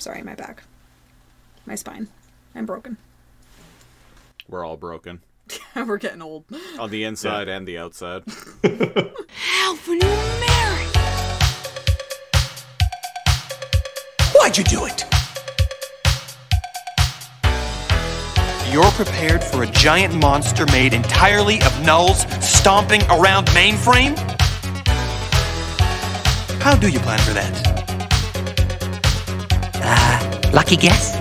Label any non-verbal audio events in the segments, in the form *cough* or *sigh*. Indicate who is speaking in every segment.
Speaker 1: Sorry, my back. My spine. I'm broken.
Speaker 2: We're all broken *laughs*
Speaker 1: We're getting old.
Speaker 2: on the inside and the outside.
Speaker 3: Alphanumeric.
Speaker 4: Why'd you do it?
Speaker 5: You're prepared for a giant monster made entirely of nulls stomping around mainframe? How do you plan for that?
Speaker 3: Lucky guess?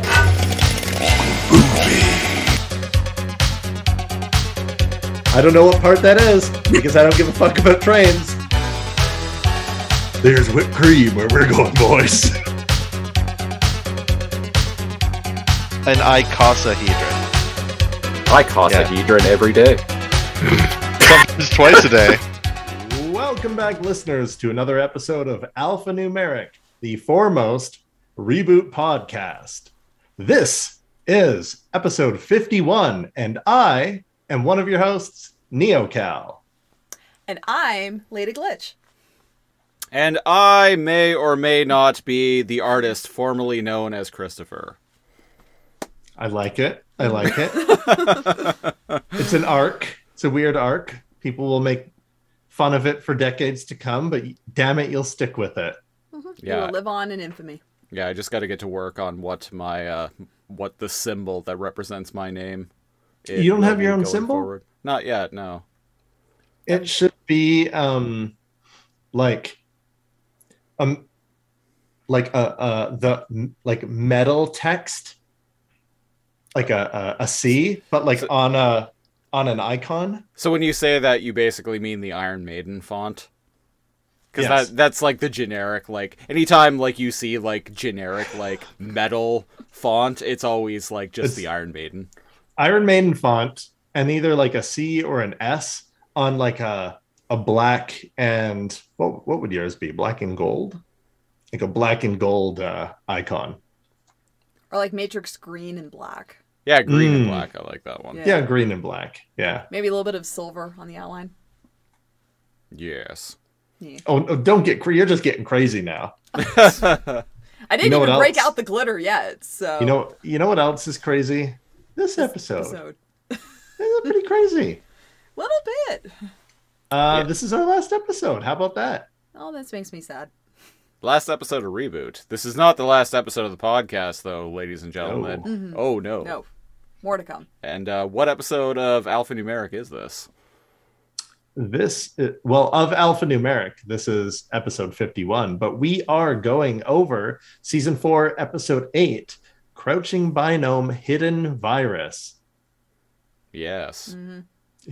Speaker 6: I don't know what part that is because I don't give a fuck about trains. There's whipped cream where we're going, boys.
Speaker 7: An icosahedron.
Speaker 8: Icosahedron every day. *laughs*
Speaker 7: Sometimes twice a day.
Speaker 6: Welcome back, listeners, to another episode of Alphanumeric, the foremost reboot podcast. This is episode 51, and I am one of your hosts, NeoCal.
Speaker 1: And I'm Lady Glitch.
Speaker 2: And I may or may not be the artist formerly known as Christopher.
Speaker 6: I like it. I like it. *laughs* it's an arc. It's a weird arc. People will make fun of it for decades to come, but damn it, you'll stick with it. Mm-hmm.
Speaker 1: You
Speaker 2: Yeah.
Speaker 1: will live on in infamy.
Speaker 2: Yeah, I just got to get to work on what my uh what the symbol that represents my name.
Speaker 6: You don't have your own symbol?
Speaker 2: forward. Not yet, no.
Speaker 6: It should be um like um like a uh the like metal text like a a, a C, but like
Speaker 2: So-
Speaker 6: on a on an icon.
Speaker 2: So when you say that, you basically mean the Iron Maiden font. Because
Speaker 6: Yes.
Speaker 2: that that's like the generic like anytime like you see like generic like metal font, it's always like just
Speaker 6: It's-
Speaker 2: the Iron Maiden.
Speaker 6: Iron Maiden font and either like a C or an S on like a a black and what what would yours be? Black and gold? Like a black and gold uh icon.
Speaker 1: Or like Matrix green and black.
Speaker 2: Yeah, green and
Speaker 6: Mm.
Speaker 2: black. I like that one.
Speaker 1: Yeah.
Speaker 6: Yeah, green and black. Yeah.
Speaker 1: Maybe a little bit of silver on the outline.
Speaker 2: Yes.
Speaker 6: Oh, no, don't get cra- you're just getting crazy now. *laughs*
Speaker 1: I didn't
Speaker 6: know
Speaker 1: even break out the glitter yet, so
Speaker 6: You know, you know what else is crazy? This episode.
Speaker 1: episode.
Speaker 6: It's pretty crazy.
Speaker 1: A *laughs* little bit.
Speaker 6: Uh,
Speaker 2: Yeah.
Speaker 6: This is our last episode. How about that?
Speaker 1: Oh, this makes me sad.
Speaker 2: Last episode of reboot. This is not the last episode of the podcast, though, ladies and gentlemen.
Speaker 6: No.
Speaker 1: Mhm.
Speaker 2: Oh no.
Speaker 1: No. More to come.
Speaker 2: And uh, what episode of Alphanumeric is this?
Speaker 6: This, i- well, of alphanumeric, this is episode 51, but we are going over season four, episode eight Crouching Binome Hidden Virus.
Speaker 2: Yes.
Speaker 1: hmm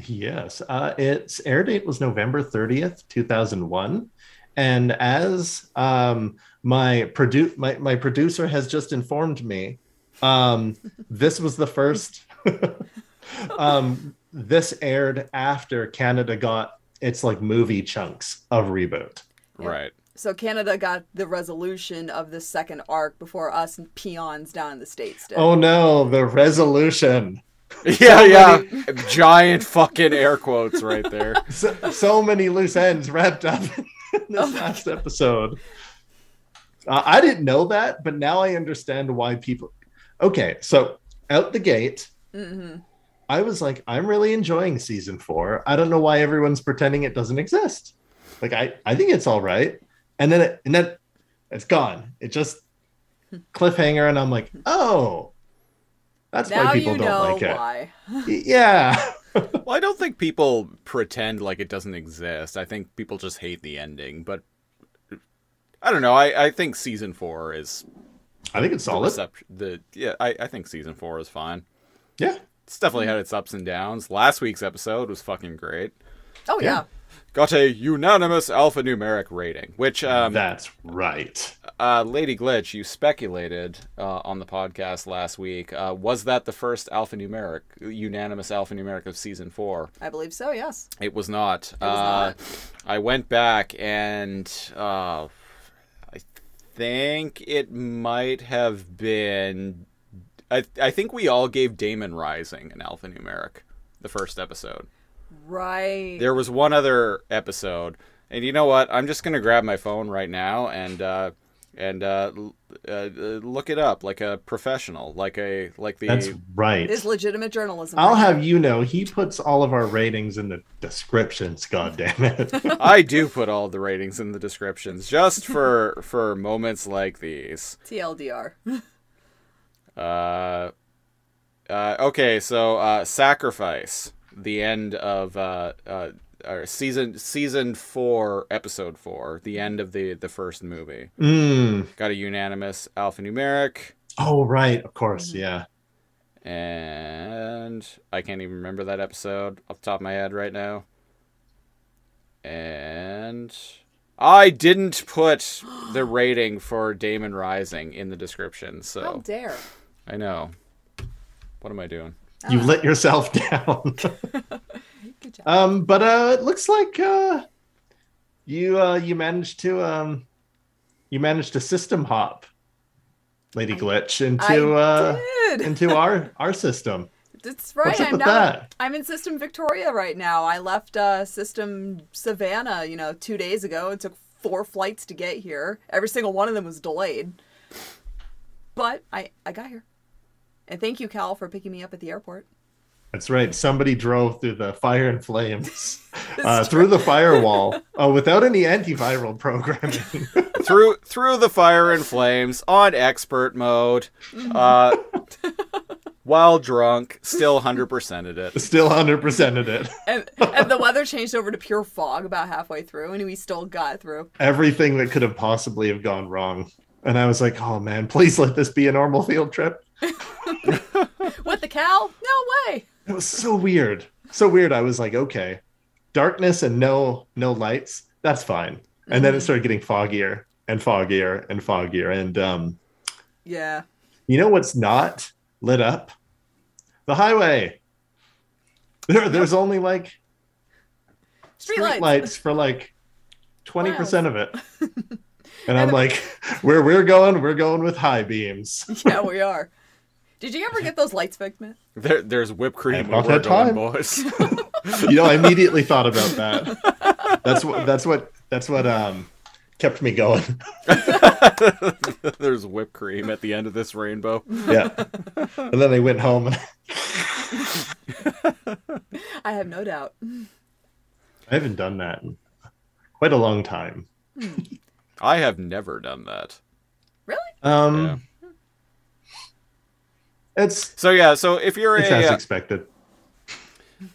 Speaker 6: Yes, uh, its air date was November 30th, 2001. And as um, my, produ- my, my producer has just informed me, um, this was the first. *laughs* um, this aired after Canada got its like movie chunks of reboot.
Speaker 1: Yeah.
Speaker 2: Right.
Speaker 1: So Canada got the resolution of the second arc before us peons down in the states did.
Speaker 6: Oh no, the resolution. *laughs*
Speaker 2: Yeah, yeah. *laughs* Giant fucking air quotes right there. *laughs*
Speaker 6: So, so many loose ends wrapped up in
Speaker 1: Oh
Speaker 6: this
Speaker 1: my
Speaker 6: last episode. Uh, I didn't know that, but now I understand why people. Okay, so out the gate,
Speaker 1: hmm
Speaker 6: I was like, I'm really enjoying season four. I don't know why everyone's pretending it doesn't exist. Like, I, I think it's all right. And then, it, and then it's gone. It just *laughs* cliffhanger, and I'm like, oh, that's
Speaker 1: Now
Speaker 6: why people
Speaker 1: you
Speaker 6: don't
Speaker 1: know
Speaker 6: like it. Yeah. *laughs*
Speaker 2: Well, I don't think people pretend like it doesn't exist. I think people just hate the ending. But I don't know. I, I think season four is
Speaker 6: I think it's solid.
Speaker 2: recep- The yeah, I, I think season four is fine.
Speaker 6: Yeah.
Speaker 2: It's definitely had its ups and downs. Last week's episode was fucking great.
Speaker 1: Oh
Speaker 6: Yeah.
Speaker 1: yeah.
Speaker 2: Got a unanimous alphanumeric rating, which um,
Speaker 6: That's right.
Speaker 2: uh, Lady Glitch, you speculated uh, on the podcast last week. Uh, was that the first alphanumeric, unanimous alphanumeric of season four?
Speaker 1: I believe so. Yes.
Speaker 2: It was not.
Speaker 1: was
Speaker 2: uh, I went back and uh, I think it might have been. I, I think we all gave Daemon Rising an alphanumeric, the first episode.
Speaker 1: Right.
Speaker 2: There was one other episode, and you know what? I'm just gonna grab my phone right now and uh, and uh, uh, uh, look it up like a professional, like a like the
Speaker 6: That's right.
Speaker 1: It's legitimate journalism.
Speaker 6: I'll
Speaker 1: right
Speaker 6: have
Speaker 1: there.
Speaker 6: you know, he puts all of our ratings in the descriptions. God damn it! *laughs*
Speaker 2: I do put all the ratings in the descriptions just for for moments like these.
Speaker 1: TLDR. *laughs*
Speaker 2: Uh, uh, okay, so uh, sacrifice the end of uh, uh, or season season four, episode four, the end of the the first movie.
Speaker 6: Mm.
Speaker 2: Got a unanimous alphanumeric,
Speaker 6: Oh right, of course, yeah.
Speaker 2: and I can't even remember that episode off the top of my head right now. And I didn't put the *gasps* rating for Daemon Rising in the description, so
Speaker 1: How dare.
Speaker 2: I know. What am I doing?
Speaker 6: You let yourself *laughs* down. *laughs*
Speaker 1: Good job.
Speaker 6: um, but uh, it looks like uh, you uh, you managed to um, you managed to system hop, Lady Glitch, into uh, into our our system.
Speaker 1: That's right.
Speaker 6: What's up
Speaker 1: I'm
Speaker 6: with
Speaker 1: now.
Speaker 6: that?
Speaker 1: I'm in System Victoria right now. I left uh, System Savannah, you know, two days ago. It took four flights to get here. Every single one of them was delayed, but I I got here. And thank you, Cal, for picking me up at the airport.
Speaker 6: That's right. Somebody drove through the fire and flames, *laughs* uh, through the firewall, uh, without any antiviral programming. *laughs*
Speaker 2: through through the fire and flames on expert mode, uh, while drunk, still hundred percented it.
Speaker 6: Still hundred percented it.
Speaker 1: And, and the weather changed over to pure fog about halfway through, and we still got through.
Speaker 6: Everything that could have possibly have gone wrong. And I was like, oh man, please let this be a normal field trip. *laughs*
Speaker 1: With the cow? No way.
Speaker 6: It was so weird. So weird. I was like, okay, darkness and no no lights, that's fine. And then it started getting foggier and foggier and foggier. And um,
Speaker 1: Yeah.
Speaker 6: you know what's not lit up? The highway. There, there's only like
Speaker 1: Street, lights.
Speaker 6: lights for like 20% of it. *laughs* And I'm
Speaker 1: And-
Speaker 6: like, *laughs* where we're going, we're going with high beams.
Speaker 1: Yeah, we are. Did you ever get those lights fixed, man?
Speaker 2: There, there's whipped cream
Speaker 6: I've not
Speaker 2: we're going,
Speaker 6: time.
Speaker 2: boys. *laughs*
Speaker 6: You know, I immediately thought about that. That's what that's what that's what um kept me going. *laughs*
Speaker 2: there's whipped cream at the end of this rainbow.
Speaker 6: Yeah. And then I went home and
Speaker 1: I have no doubt.
Speaker 6: I haven't done that in quite a long time.
Speaker 2: I have never done that.
Speaker 1: Really?
Speaker 6: Um it's
Speaker 2: So yeah, so if you're
Speaker 6: it's
Speaker 2: a
Speaker 6: as
Speaker 2: uh,
Speaker 6: expected.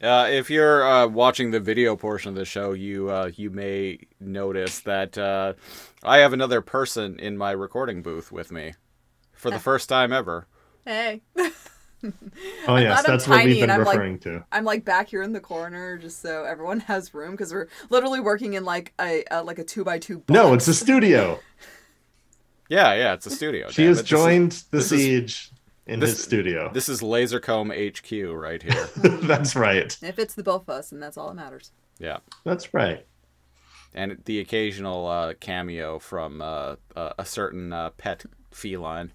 Speaker 2: Uh, if you're uh, watching the video portion of the show, you uh, you may notice that uh, I have another person in my recording booth with me for the first time ever.
Speaker 1: Hey. *laughs*
Speaker 6: Oh yes,
Speaker 1: I'm
Speaker 6: that's what we've been
Speaker 1: and I'm, like-
Speaker 6: referring to.
Speaker 1: I'm like back here in the corner just so everyone has room because we're literally working in like a, a like a two by two.
Speaker 6: No, it's a studio.
Speaker 2: Yeah, yeah, it's a studio.
Speaker 6: She has
Speaker 2: it. This is-
Speaker 6: joined the
Speaker 2: this is-
Speaker 6: siege in
Speaker 2: this-
Speaker 6: his studio.
Speaker 2: This is Lasercomb HQ right here. *laughs* *laughs*
Speaker 6: that's right.
Speaker 1: If it's the both of us, and that's all that matters.
Speaker 2: yeah,
Speaker 6: That's right.
Speaker 2: and the occasional uh, cameo from uh, uh, a certain uh, pet feline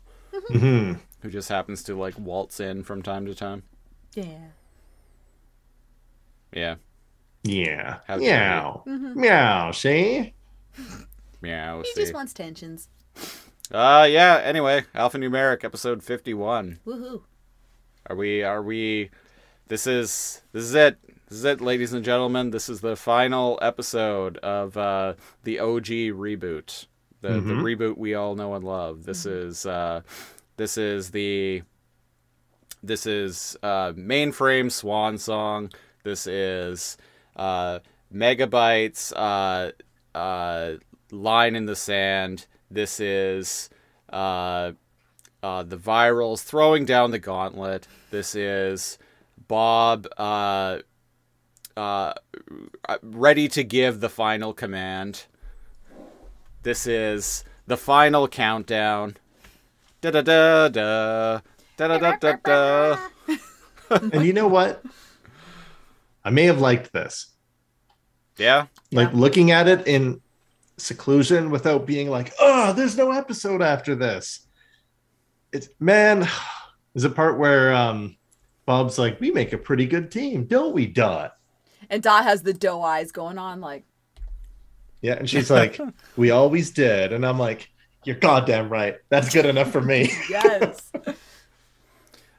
Speaker 6: hmm
Speaker 2: who just happens to like waltz in from time to time.
Speaker 1: Yeah.
Speaker 2: Yeah,
Speaker 6: Yeah.
Speaker 2: How dare
Speaker 6: Meow. Meow, see?
Speaker 2: meow.
Speaker 1: He
Speaker 2: see.
Speaker 1: just wants tensions.
Speaker 2: Uh, yeah. Anyway, alphanumeric episode fifty-one.
Speaker 1: Woohoo.
Speaker 2: Are we? Are we? This is this is it. This is it, ladies and gentlemen. This is the final episode of uh, the OG reboot, the the reboot we all know and love. This is uh, this is the this is uh, mainframe swan song. This is uh, megabytes uh, uh, line in the sand. This is uh, uh, the virals throwing down the gauntlet. This is Bob uh, uh, ready to give the final command. This is the final countdown. Da da da da da da da da. da. *laughs*
Speaker 6: and you know what? I may have liked this.
Speaker 2: Yeah.
Speaker 6: Like yeah. looking at it in seclusion without being like, oh, there's no episode after this. It's man, there's a part where um Bob's like, we make a pretty good team, don't we, Dot?
Speaker 1: And Dot has the doe eyes going on, like,
Speaker 6: Yeah, and she's like, *laughs* we always did. And I'm like, You're goddamn right. That's good enough for me. *laughs*
Speaker 1: Yes.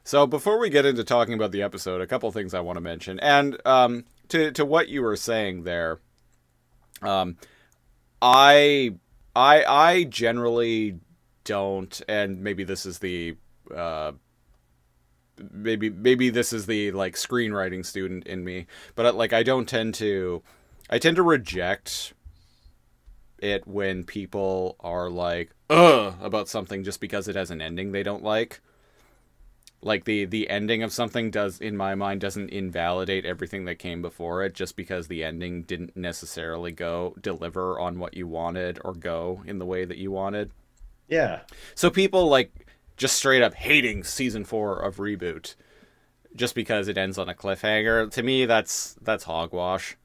Speaker 2: So before we get into talking about the episode, a couple things I want to mention, and um, to to what you were saying there, um, I I I generally don't, and maybe this is the uh, maybe maybe this is the like screenwriting student in me, but uh, like I don't tend to I tend to reject it when people are like uh about something just because it has an ending they don't like like the the ending of something does in my mind doesn't invalidate everything that came before it just because the ending didn't necessarily go deliver on what you wanted or go in the way that you wanted
Speaker 6: Yeah.
Speaker 2: so people like just straight up hating season 4 of reboot just because it ends on a cliffhanger to me that's that's hogwash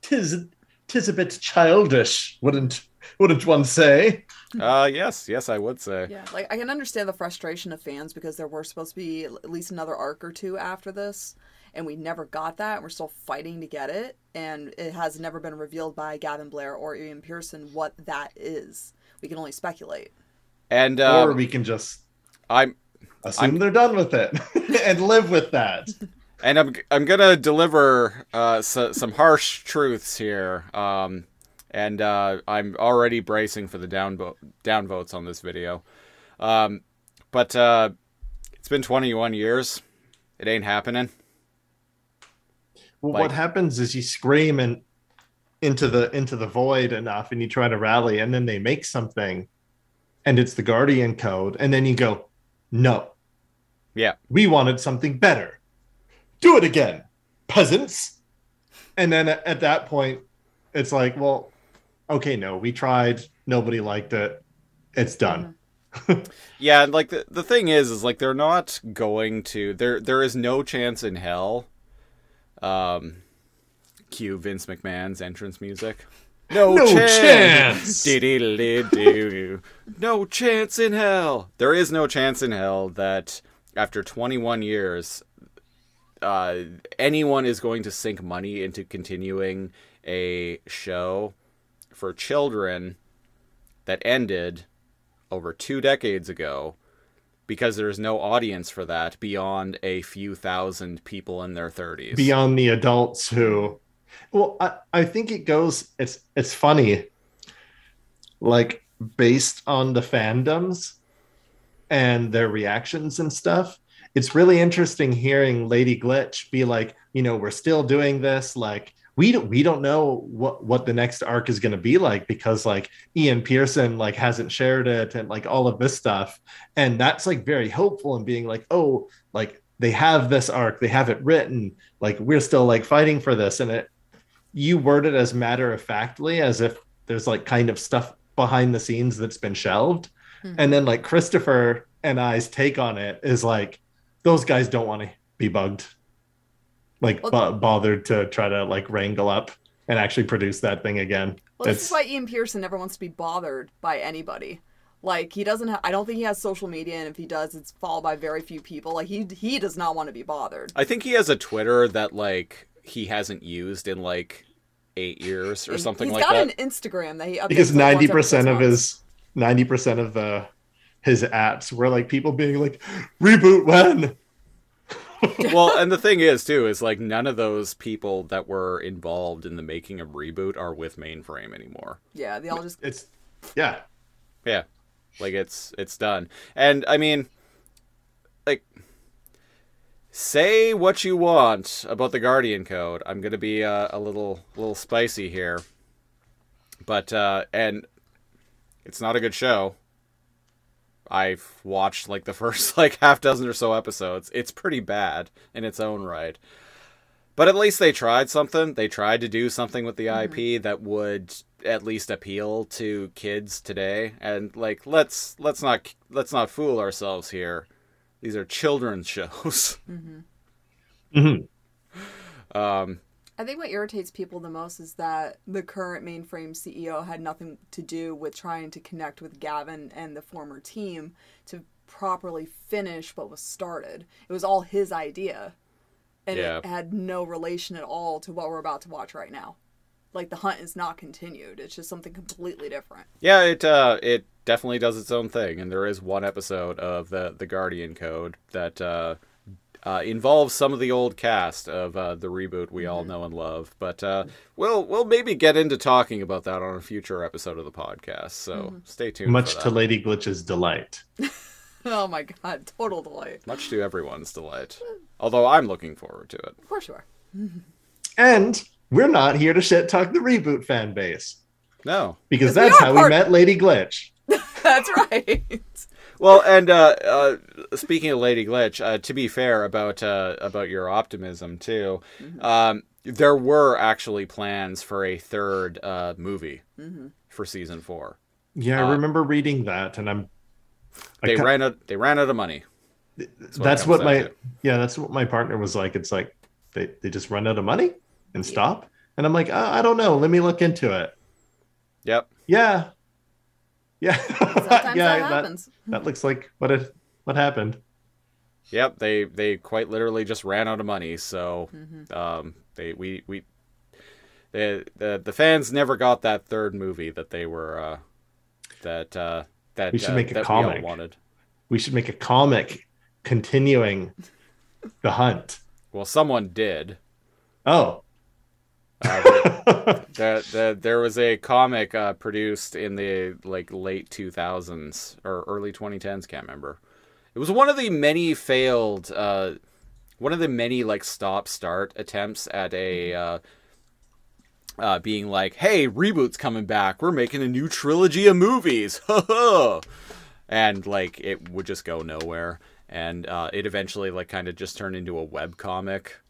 Speaker 6: Tis tis a bit childish, wouldn't wouldn't one say? *laughs*
Speaker 2: uh yes yes i would say
Speaker 1: Yeah, like I can understand the frustration of fans because there were supposed to be at least another arc or two after this, and we never got that. And we're still fighting to get it, and it has never been revealed by Gavin Blair or Ian Pearson what that is. We can only speculate.
Speaker 2: and
Speaker 6: or
Speaker 2: um,
Speaker 6: we can just
Speaker 2: i'm
Speaker 6: assume they're done with it *laughs* and live with that. *laughs*
Speaker 2: and I'm I'm gonna deliver uh, so, some harsh truths here. Um, and uh, I'm already bracing for the down downvotes on this video. Um, but uh, it's been 21 years. It ain't happening.
Speaker 6: Well,
Speaker 2: Like-
Speaker 6: what happens is you scream and into the into the void enough, and you try to rally, and then they make something, and it's the Guardian Code, and then you go, "No,
Speaker 2: Yeah.
Speaker 6: we wanted something better. Do it again, peasants." And then at, at that point, it's like, "Well, okay, no, we tried. Nobody liked it. It's done." *laughs*
Speaker 2: Yeah, like the the thing is, is like they're not going to. There there is no chance in hell. Um, cue Vince McMahon's entrance music. No,
Speaker 6: No
Speaker 2: chance.
Speaker 6: chance. *laughs*
Speaker 2: No chance in hell. There is no chance in hell that after 21 years, uh, anyone is going to sink money into continuing a show for children that ended over two decades ago because there's no audience for that beyond a few thousand people in their 30s.
Speaker 6: beyond the adults who well I, I think it goes it's it's funny like based on the fandoms and their reactions and stuff it's really interesting hearing lady glitch be like you know we're still doing this like we don't we don't know what what the next arc is going to be like because like ian pearson like hasn't shared it and like all of this stuff. And that's like very hopeful and being like oh like they have this arc they have it written like we're still like fighting for this. And it you word it as matter of factly as if there's like kind of stuff behind the scenes that's been shelved. Hmm. And then like christopher and i's take on it is like those guys don't want to be bugged like
Speaker 1: Well-
Speaker 6: bo- bothered to try to like wrangle up and actually produce that thing again
Speaker 1: Well, this
Speaker 6: It's-
Speaker 1: is why Ian Pearson never wants to be bothered by anybody. Like he doesn't. Ha- I don't think he has social media, and if he does, it's followed by very few people. Like he he does not want to be bothered.
Speaker 2: I think he has a Twitter that like he hasn't used in like eight years or
Speaker 1: And
Speaker 2: something
Speaker 1: He's
Speaker 2: like
Speaker 1: got
Speaker 2: that.
Speaker 1: an Instagram that he updates
Speaker 6: because 90% of his 90% of the his apps were like people being like reboot when *laughs*
Speaker 2: well, and the thing is too is like none of those people that were involved in the making of reboot are with mainframe anymore.
Speaker 1: yeah, they all just
Speaker 6: it's yeah
Speaker 2: Yeah. Like it's it's done. And I mean like say what you want about the Guardian Code. I'm going to be uh, a little little spicy here. But uh and it's not a good show. I've watched like the *laughs* first like half dozen or so episodes. It's pretty bad in its own right. But at least they tried something. They tried to do something with the IP that would at least appeal to kids today. And like let's let's not let's not fool ourselves here. These are children's *laughs* shows.
Speaker 6: Mhm.
Speaker 2: um
Speaker 1: I think what irritates people the most is that the current mainframe CEO had nothing to do with trying to connect with Gavin and the former team to properly finish what was started. It was all his idea. And
Speaker 2: Yeah.
Speaker 1: it had no relation at all to what we're about to watch right now. Like the hunt is not continued. It's just something completely different.
Speaker 2: yeah, it uh it definitely does its own thing, and there is one episode of the the Guardian Code that uh, uh, involves some of the old cast of uh, the reboot we all know and love. But uh, we'll we'll maybe get into talking about that on a future episode of the podcast. So stay tuned.
Speaker 6: Much
Speaker 2: for
Speaker 6: to. Lady Glitch's delight. *laughs*
Speaker 1: Oh my god, total delight.
Speaker 2: much to everyone's delight. Although I'm looking forward to it.
Speaker 1: Of course you are. *laughs*
Speaker 6: And we're not here to shit talk the reboot fan base
Speaker 2: No.
Speaker 6: because
Speaker 1: Because we
Speaker 6: that's how
Speaker 1: part-
Speaker 6: we met Lady Glitch. *laughs*
Speaker 1: That's right.
Speaker 2: Well, and uh, uh, speaking of Lady Glitch, uh, to be fair about uh, about your optimism too, um, there were actually plans for a third uh, movie for season four.
Speaker 6: Yeah,
Speaker 2: Uh,
Speaker 6: I remember reading that, and I'm. I
Speaker 2: They
Speaker 6: ca-
Speaker 2: ran out. They ran out of money. That's what,
Speaker 6: that's what my
Speaker 2: to.
Speaker 6: yeah, that's what my partner was like. It's like they they just run out of money and stop, and I'm like, uh, I don't know. Let me look into it.
Speaker 2: Yep.
Speaker 6: Yeah, yeah, *laughs*
Speaker 1: Sometimes
Speaker 6: yeah.
Speaker 1: that happens.
Speaker 6: That looks like what it what happened.
Speaker 2: Yep. They they quite literally just ran out of money. So
Speaker 1: Mm-hmm.
Speaker 2: um, they we we the the the fans never got that third movie that they were uh, that uh, that
Speaker 6: We should
Speaker 2: uh,
Speaker 6: make a
Speaker 2: that we
Speaker 6: comic.
Speaker 2: wanted.
Speaker 6: We should make a comic continuing *laughs* the hunt.
Speaker 2: Well, someone did.
Speaker 6: Oh,
Speaker 2: Uh, that *laughs* that there was a comic uh, produced in the like late 2000s or early 2010s can't remember. It was one of the many failed uh, one of the many like stop start attempts at a uh, uh, being like hey reboot's coming back. We're making a new trilogy of movies. *laughs* And like it would just go nowhere. And uh, it eventually like kind of just turned into a web comic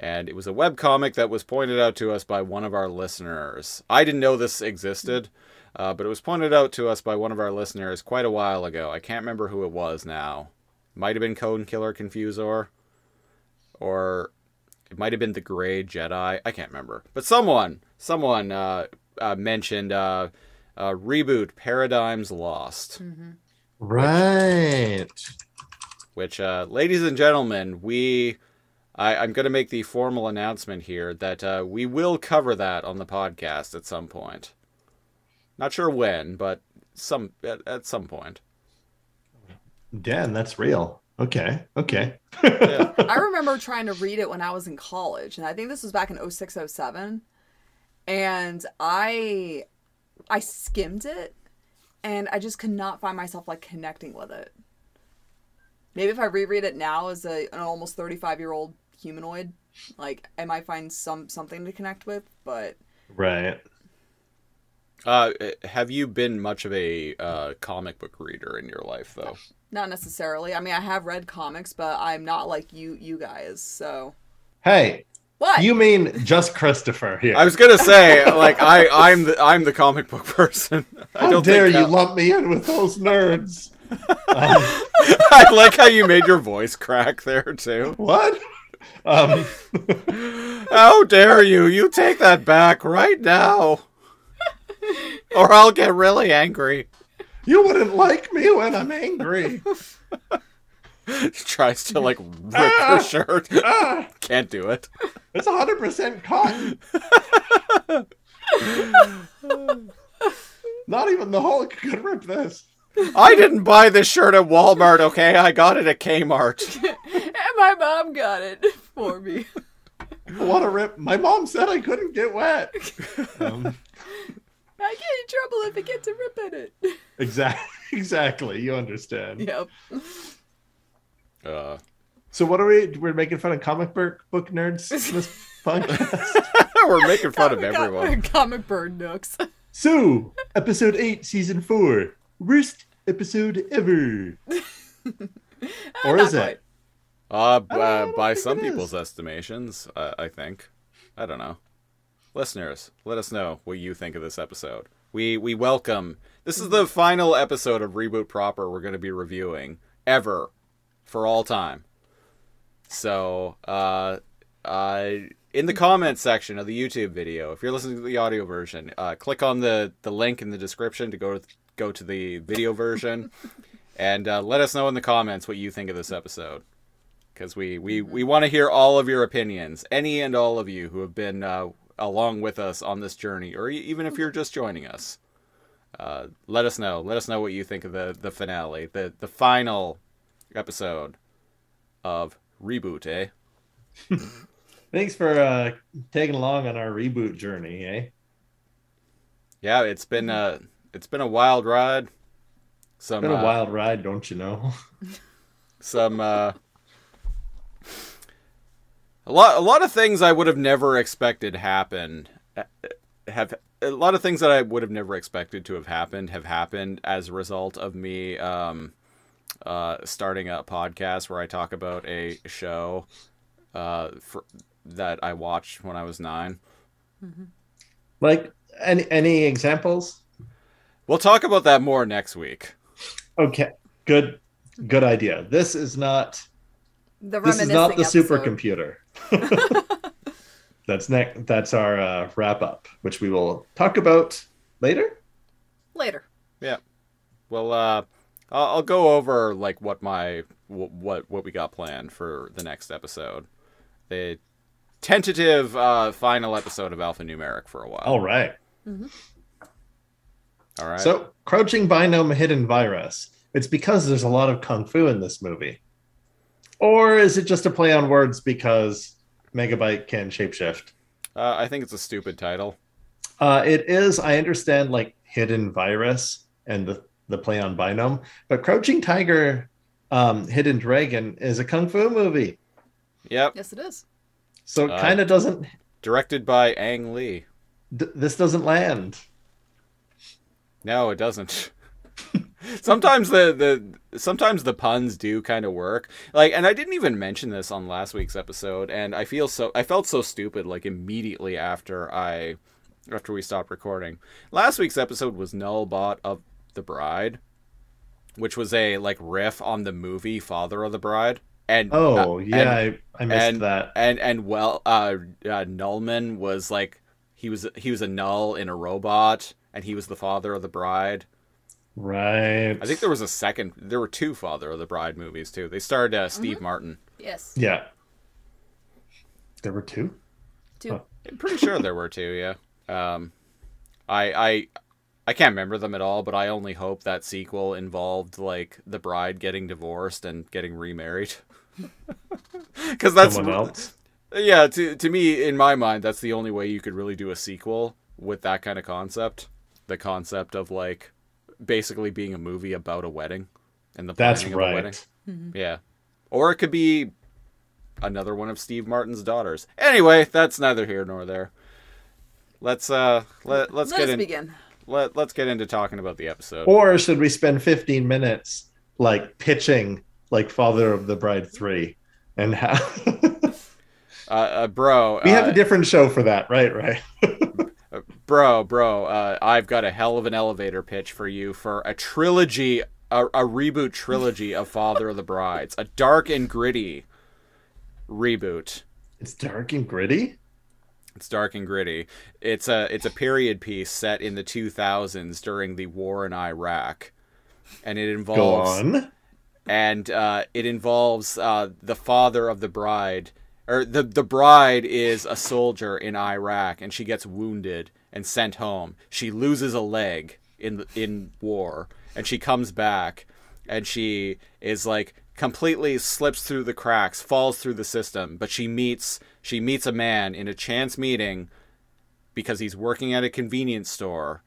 Speaker 2: and it was a web comic that was pointed out to us by one of our listeners. I didn't know this existed, uh, but it was pointed out to us by one of our listeners quite a while ago. I can't remember who it was now. Might have been Code Killer Confusor, or it might have been the Gray Jedi. I can't remember, but someone, someone uh, uh, mentioned uh, uh, reboot Paradigms Lost.
Speaker 6: right.
Speaker 2: which, uh, ladies and gentlemen, we. I, I'm going to make the formal announcement here that uh, we will cover that on the podcast at some point. Not sure when, but some at, at some point.
Speaker 6: Dan, that's real. Okay, okay.
Speaker 1: I remember trying to read it when I was in college, and I think this was back in 06, 07. And I I skimmed it and I just could not find myself like connecting with it. Maybe if I reread it now as a, an almost 35 year old humanoid, like I might find some something to connect with, but
Speaker 6: Right.
Speaker 2: Uh, have you been much of a uh, comic book reader in your life, though?
Speaker 1: not necessarily. I mean, I have read comics, but I'm not like you you guys. So
Speaker 6: Hey,
Speaker 1: what?
Speaker 6: you mean just Christopher here?
Speaker 2: I was gonna say, *laughs* like, I I'm the I'm the comic book person. *laughs* I
Speaker 6: How
Speaker 2: don't
Speaker 6: dare
Speaker 2: think
Speaker 6: you
Speaker 2: that-
Speaker 6: lump me in with those nerds? *laughs* Um,
Speaker 2: I like how you made your voice crack there too.
Speaker 6: what? Um, *laughs*
Speaker 2: How dare you? You take that back right now. Or I'll get really angry.
Speaker 6: you wouldn't like me when I'm angry. *laughs*
Speaker 2: Tries to like rip her shirt.
Speaker 6: Ah, *laughs*
Speaker 2: Can't do it.
Speaker 6: it's 100% cotton. Not even the Hulk could rip this. *laughs*
Speaker 2: I didn't buy this shirt at Walmart, okay? I got it at Kmart. *laughs*
Speaker 1: and my mom got it for me. *laughs*
Speaker 6: What a rip. My mom said I couldn't get wet. Um,
Speaker 1: I get in trouble if I get to rip in it.
Speaker 6: exactly. Exactly. You understand.
Speaker 1: Yep.
Speaker 2: Uh,
Speaker 6: So what are we? We're making fun of comic book book nerds in this podcast.
Speaker 2: we're making fun of
Speaker 1: Comic-
Speaker 2: everyone.
Speaker 1: Comic bird nooks.
Speaker 6: so episode eight, season four, worst episode ever. *laughs* or
Speaker 1: Not
Speaker 6: is it?
Speaker 1: quite.
Speaker 2: Uh, b-
Speaker 6: I
Speaker 2: uh by some
Speaker 6: it is.
Speaker 2: people's estimations, uh, I think. I don't know. Listeners, let us know what you think of this episode. We we welcome. This is the final episode of Reboot Proper we're going to be reviewing ever for all time. So, uh, uh, in the comments section of the YouTube video, if you're listening to the audio version, uh, click on the the link in the description to go to, go to the video version, and uh, let us know in the comments what you think of this episode because we we, we want to hear all of your opinions, any and all of you who have been uh, along with us on this journey, or e- even if you're just joining us. uh, let us know. Let us know what you think of the the finale, the the final episode of reboot. Eh? *laughs*
Speaker 6: Thanks for uh, taking along on our reboot journey, eh?
Speaker 2: Yeah, it's been uh it's been a wild ride. Some
Speaker 6: Been a
Speaker 2: uh,
Speaker 6: wild ride, don't you know? *laughs*
Speaker 2: some uh a lot a lot of things I would have never expected happen uh, have a lot of things that I would have never expected to have happened have happened as a result of me um uh starting a podcast where I talk about a show uh for, that I watched when I was 9.
Speaker 6: Like any any examples?
Speaker 2: We'll talk about that more next week.
Speaker 6: Okay, good good idea. This is not
Speaker 1: The
Speaker 6: this is not the
Speaker 1: episode.
Speaker 6: supercomputer. *laughs* that's next. That's our uh, wrap up, which we will talk about later.
Speaker 1: Later.
Speaker 2: Yeah. Well, uh, I'll, I'll go over like what my wh- what what we got planned for the next episode, the tentative uh, final episode of Alphanumeric for a while.
Speaker 6: All right.
Speaker 2: All right.
Speaker 6: So, crouching binome hidden virus. It's because there's a lot of kung fu in this movie, or is it just a play on words because Megabyte can shapeshift?
Speaker 2: uh, I think it's a stupid title.
Speaker 6: Uh, it is. I understand like hidden virus and the the play on binome, but Crouching Tiger, um, Hidden Dragon is a kung fu movie,
Speaker 2: Yep.
Speaker 1: Yes, it is.
Speaker 6: so it
Speaker 2: Uh,
Speaker 6: kind of doesn't.
Speaker 2: Directed by Ang Lee.
Speaker 6: D- this doesn't land.
Speaker 2: No, it doesn't. *laughs* sometimes the, the sometimes the puns do kind of work. Like and I didn't even mention this on last week's episode and I feel so I felt so stupid like immediately after I after we stopped recording. Last week's episode was Nullbot of the Bride, which was a like riff on the movie Father of the Bride. And
Speaker 6: Oh
Speaker 2: uh,
Speaker 6: yeah,
Speaker 2: and-
Speaker 6: I, I missed
Speaker 2: and
Speaker 6: that.
Speaker 2: and and well uh, uh nullman was like he was he was a null in a robot and he was the father of the bride
Speaker 6: Right.
Speaker 2: i think there was a second there were two father of the bride movies too they starred uh, steve
Speaker 1: Mm-hmm.
Speaker 2: martin
Speaker 1: Yes.
Speaker 6: Yeah. There were two.
Speaker 1: Two.
Speaker 6: Huh.
Speaker 2: i'm pretty sure there were two yeah um i i i can't remember them at all but i only hope that sequel involved like the bride getting divorced and getting remarried *laughs* because that's
Speaker 6: Someone else.
Speaker 2: Yeah, to to me, in my mind, that's the only way you could really do a sequel with that kind of concept. The concept of like basically being a movie about a wedding and the
Speaker 6: That's
Speaker 2: planning of a wedding.
Speaker 6: right.
Speaker 2: Yeah, or it could be another one of Steve Martin's daughters. Anyway, that's neither here nor there. Let's uh let let's
Speaker 1: Let
Speaker 2: get
Speaker 1: us
Speaker 2: in
Speaker 1: begin.
Speaker 2: let let's get into talking about the episode.
Speaker 6: Or should we spend 15 minutes like pitching like Father of the Bride 3 and how *laughs*
Speaker 2: Uh, uh bro,
Speaker 6: we have
Speaker 2: uh,
Speaker 6: a different show for that, right? Right. *laughs*
Speaker 2: bro, bro, uh, I've got a hell of an elevator pitch for you for a trilogy, a, a reboot trilogy of Father of the Brides, a dark and gritty reboot.
Speaker 6: It's dark and gritty.
Speaker 2: It's dark and gritty. It's a it's a period piece set in the 2000s during the war in Iraq, and it
Speaker 6: Go
Speaker 2: involves
Speaker 6: on.
Speaker 2: and uh, it involves uh, the father of the bride, or the the bride is a soldier in Iraq, and she gets wounded and sent home. She loses a leg in in war, and she comes back, and she is like completely slips through the cracks, falls through the system, but she meets she meets a man in a chance meeting because he's working at a convenience store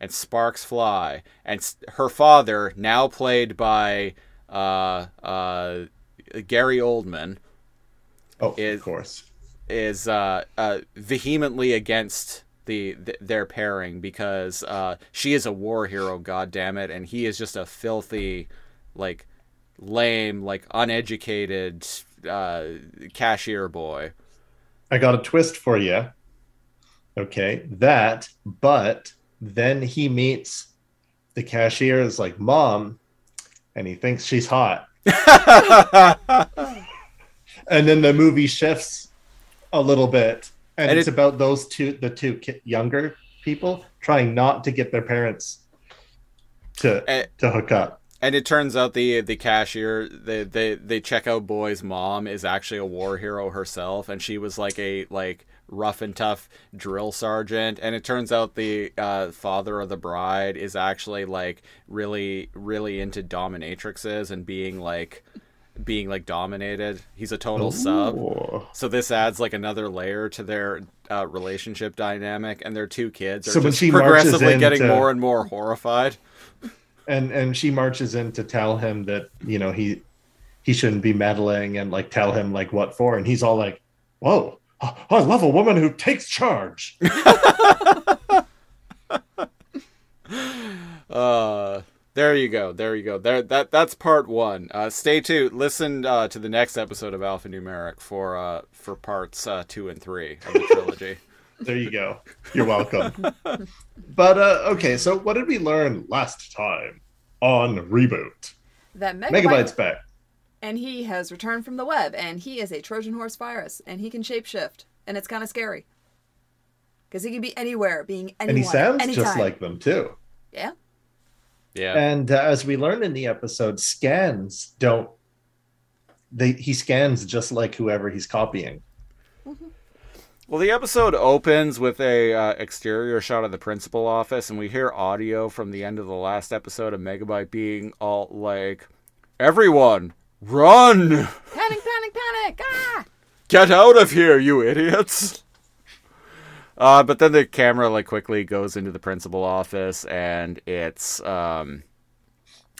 Speaker 2: and sparks fly and her father now played by uh, uh, gary oldman
Speaker 6: Oh,
Speaker 2: Is-
Speaker 6: of course.
Speaker 2: is uh, uh, vehemently against the, th- their pairing because uh, she is a war hero god damn it and he is just a filthy like lame like uneducated uh, cashier boy
Speaker 6: I got a twist for you. Okay, that, but then he meets the cashier is like mom, and he thinks she's hot. *laughs* and then the movie shifts a little bit, and,
Speaker 2: And
Speaker 6: it's
Speaker 2: it-
Speaker 6: about those two, the two younger people trying not to get their parents to
Speaker 2: Eh.
Speaker 6: to hook up.
Speaker 2: And it turns out the the cashier, the the the checkout boy's mom is actually a war hero herself, and she was like a like rough and tough drill sergeant, and it turns out the uh, father of the bride is actually like really, really into dominatrixes and being like, being like dominated. He's a total sub. So this adds like another layer to their uh, relationship dynamic, and their two kids are
Speaker 6: So
Speaker 2: just progressively getting
Speaker 6: into-
Speaker 2: more and more horrified.
Speaker 6: and and she marches in to tell him that you know he he shouldn't be meddling and like tell him like what for and he's all like whoa i love a woman who takes charge *laughs*
Speaker 2: Uh, there you go. There you go. There that that's part one. Uh, stay tuned. Listen uh, to the next episode of Alphanumeric for uh, for parts uh, two and three of the trilogy. *laughs*
Speaker 6: there you go *laughs* you're welcome but uh okay so what did we learn last time on reboot
Speaker 1: That Megabyte,
Speaker 6: megabytes back
Speaker 1: and he has returned from the web, and he is a Trojan horse virus, and he can shapeshift, and it's kind of scary because he can be anywhere, being anyone.
Speaker 6: and he sounds
Speaker 1: anytime.
Speaker 6: just like them too
Speaker 1: yeah.
Speaker 2: Yeah.
Speaker 6: and uh, as we learned in the episode scans don't they he scans just like whoever he's copying
Speaker 2: Well, the episode opens with a uh, exterior shot of the principal office, and we hear audio from the end of the last episode of Megabyte being all like, "Everyone, run!
Speaker 1: Panic! Panic! Panic! Ah!
Speaker 2: Get out of here, you idiots!" Uh, but then the camera like quickly goes into the principal office, and it's um,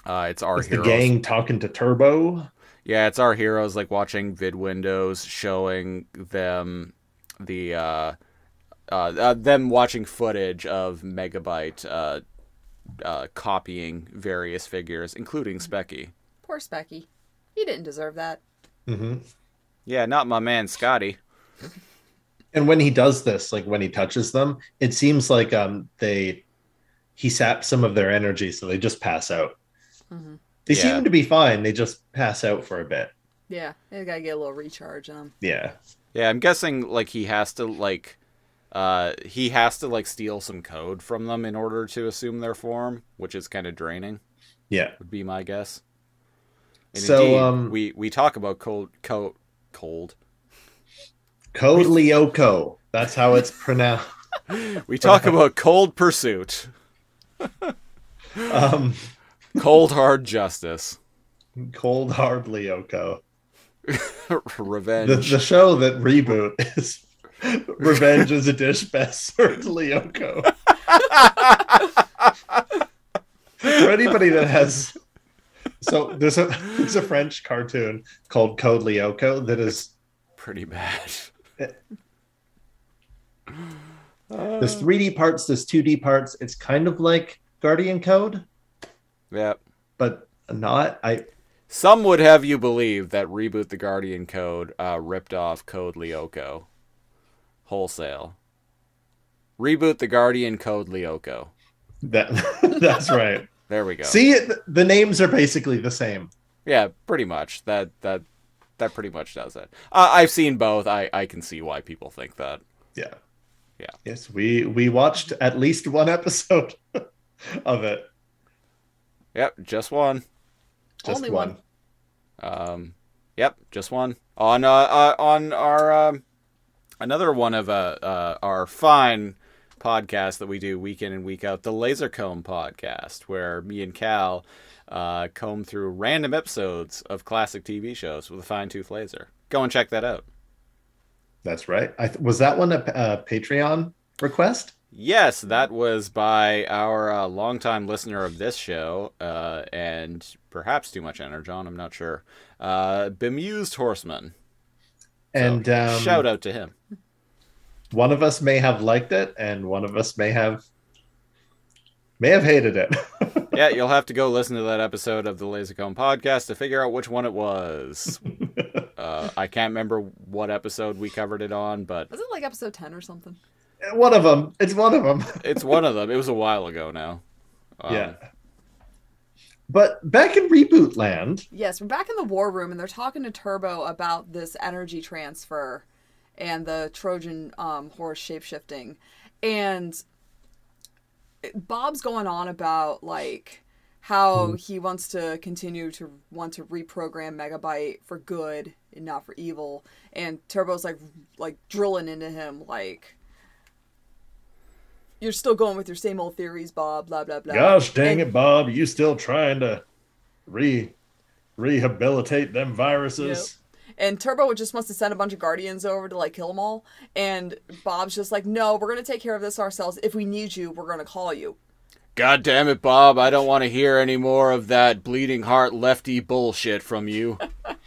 Speaker 2: uh, it's our
Speaker 6: It's the gang talking to turbo
Speaker 2: Yeah, it's our heroes like watching vid windows showing them the uh, uh, uh them watching footage of Megabyte uh, uh copying various figures, including Specky.
Speaker 1: Poor Specky. He didn't deserve that.
Speaker 6: hmm
Speaker 2: Yeah, not my man Scotty. *laughs*
Speaker 6: and when he does this like when he touches them it seems like um they he saps some of their energy so they just pass out
Speaker 1: Mhm.
Speaker 6: they
Speaker 2: Yeah.
Speaker 6: seem to be fine they just pass out for a bit
Speaker 1: Yeah, they gotta get a little recharge in him.
Speaker 6: yeah
Speaker 2: Yeah, I'm guessing like he has to like uh he has to like steal some code from them in order to assume their form, which is kind of draining.
Speaker 6: yeah
Speaker 2: Would be my guess. And
Speaker 6: So,
Speaker 2: indeed,
Speaker 6: um,
Speaker 2: we we talk about cold cold cold.
Speaker 6: Code lyoko that's how it's *laughs* pronounced
Speaker 2: We talk *laughs* about cold pursuit. *laughs*
Speaker 6: um
Speaker 2: Cold hard justice.
Speaker 6: cold hard lyoko
Speaker 2: Revenge.
Speaker 6: the, the show that reboot is revenge is a dish best served lyoko for anybody that has so there's a there's a french cartoon called code lyoko that is
Speaker 2: Pretty bad.
Speaker 6: There's 3d parts there's 2d parts it's kind of like guardian code
Speaker 2: Yeah.
Speaker 6: but not i
Speaker 2: Some would have you believe that Reboot the Guardian Code uh, ripped off Code Lyoko. Wholesale. Reboot the Guardian Code Lyoko.
Speaker 6: that *laughs* that's right
Speaker 2: There we go.
Speaker 6: see the names are basically the same
Speaker 2: Yeah, pretty much. That that that pretty much does it. Uh, I've seen both. I I can see why people think that.
Speaker 6: yeah
Speaker 2: Yeah.
Speaker 6: yes we we watched at least one *laughs* episode of it
Speaker 2: Yep, just one.
Speaker 6: just
Speaker 1: Only
Speaker 6: one.
Speaker 1: one.
Speaker 2: Um, yep, just one on uh, uh on our um, another one of uh, uh our fine podcast that we do week in and week out, the Laser Comb podcast, where me and Cal uh comb through random episodes of classic TV shows with a fine tooth laser. Go and check that out.
Speaker 6: That's right. I th- was that one a, a Patreon request?
Speaker 2: Yes, that was by our uh, longtime listener of this show, uh, and perhaps too much energy. energon. I'm not sure. Uh, bemused horseman.
Speaker 6: And um,
Speaker 2: Shout out to him.
Speaker 6: One of us may have liked it, and one of us may have may have hated it. *laughs*
Speaker 2: yeah, you'll have to go listen to that episode of the Lasercomb podcast to figure out which one it was. *laughs* uh, I can't remember what episode we covered it on, but
Speaker 1: Was it like episode 10 or something?
Speaker 6: one of them. It's one of them. *laughs*
Speaker 2: it's one of them. It was a while ago now. Um,
Speaker 6: yeah. But back in reboot land,
Speaker 1: Yes, we're back in the war room and they're talking to Turbo about this energy transfer and the Trojan um, horse shapeshifting. And Bob's going on about like how hmm. he wants to continue to want to reprogram Megabyte for good and not for evil. And Turbo's like like drilling into him like you're still going with your same old theories, Bob, blah blah blah.
Speaker 6: Gosh dang
Speaker 1: And-
Speaker 6: it, Bob! You still trying to re rehabilitate them viruses?
Speaker 1: And Turbo just wants to send a bunch of guardians over to like kill them all. And Bob's just like, no, we're gonna take care of this ourselves. If we need you, we're gonna call you.
Speaker 2: God damn it, Bob! I don't want to hear any more of that bleeding heart lefty bullshit from you.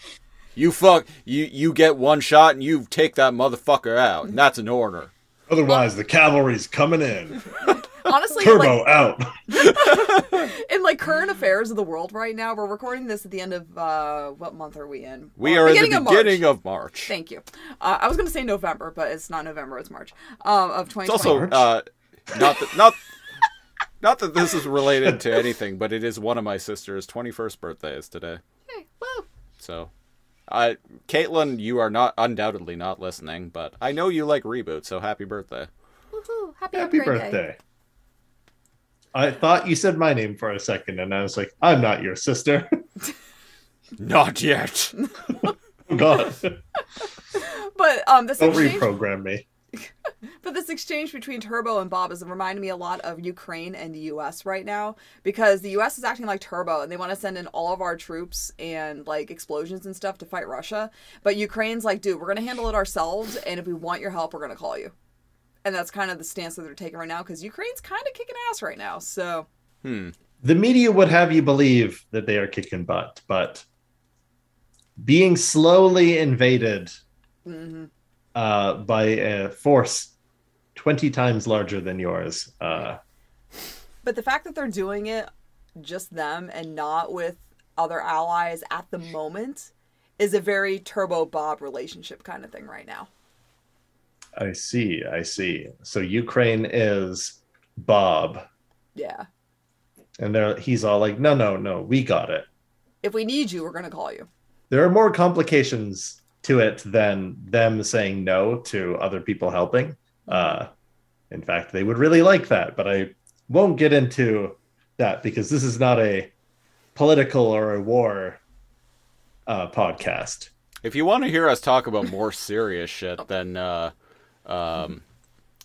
Speaker 2: *laughs* you fuck you you get one shot and you take that motherfucker out, and that's an order.
Speaker 6: Otherwise, the cavalry's coming in. *laughs*
Speaker 1: Honestly,
Speaker 6: Turbo
Speaker 1: like
Speaker 6: out. *laughs*
Speaker 1: in like current affairs of the world right now, we're recording this at the end of uh what month are we in?
Speaker 2: We
Speaker 1: Uh,
Speaker 2: are in the
Speaker 1: beginning of
Speaker 2: beginning
Speaker 1: March.
Speaker 2: of March.
Speaker 1: Thank you. Uh, I was gonna say November, but it's not November; it's March. Um, of
Speaker 2: It's also uh, not that not not that this is related to anything, but it is one of my sister's twenty first birthdays today.
Speaker 1: Hey, woo.
Speaker 2: So, I Caitlin, you are not undoubtedly not listening, but I know you like reboot. So happy birthday!
Speaker 1: Woohoo. Happy,
Speaker 6: Happy birthday.
Speaker 1: Day.
Speaker 6: I thought you said my name for a second, and I was like, I'm not your sister. *laughs*
Speaker 2: Not yet. *laughs*
Speaker 6: oh, God.
Speaker 1: But um, this
Speaker 6: Don't
Speaker 1: exchange,
Speaker 6: reprogram me. *laughs*
Speaker 1: but this exchange between Turbo and Bob is reminding me a lot of Ukraine and the U.S. right now because the U.S. is acting like Turbo and they want to send in all of our troops and like explosions and stuff to fight Russia. But Ukraine's like, dude, we're gonna handle it ourselves, and if we want your help, we're gonna call you. And that's kind of the stance that they're taking right now because Ukraine's kind of kicking ass right now. So
Speaker 6: The media would have you believe that they are kicking butt, but being slowly invaded uh, by a force 20 times larger than yours. Uh,
Speaker 1: But the fact that they're doing it just them and not with other allies at the moment is a very Turbo Bob relationship kind of thing right now.
Speaker 6: I see. I see. So Ukraine is Bob,
Speaker 1: Yeah.
Speaker 6: and they're, he's all like, no, no, no, we got it.
Speaker 1: If we need you, we're going to call you.
Speaker 6: There are more complications to it than them saying no to other people helping. Uh, in fact, they would really like that, but I won't get into that because this is not a political or a war uh, podcast.
Speaker 2: If you want to hear us talk about more serious shit than uh, um,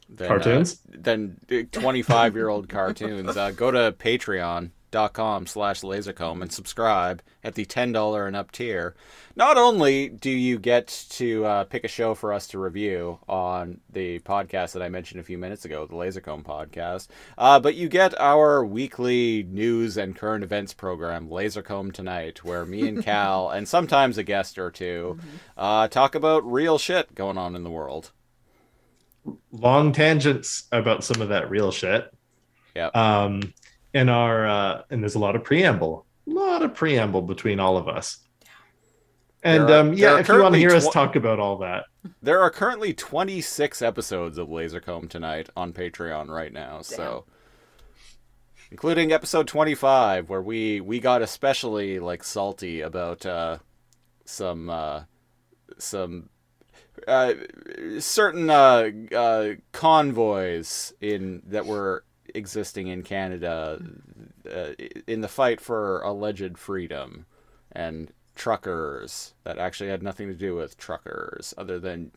Speaker 2: than,
Speaker 6: Cartoons?
Speaker 2: uh, than twenty five year old cartoons, uh, go to Patreon.com slash lasercomb and subscribe at the ten dollar and up tier. Not only do you get to uh, pick a show for us to review on the podcast that I mentioned a few minutes ago, the Lasercomb podcast, uh, but you get our weekly news and current events program, Lasercomb Tonight, where me and *laughs* Cal, and sometimes a guest or 2 uh, talk about real shit going on in the world.
Speaker 6: Long tangents about some of that real shit.
Speaker 2: Yeah.
Speaker 6: Um, in our uh, and there's a lot of preamble, a lot of preamble between all of us. And
Speaker 2: are-
Speaker 6: um, yeah, if you want to
Speaker 2: currently
Speaker 6: hear us talk about all that,
Speaker 2: There are currently 26 episodes of Lasercomb Tonight on Patreon right now, so including episode 25 where we we got especially like salty about uh some uh some uh certain uh, uh convoys in that were existing in Canada uh, in the fight for alleged freedom and truckers that actually had nothing to do with truckers other than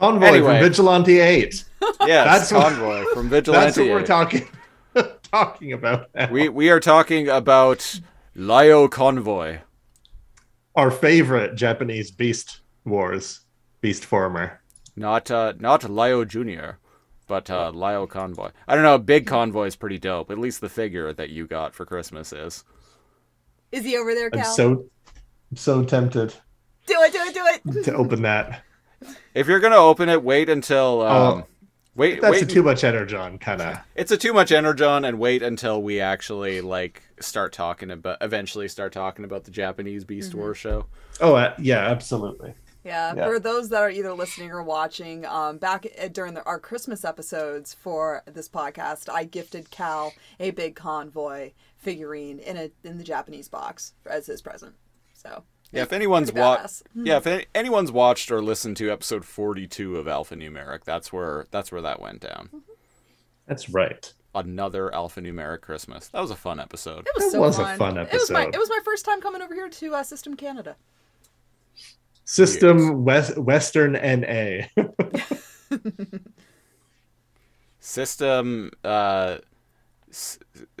Speaker 6: Convoy
Speaker 2: Anyway.
Speaker 6: from Vigilante Eight. *laughs*
Speaker 2: yes
Speaker 6: That's what-
Speaker 2: convoy from vigilante
Speaker 6: That's what we're talking *laughs* talking about. Now.
Speaker 2: we we are talking about Lio convoy
Speaker 6: Our favorite Japanese Beast Wars, Beast Former.
Speaker 2: not uh not Lio junior but uh Lio convoy i don't know big convoy is pretty dope at least the figure that you got for christmas is
Speaker 1: Is he over there,
Speaker 6: I'm
Speaker 1: Cal?
Speaker 6: so so tempted
Speaker 1: do it, do it, do it.
Speaker 6: to open that.
Speaker 2: if you're gonna open it wait until um
Speaker 6: Oh,
Speaker 2: wait
Speaker 6: That's
Speaker 2: wait
Speaker 6: a too much energon kind of.
Speaker 2: it's a too much energon and wait until we actually like start talking about eventually start talking about the japanese beast
Speaker 1: Mm-hmm.
Speaker 2: war show
Speaker 6: Oh uh, yeah, absolutely.
Speaker 1: Yeah,
Speaker 6: Yeah.
Speaker 1: for those that are either listening or watching, um, back uh, during the, our Christmas episodes for this podcast, I gifted Cal a big convoy figurine in a in the Japanese box as his present. So
Speaker 2: Yeah, if anyone's watched, yeah, if any- anyone's watched or listened to episode forty-two of Alphanumeric, that's where that's where that went down.
Speaker 6: That's right.
Speaker 2: another alphanumeric Christmas. That was a fun episode.
Speaker 1: It was
Speaker 6: It
Speaker 1: so
Speaker 6: was a
Speaker 1: fun.
Speaker 6: fun
Speaker 1: It was my
Speaker 6: episode.
Speaker 1: it was my first time coming over here to uh, System Canada.
Speaker 6: System West, Western NA. *laughs*
Speaker 2: System uh, s-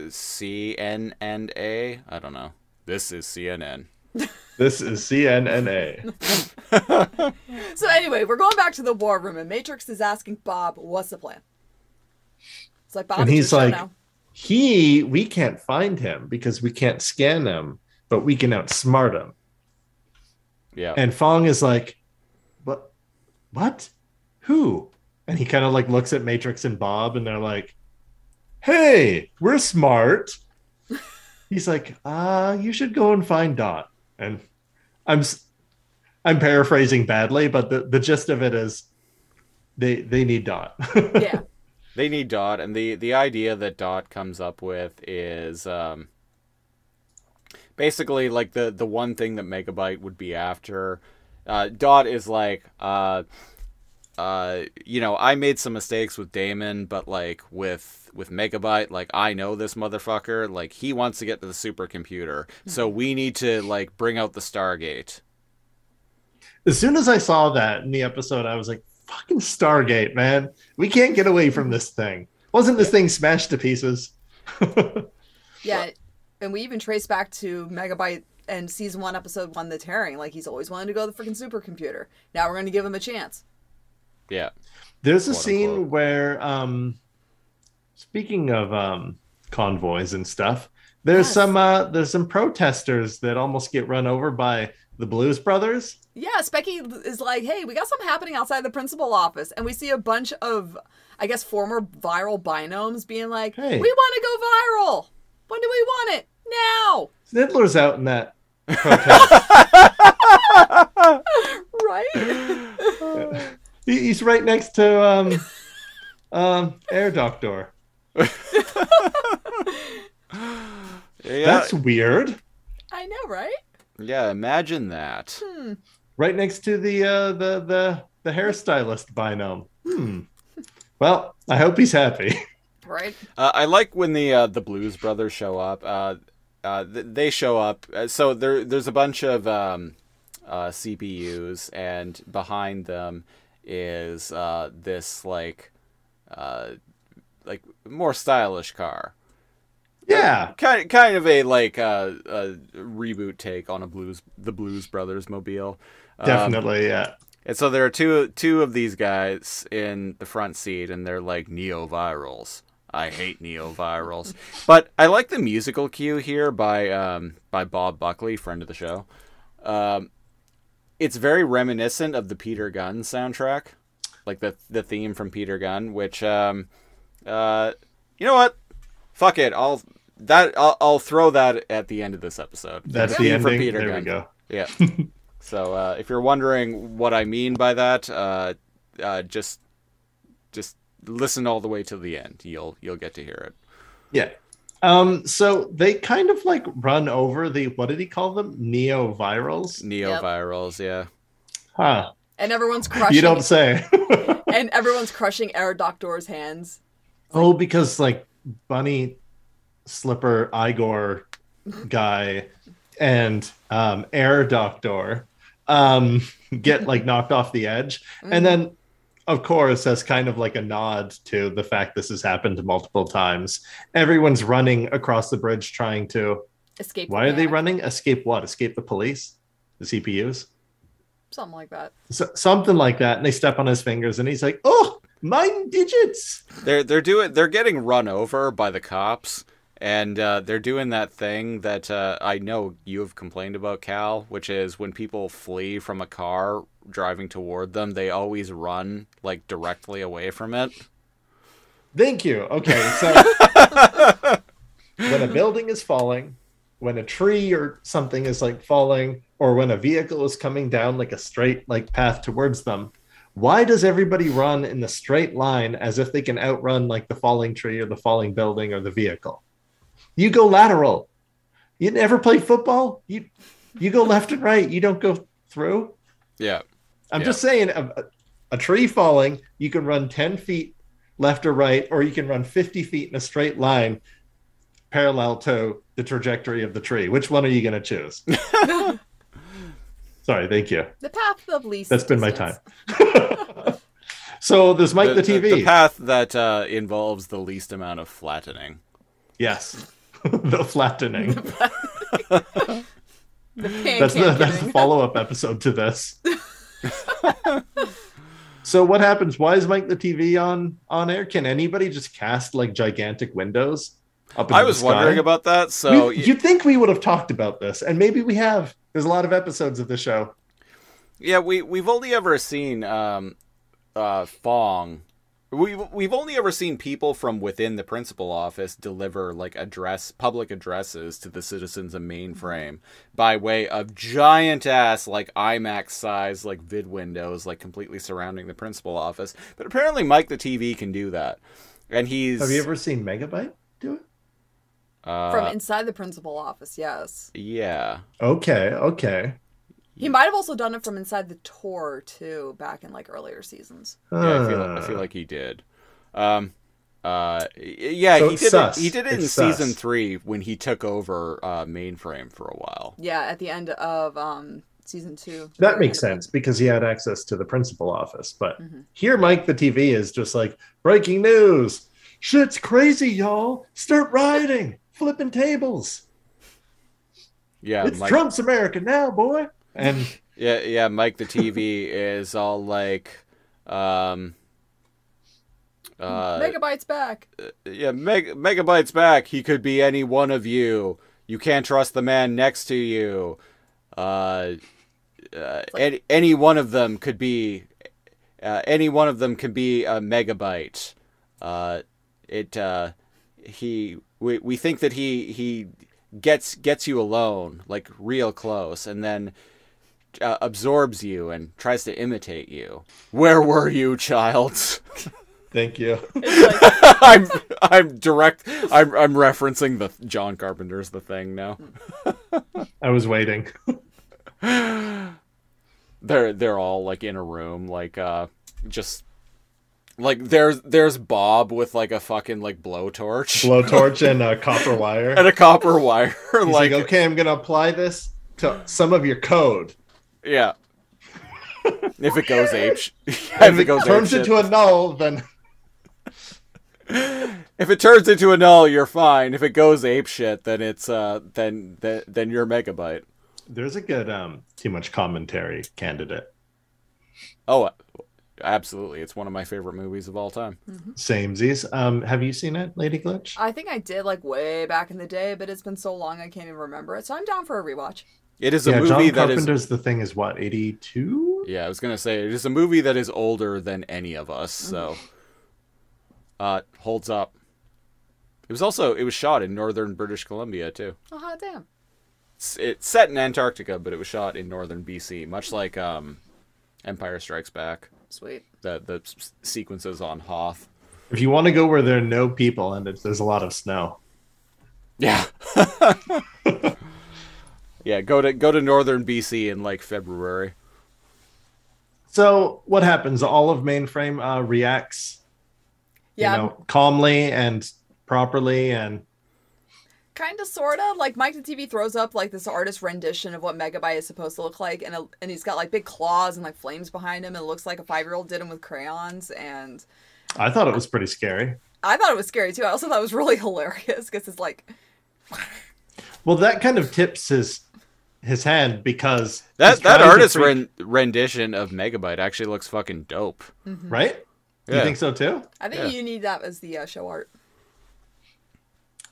Speaker 2: C N and A. I don't know. This is CNN. *laughs*
Speaker 6: this is CNNA. *laughs*
Speaker 1: So anyway, we're going back to the war room, and Matrix is asking Bob, "What's the plan?" It's like Bob,
Speaker 6: And he's like,
Speaker 1: now.
Speaker 6: He, we can't find him because we can't scan him, but we can outsmart him.
Speaker 2: Yeah.
Speaker 6: And Phong is like, what? What? Who? And he kind of like looks at Matrix and Bob, and they're like, "Hey, we're smart." *laughs* He's like, "Uh, you should go and find Dot." And I'm, s- I'm paraphrasing badly, but the the gist of it is, they they need Dot. *laughs*
Speaker 1: yeah,
Speaker 2: they need Dot, and the the idea that Dot comes up with is um, basically like the the one thing that Megabyte would be after. Uh, Dot is like, uh, uh, you know, I made some mistakes with Daemon, but like with with Megabyte, like I know this motherfucker, like he wants to get to the supercomputer, so we need to like bring out the Stargate.
Speaker 6: as soon as I saw that in the episode, I was like, fucking Stargate, man. We can't get away from this thing. Wasn't this thing smashed to pieces? *laughs*
Speaker 1: yeah, and we even trace back to Megabyte and season one, episode one, the tearing. Like he's always wanted to go to the freaking supercomputer. Now we're going to give him a chance.
Speaker 2: Yeah,
Speaker 6: There's a
Speaker 2: Quote,
Speaker 6: scene
Speaker 2: unquote.
Speaker 6: where, um, speaking of um, convoys and stuff, there's
Speaker 1: Yes.
Speaker 6: some uh, there's some protesters that almost get run over by the Blues Brothers.
Speaker 1: Yeah, Specky is like, hey, we got something happening outside the principal office. And we see a bunch of, I guess, former viral binomes being like,
Speaker 6: Hey.
Speaker 1: we want to go viral. When do we want it? Now.
Speaker 6: Snidler's out in that protest. *laughs*
Speaker 1: Right?
Speaker 6: He- He's right next to um, um, Air Doctor.
Speaker 2: yeah,
Speaker 6: That's weird.
Speaker 1: I know, right?
Speaker 2: yeah. Imagine that.
Speaker 6: right next to the uh, the the the hairstylist binome. Hmm. Well, I hope he's happy. *laughs*
Speaker 1: Right?
Speaker 2: Uh, I like when the uh, the Blues Brothers show up. Uh, th- they show up. Uh, so there there's a bunch of um, uh, CPUs, and behind them is uh, this like uh, like more stylish car.
Speaker 6: yeah.
Speaker 2: Kind kind of a like uh, a reboot take on a blues the Blues Brothers mobile. Um,
Speaker 6: Definitely, yeah.
Speaker 2: and so there are two two of these guys in the front seat, and they're like neo virals. I hate neo virals, but I like the musical cue here by um, by Bob Buckley, friend of the show. Um, it's very reminiscent of the Peter Gunn soundtrack, like the the theme from Peter Gunn. Which, um, uh, you know what? Fuck it. I'll that I'll, I'll throw that at the end of this episode.
Speaker 6: That's
Speaker 2: Theme
Speaker 6: the
Speaker 2: from
Speaker 6: ending.
Speaker 2: Peter
Speaker 6: there
Speaker 2: Gunn.
Speaker 6: we go.
Speaker 2: Yeah. *laughs* so uh, if you're wondering what I mean by that, uh, uh, just listen all the way to the end. You'll you'll get to hear it.
Speaker 6: Yeah. Um, so they kind of like run over the what did he call them? Neo virals.
Speaker 2: Neo virals, yeah.
Speaker 6: Huh.
Speaker 1: And everyone's crushing *laughs*
Speaker 6: You don't say. *laughs* *laughs*
Speaker 1: and everyone's crushing Air Doctor's hands.
Speaker 6: oh, because like Bunny Slipper Igor guy and um Air Doctor um get like knocked off the edge. And then of course, as kind of like a nod to the fact this has happened multiple times, everyone's running across the bridge trying to
Speaker 1: Escape.
Speaker 6: Why
Speaker 1: the
Speaker 6: are they running? Escape what? Escape the police? The CPUs?
Speaker 1: Something like that.
Speaker 6: So, something like that. And they step on his fingers and he's like, oh, mine digits.
Speaker 2: They're they're doing they're getting run over by the cops, and uh, they're doing that thing that uh, I know you have complained about, Cal, which is when people flee from a car driving toward them, they always run like directly away from it.
Speaker 6: Thank you. Okay. So when a building is falling, when a tree or something is like falling, or when a vehicle is coming down like a straight like path towards them, why does everybody run in the straight line as if they can outrun like the falling tree or the falling building or the vehicle? You go lateral. You never play football? You you go left and right. You don't go through.
Speaker 2: Yeah.
Speaker 6: I'm
Speaker 2: Yeah.
Speaker 6: just saying, a, a tree falling, you can run 10 feet left or right, or you can run 50 feet in a straight line parallel to the trajectory of the tree. Which one are you going to choose? *laughs* *laughs* Sorry, thank you.
Speaker 1: The path of least.
Speaker 6: That's been my time. *laughs* so there's Mike the, TV.
Speaker 2: the path that uh, involves the least amount of flattening.
Speaker 6: yes. *laughs* the flattening.
Speaker 1: The *laughs*
Speaker 6: that's the,
Speaker 1: pancake
Speaker 6: that's the
Speaker 1: eating.
Speaker 6: follow-up episode to this. *laughs* so what happens? Why is Mike the TV on on air? Can anybody just cast like gigantic windows up in
Speaker 2: I
Speaker 6: the
Speaker 2: was
Speaker 6: sky?
Speaker 2: wondering about that. So
Speaker 6: We- you'd think we would have talked about this, and maybe we have. There's a lot of episodes of the show.
Speaker 2: Yeah, we we've only ever seen um, uh, Phong. We we've only ever seen people from within the principal office deliver like address public addresses to the citizens of Mainframe by way of giant ass like IMAX size like vid windows like completely surrounding the principal office. But apparently Mike the TV can do that, and he's
Speaker 6: Have you ever seen Megabyte do it?
Speaker 2: uh,
Speaker 1: From inside the principal office, yes.
Speaker 2: yeah.
Speaker 6: Okay, okay.
Speaker 1: He might have also done it from inside the tour too, back in like earlier seasons.
Speaker 2: Yeah, I feel I
Speaker 6: Ah.
Speaker 2: feel like he did. Um, uh, yeah,
Speaker 6: So
Speaker 2: he did
Speaker 6: sus.
Speaker 2: it. He did it in
Speaker 6: It's
Speaker 2: season three when he took over uh, mainframe for a while.
Speaker 1: Yeah, at the end of um season two.
Speaker 6: That makes sense because he had access to the principal office. But
Speaker 1: Mm-hmm.
Speaker 6: here, Mike the TV is just like breaking news. Shit's crazy, y'all. Start rioting, flipping tables.
Speaker 2: Yeah,
Speaker 6: it's
Speaker 2: Mike,
Speaker 6: Trump's America now, boy. And *laughs*
Speaker 2: yeah, yeah. Mike the TV is all like, um, uh,
Speaker 1: Megabytes back.
Speaker 2: yeah, Meg- megabytes back. He could be any one of you. You can't trust the man next to you. Uh, uh, any, any one of them could be. Uh, any one of them can be a megabyte. Uh, it. Uh, he. We, we think that he he gets gets you alone, like real close, and then uh, absorbs you and tries to imitate you. Where were you, child?
Speaker 6: thank you. *laughs*
Speaker 2: I'm I'm direct. I'm I'm referencing the John Carpenter's The Thing now.
Speaker 6: I was waiting. *laughs*
Speaker 2: They're they're all like in a room, like uh, just like there's there's Bob with like a fucking like blowtorch
Speaker 6: Blowtorch and a *laughs* copper wire.
Speaker 2: and a copper wire,
Speaker 6: He's like,
Speaker 2: like,
Speaker 6: okay, I'm gonna apply this to some of your code.
Speaker 2: Yeah. *laughs* if it goes ape, sh- *laughs*
Speaker 6: If
Speaker 2: if it
Speaker 6: it
Speaker 2: goes
Speaker 6: turns
Speaker 2: ape
Speaker 6: into a null, then *laughs*
Speaker 2: if it turns into a null, you're fine. If it goes ape shit, then it's uh then then, then you're megabyte.
Speaker 6: there's a good um too much commentary candidate.
Speaker 2: Oh, absolutely! It's one of my favorite movies of all time.
Speaker 6: Samesies. Um, have you seen it, Lady Glitch?
Speaker 1: I think I did like way back in the day, but it's been so long I can't even remember it. So I'm down for a rewatch.
Speaker 2: It is a
Speaker 6: yeah,
Speaker 2: movie
Speaker 6: John
Speaker 2: that is.
Speaker 6: Carpenter's The Thing is what, 82?
Speaker 2: Yeah, I was gonna say it is a movie that is older than any of us, so uh holds up. It was also it was shot in northern British Columbia too.
Speaker 1: Oh hot damn.
Speaker 2: It's, it's set in Antarctica, but it was shot in northern BC, much like um, Empire Strikes Back.
Speaker 1: Sweet.
Speaker 2: The the s- sequences on Hoth.
Speaker 6: If you want to go where there are no people and it's, there's a lot of snow.
Speaker 2: Yeah. *laughs* *laughs* yeah, go to go to northern BC in like February.
Speaker 6: So what happens? All of mainframe uh, reacts,
Speaker 1: Yeah,
Speaker 6: you know, calmly and properly, and
Speaker 1: kind of, sort of. Like Mike the TV throws up like this artist rendition of what Megabyte is supposed to look like, and a, and he's got like big claws and like flames behind him, and it looks like a five year old did him with crayons. And
Speaker 6: I thought it was pretty scary.
Speaker 1: I thought it was scary too. I also thought it was really *laughs* hilarious because it's like
Speaker 6: Well, that kind of tips his his hand because
Speaker 2: That that artist's
Speaker 6: freak-
Speaker 2: rendition of Megabyte actually looks fucking dope.
Speaker 6: right? You think so too?
Speaker 1: I think
Speaker 2: Yeah.
Speaker 1: you need that as the uh, show art.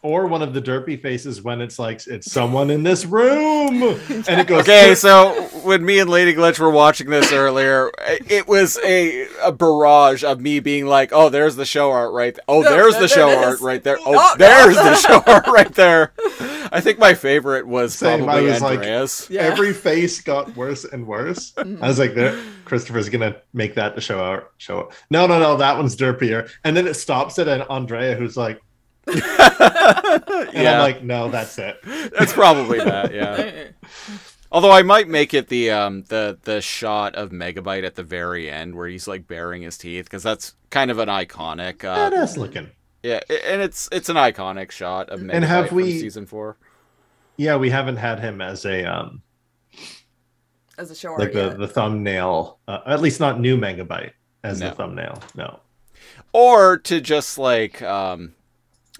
Speaker 6: Or one of the derpy faces when it's like it's someone in this room, and it goes.
Speaker 2: Okay, so when me and Lady Glitch were watching this earlier, it was a, a barrage of me being like, "Oh, there's the show art right. There. Oh, there's the show art right there.
Speaker 1: Oh,
Speaker 2: there's the show art right there." I think my favorite was
Speaker 6: Same, I
Speaker 2: probably
Speaker 6: was like-
Speaker 2: Andreas.
Speaker 1: Yeah.
Speaker 6: Every face got worse and worse. Mm. I was like, there, Christopher's gonna make that the show art Show out. No, no, no, that one's derpier. And then it stops it, and Andrea, who's like, *laughs* and
Speaker 2: yeah,
Speaker 6: I'm like, no, that's it. *laughs*
Speaker 2: that's probably that. Yeah, *laughs* Although I might make it the um the the shot of Megabyte at the very end where he's like baring his teeth because that's kind of an iconic. Uh,
Speaker 6: Badass looking.
Speaker 2: yeah, and it's it's an iconic shot of Megabyte
Speaker 6: And have
Speaker 2: from
Speaker 6: we-
Speaker 2: season four.
Speaker 6: Yeah, we haven't had him as a um
Speaker 1: as a show
Speaker 6: like the,
Speaker 1: yet.
Speaker 6: the thumbnail, uh, at least not new megabyte as
Speaker 2: No.
Speaker 6: the thumbnail. No.
Speaker 2: or to just like um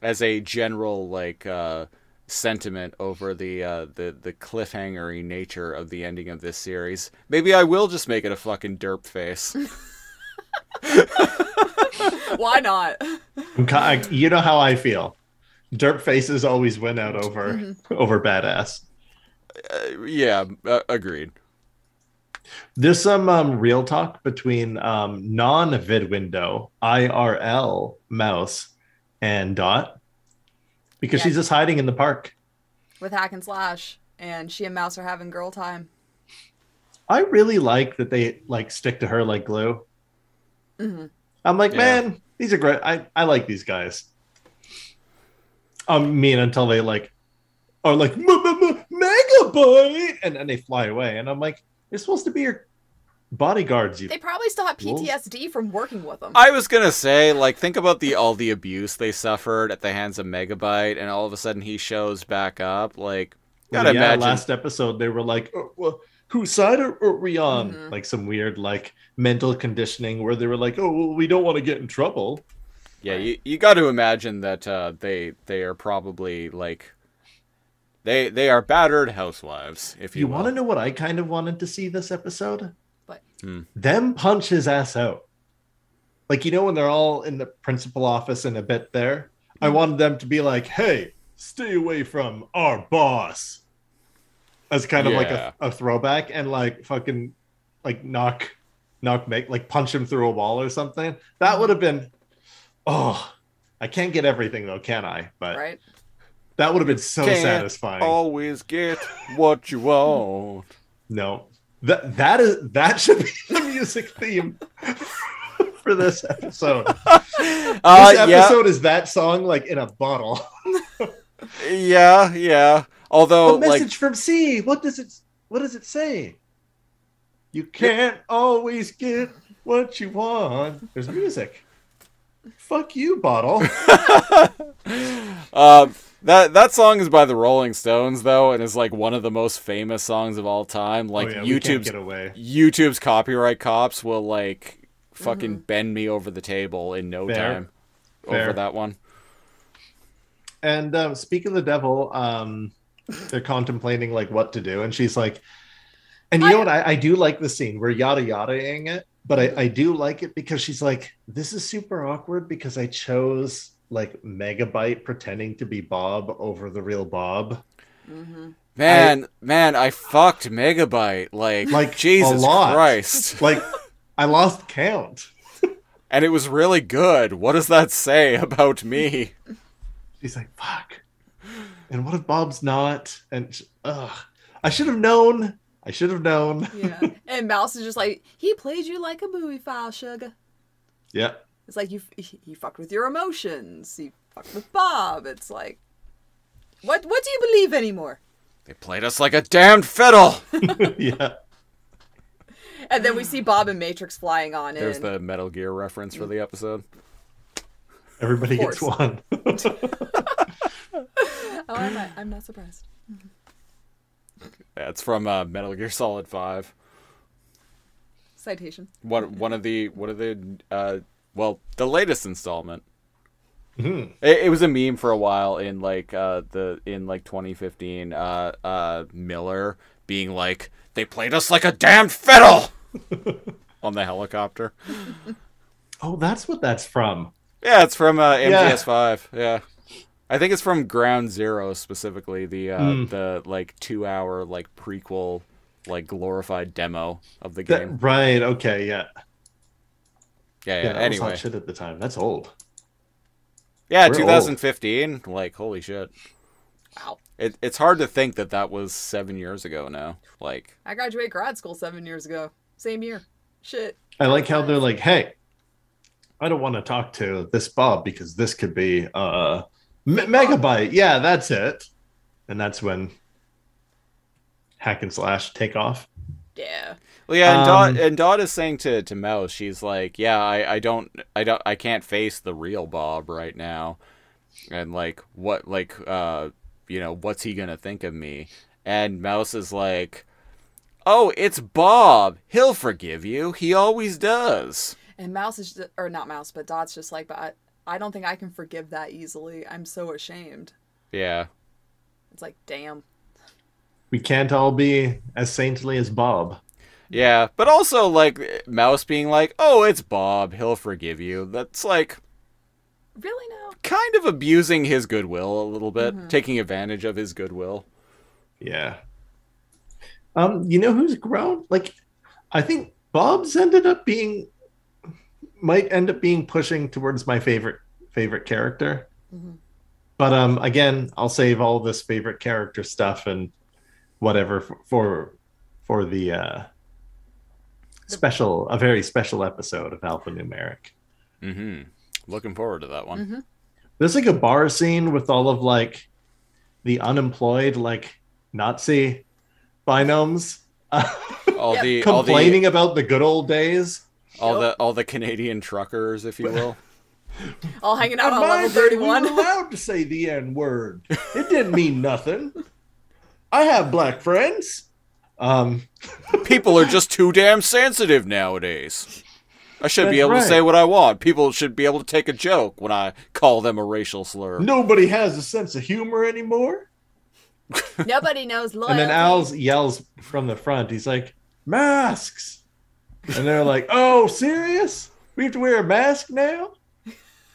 Speaker 2: as a general like uh sentiment over the uh the the cliffhangery nature of the ending of this series maybe i will just make it a fucking derp face *laughs*
Speaker 1: Why not?
Speaker 6: I'm ki- I- you know how I feel. Derp faces always win out over over badass.
Speaker 2: Uh, yeah uh, agreed
Speaker 6: There's some um, real talk between um, non vid window IRL mouse and Dot because
Speaker 1: Yeah.
Speaker 6: she's just hiding in the park.
Speaker 1: With hack and slash, and she and Mouse are having girl time.
Speaker 6: I really like that they like stick to her like glue.
Speaker 1: Mhm.
Speaker 6: I'm like,
Speaker 2: Yeah.
Speaker 6: man, these are great. I, I like these guys. I mean, until they like are like "M- m- m- megabyte, and then they fly away, and I'm like, they're supposed to be your bodyguards. You
Speaker 1: They probably still have
Speaker 6: Wolves?
Speaker 1: PTSD from working with them.
Speaker 2: i was gonna say like think about the all the abuse they suffered at the hands of megabyte and all of a sudden he shows back up like gotta
Speaker 6: yeah,
Speaker 2: imagine
Speaker 6: last episode they were like, "Oh, well, whose side are, are we on?
Speaker 1: Mhm.
Speaker 6: Like some weird like mental conditioning where they were like, oh, well, we don't want to get in trouble.
Speaker 2: Yeah, you, you got to imagine that uh, they they are probably like they they are battered housewives, if you,
Speaker 6: You want to know what I kind of wanted to see this episode?
Speaker 1: But
Speaker 2: Hmm.
Speaker 6: Them punch his ass out. Like you know when they're all in the principal office and a bit there. I
Speaker 2: Hmm.
Speaker 6: wanted them to be like, "Hey, stay away from our boss," as kind of like a, a throwback, and like fucking like knock, knock, make like punch him through a wall or something. That would have been, oh, I can't get everything though, can I? But
Speaker 1: right?
Speaker 6: that would have been so
Speaker 2: Can't
Speaker 6: satisfying.
Speaker 2: always get what you want.
Speaker 6: No, that that is that should be the music theme for this episode.
Speaker 2: Uh,
Speaker 6: this
Speaker 2: yeah,
Speaker 6: episode is that song like in a bottle.
Speaker 2: yeah, yeah. Although,
Speaker 6: a message
Speaker 2: like,
Speaker 6: from C. What does it? What does it say? You can't always get what you want. There's music. Fuck you, bottle. *laughs*
Speaker 2: um, that that song is by the Rolling Stones, though, and is like one of the most famous songs of all time. Like
Speaker 6: oh, yeah,
Speaker 2: YouTube's
Speaker 6: get away.
Speaker 2: YouTube's copyright cops will like fucking bend me over the table in no
Speaker 6: Fair.
Speaker 2: time
Speaker 6: Fair.
Speaker 2: over that one.
Speaker 6: And um, speak of the devil, um, they're contemplating like what to do, and she's like, and you know what? I, I do like the scene. We're yada yadaing it, but I, I do like it because she's like, this is super awkward because I chose like Megabyte pretending to be Bob over the real Bob. Mm-hmm.
Speaker 2: Man, man, I fucked Megabyte. Like,
Speaker 6: Like, a
Speaker 2: Jesus
Speaker 6: lot.
Speaker 2: Christ. *laughs*
Speaker 6: Like, I lost count.
Speaker 2: and it was really good. What does that say about me?
Speaker 6: She's like, fuck. And what if Bob's not? And sh- ugh, I should have known. I should have known.
Speaker 1: Yeah. and Mouse is just like, he played you like a movie file, sugar. *laughs*
Speaker 6: Yeah.
Speaker 1: It's like you he, he fucked with your emotions. He fucked with Bob. It's like, what what do you believe anymore?
Speaker 2: They played us like a damned fiddle. *laughs* *laughs*
Speaker 6: yeah.
Speaker 1: And then we see Bob and Matrix flying on
Speaker 2: There's
Speaker 1: in.
Speaker 2: There's the Metal Gear reference for the episode.
Speaker 6: Everybody gets
Speaker 1: course.
Speaker 6: one. *laughs*
Speaker 1: Oh, I'm not, I'm not surprised.
Speaker 2: Yeah, it's from uh, Metal Gear Solid Five.
Speaker 1: Citation.
Speaker 2: One one of the one of the uh, well the latest installment.
Speaker 6: Mhm.
Speaker 2: It, it was a meme for a while in like uh, the in like 2015. Uh, uh, Miller being like, "They played us like a damned fiddle," *laughs* on the helicopter. *laughs*
Speaker 6: Oh, that's what that's from.
Speaker 2: Yeah, it's from uh,
Speaker 6: Yeah.
Speaker 2: MGS5. Yeah. I think it's from Ground Zero specifically, the uh,
Speaker 6: Mm.
Speaker 2: the like two hour like prequel like glorified demo of the
Speaker 6: That-
Speaker 2: game.
Speaker 6: right. Okay. Yeah.
Speaker 2: Yeah,
Speaker 6: Yeah.
Speaker 2: yeah.
Speaker 6: that was
Speaker 2: anyway,
Speaker 6: hot shit at the time. That's old.
Speaker 2: yeah,
Speaker 6: We're
Speaker 2: 2015. Like holy shit.
Speaker 1: Wow.
Speaker 2: It, it's hard to think that that was seven years ago now. Like,
Speaker 1: I graduated grad school seven years ago. Same year. Shit.
Speaker 6: I like how they're like, "Hey, I don't want to talk to this Bob because this could be uh me- megabyte." Yeah, that's it. And that's when hack and slash take off.
Speaker 1: Yeah.
Speaker 2: Well, yeah, and
Speaker 6: Um,
Speaker 2: Dot and Dot is saying to to Mouse, she's like, "Yeah, I, I don't, I don't, I can't face the real Bob right now, and like, what, like, uh, you know, what's he gonna think of me?" And Mouse is like, "Oh, it's Bob. He'll forgive you. He always does."
Speaker 1: And Mouse is just, or not Mouse, but Dot's just like, but I, I don't think I can forgive that easily. I'm so ashamed.
Speaker 2: Yeah,
Speaker 1: It's like, damn.
Speaker 6: We can't all be as saintly as Bob.
Speaker 2: Yeah, but also like Mouse being like, "Oh, it's Bob. He'll forgive you." That's like
Speaker 1: Really now?
Speaker 2: kind of abusing his goodwill a little bit, taking advantage of his goodwill.
Speaker 6: Yeah. Um, you know who's grown? Like, I think Bob's ended up being might end up being pushing towards my favorite favorite character. But um, again, I'll save all this favorite character stuff and whatever for for, for the uh, special, a very special episode of Alphanumeric.
Speaker 2: Mm-hmm. Looking forward to that one.
Speaker 6: There's like a bar scene with all of like the unemployed like Nazi binomes.
Speaker 2: All
Speaker 1: Yep.
Speaker 2: the all the
Speaker 6: complaining about the good old days.
Speaker 2: all the all the Canadian truckers, if you will. *laughs*
Speaker 1: All hanging out
Speaker 6: On
Speaker 1: on
Speaker 6: my
Speaker 1: level
Speaker 6: day, we
Speaker 1: 31.
Speaker 6: allowed to say the N word. It didn't mean nothing. I have black friends. Um, *laughs*
Speaker 2: People are just too damn sensitive nowadays. I should be
Speaker 6: That's
Speaker 2: able to say what I want. People should be able to take a joke when I call them a racial slur.
Speaker 6: nobody has a sense of humor anymore. *laughs*
Speaker 1: Nobody knows loyalty.
Speaker 6: And then Al's yells from the front. He's like, "Masks!" And they're like, "Oh, serious? We have to wear a mask now?"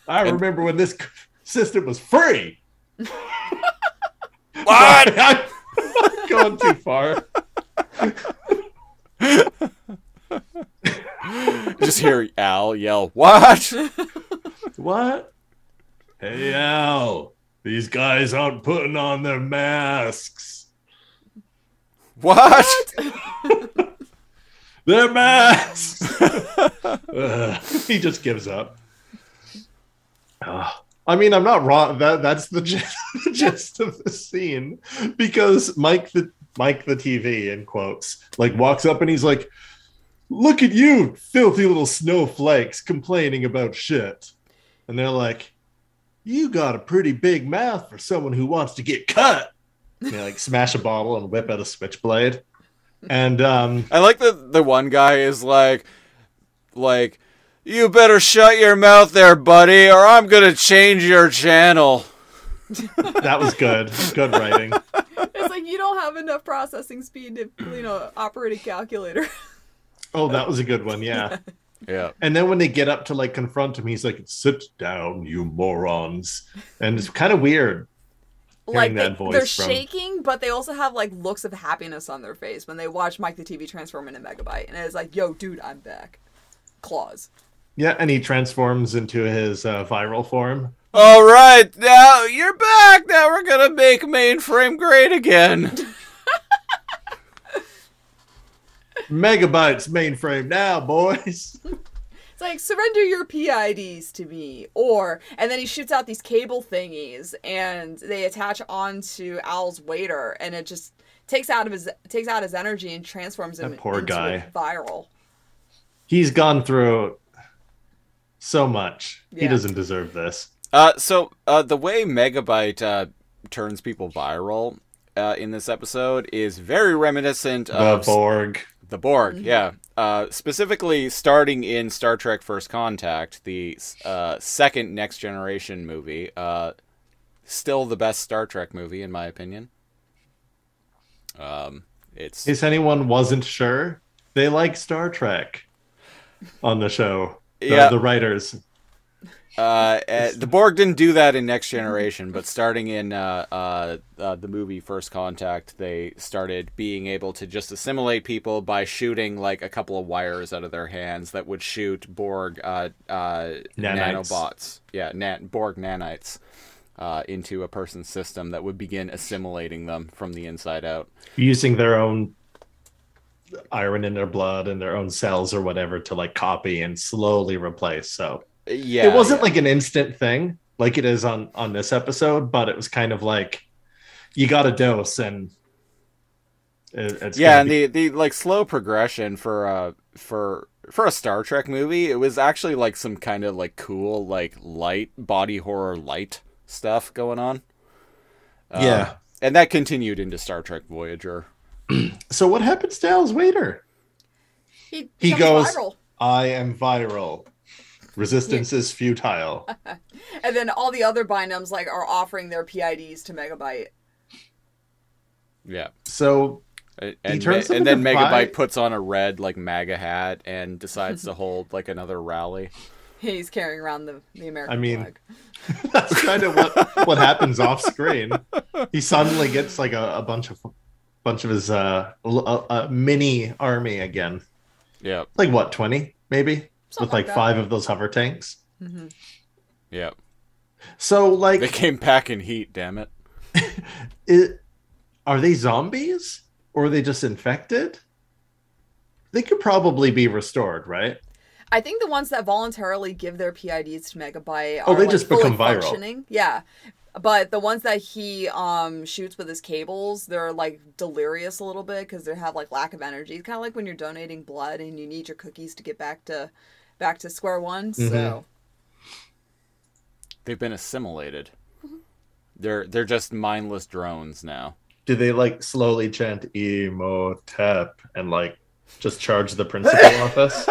Speaker 6: I
Speaker 2: And-
Speaker 6: remember when this system was free. *laughs*
Speaker 2: What?
Speaker 6: I'm going too far. *laughs*
Speaker 2: just hear Al yell, "What?" *laughs*
Speaker 6: What? Hey, Al. These guys aren't putting on their masks.
Speaker 2: What? *laughs*
Speaker 6: Their masks. Ugh, he just gives up. Ah, *sighs* I mean, I'm not wrong. That that's the gist, the gist of the scene because Mike the Mike the TV in quotes like walks up and he's like, "Look at you, filthy little snowflakes, complaining about shit," and they're like, "You got a pretty big mouth for someone who wants to get cut." And they like smash a bottle and whip out a switchblade, and um,
Speaker 2: I like that the one guy is like, like, you better shut your mouth there, buddy, or I'm gonna change your channel. *laughs*
Speaker 6: that was good, good writing.
Speaker 1: It's like you don't have enough processing speed to, you know, operate a calculator.
Speaker 6: Oh, that was a good one. Yeah. *laughs*
Speaker 2: Yeah.
Speaker 6: And then when they get up to like confront him, he's like, "Sit down, you morons!" And it's kind of weird.
Speaker 1: like
Speaker 6: that
Speaker 1: they,
Speaker 6: voice
Speaker 1: they're
Speaker 6: from-
Speaker 1: shaking, but they also have like looks of happiness on their face when they watch Mike the TV transform into Megabyte, and it's like, "Yo, dude, I'm back." Claws.
Speaker 6: Yeah, and he transforms into his uh, viral form.
Speaker 2: All right, now you're back. Now we're gonna make mainframe great again. *laughs*
Speaker 6: Megabytes mainframe now, boys. *laughs*
Speaker 1: It's like surrender your PIDs to me, or and then he shoots out these cable thingies, and they attach onto Al's waiter, and it just takes out of his takes out his energy and transforms him
Speaker 6: That poor
Speaker 1: into
Speaker 6: guy.
Speaker 1: viral.
Speaker 6: He's gone through so much. He doesn't deserve this.
Speaker 2: Uh, so uh, the way Megabyte uh, turns people viral uh, in this episode is very reminiscent of
Speaker 6: The
Speaker 2: of
Speaker 6: Borg.
Speaker 2: The Borg, yeah. Uh, specifically, starting in Star Trek: First Contact, the uh, second Next Generation movie. Uh, still the best Star Trek movie, in my opinion. Um, it's
Speaker 6: In case anyone wasn't sure, they like Star Trek on the show. The,
Speaker 2: Yeah.
Speaker 6: the writers.
Speaker 2: Uh, uh, the Borg didn't do that in Next Generation, but starting in uh, uh, uh, the movie First Contact, they started being able to just assimilate people by shooting like a couple of wires out of their hands that would shoot Borg uh, uh, nanobots, yeah, nan- Borg nanites. Uh, into a person's system that would begin assimilating them from the inside out.
Speaker 6: using their own iron in their blood and their own cells or whatever to like copy and slowly replace. So
Speaker 2: Yeah,
Speaker 6: it wasn't
Speaker 2: yeah.
Speaker 6: like an instant thing like it is on on this episode, but it was kind of like you got a dose and It- it's
Speaker 2: yeah, and
Speaker 6: be-
Speaker 2: the the like slow progression for uh for for a Star Trek movie, it was actually like some kind of like cool like light body horror light stuff going on. Uh,
Speaker 6: yeah.
Speaker 2: and that continued into Star Trek Voyager. *clears throat*
Speaker 6: So what happens to Al's waiter?
Speaker 1: He,
Speaker 6: He goes,
Speaker 1: viral.
Speaker 6: I am viral. Resistance is futile. *laughs*
Speaker 1: and then all the other binomes like are offering their PIDs to Megabyte.
Speaker 2: Yeah.
Speaker 6: So
Speaker 2: And, and,
Speaker 6: turns
Speaker 2: and then Megabyte
Speaker 6: vi-
Speaker 2: puts on a red like MAGA hat and decides to *laughs* hold like another rally.
Speaker 1: He's carrying around the, the American
Speaker 6: I mean,
Speaker 1: flag. *laughs*
Speaker 6: that's kind of what what happens off screen. He suddenly gets like a, a bunch of bunch of his uh l- uh, uh, mini army again.
Speaker 2: Yeah.
Speaker 6: Like what, 20 maybe?
Speaker 1: Something
Speaker 6: With
Speaker 1: like
Speaker 6: like five of those hover tanks.
Speaker 2: Yeah.
Speaker 6: So like
Speaker 2: They came packing heat, damn it. *laughs*
Speaker 6: it, are they zombies or are they just infected? They could probably be restored, right?
Speaker 1: I think the ones that voluntarily give their PIDs to Megabyte
Speaker 6: Oh,
Speaker 1: are
Speaker 6: they
Speaker 1: like,
Speaker 6: just
Speaker 1: fully
Speaker 6: become viral.
Speaker 1: functioning. Yeah. But the ones that he um shoots with his cables, they're like delirious a little bit because they have like lack of energy. It's kind of like when you're donating blood and you need your cookies to get back to back to square one.
Speaker 6: Mm-hmm.
Speaker 1: So
Speaker 2: They've been assimilated. They're they're just mindless drones now.
Speaker 6: Do they like slowly chant Imhotep and like just charge the principal *laughs* office?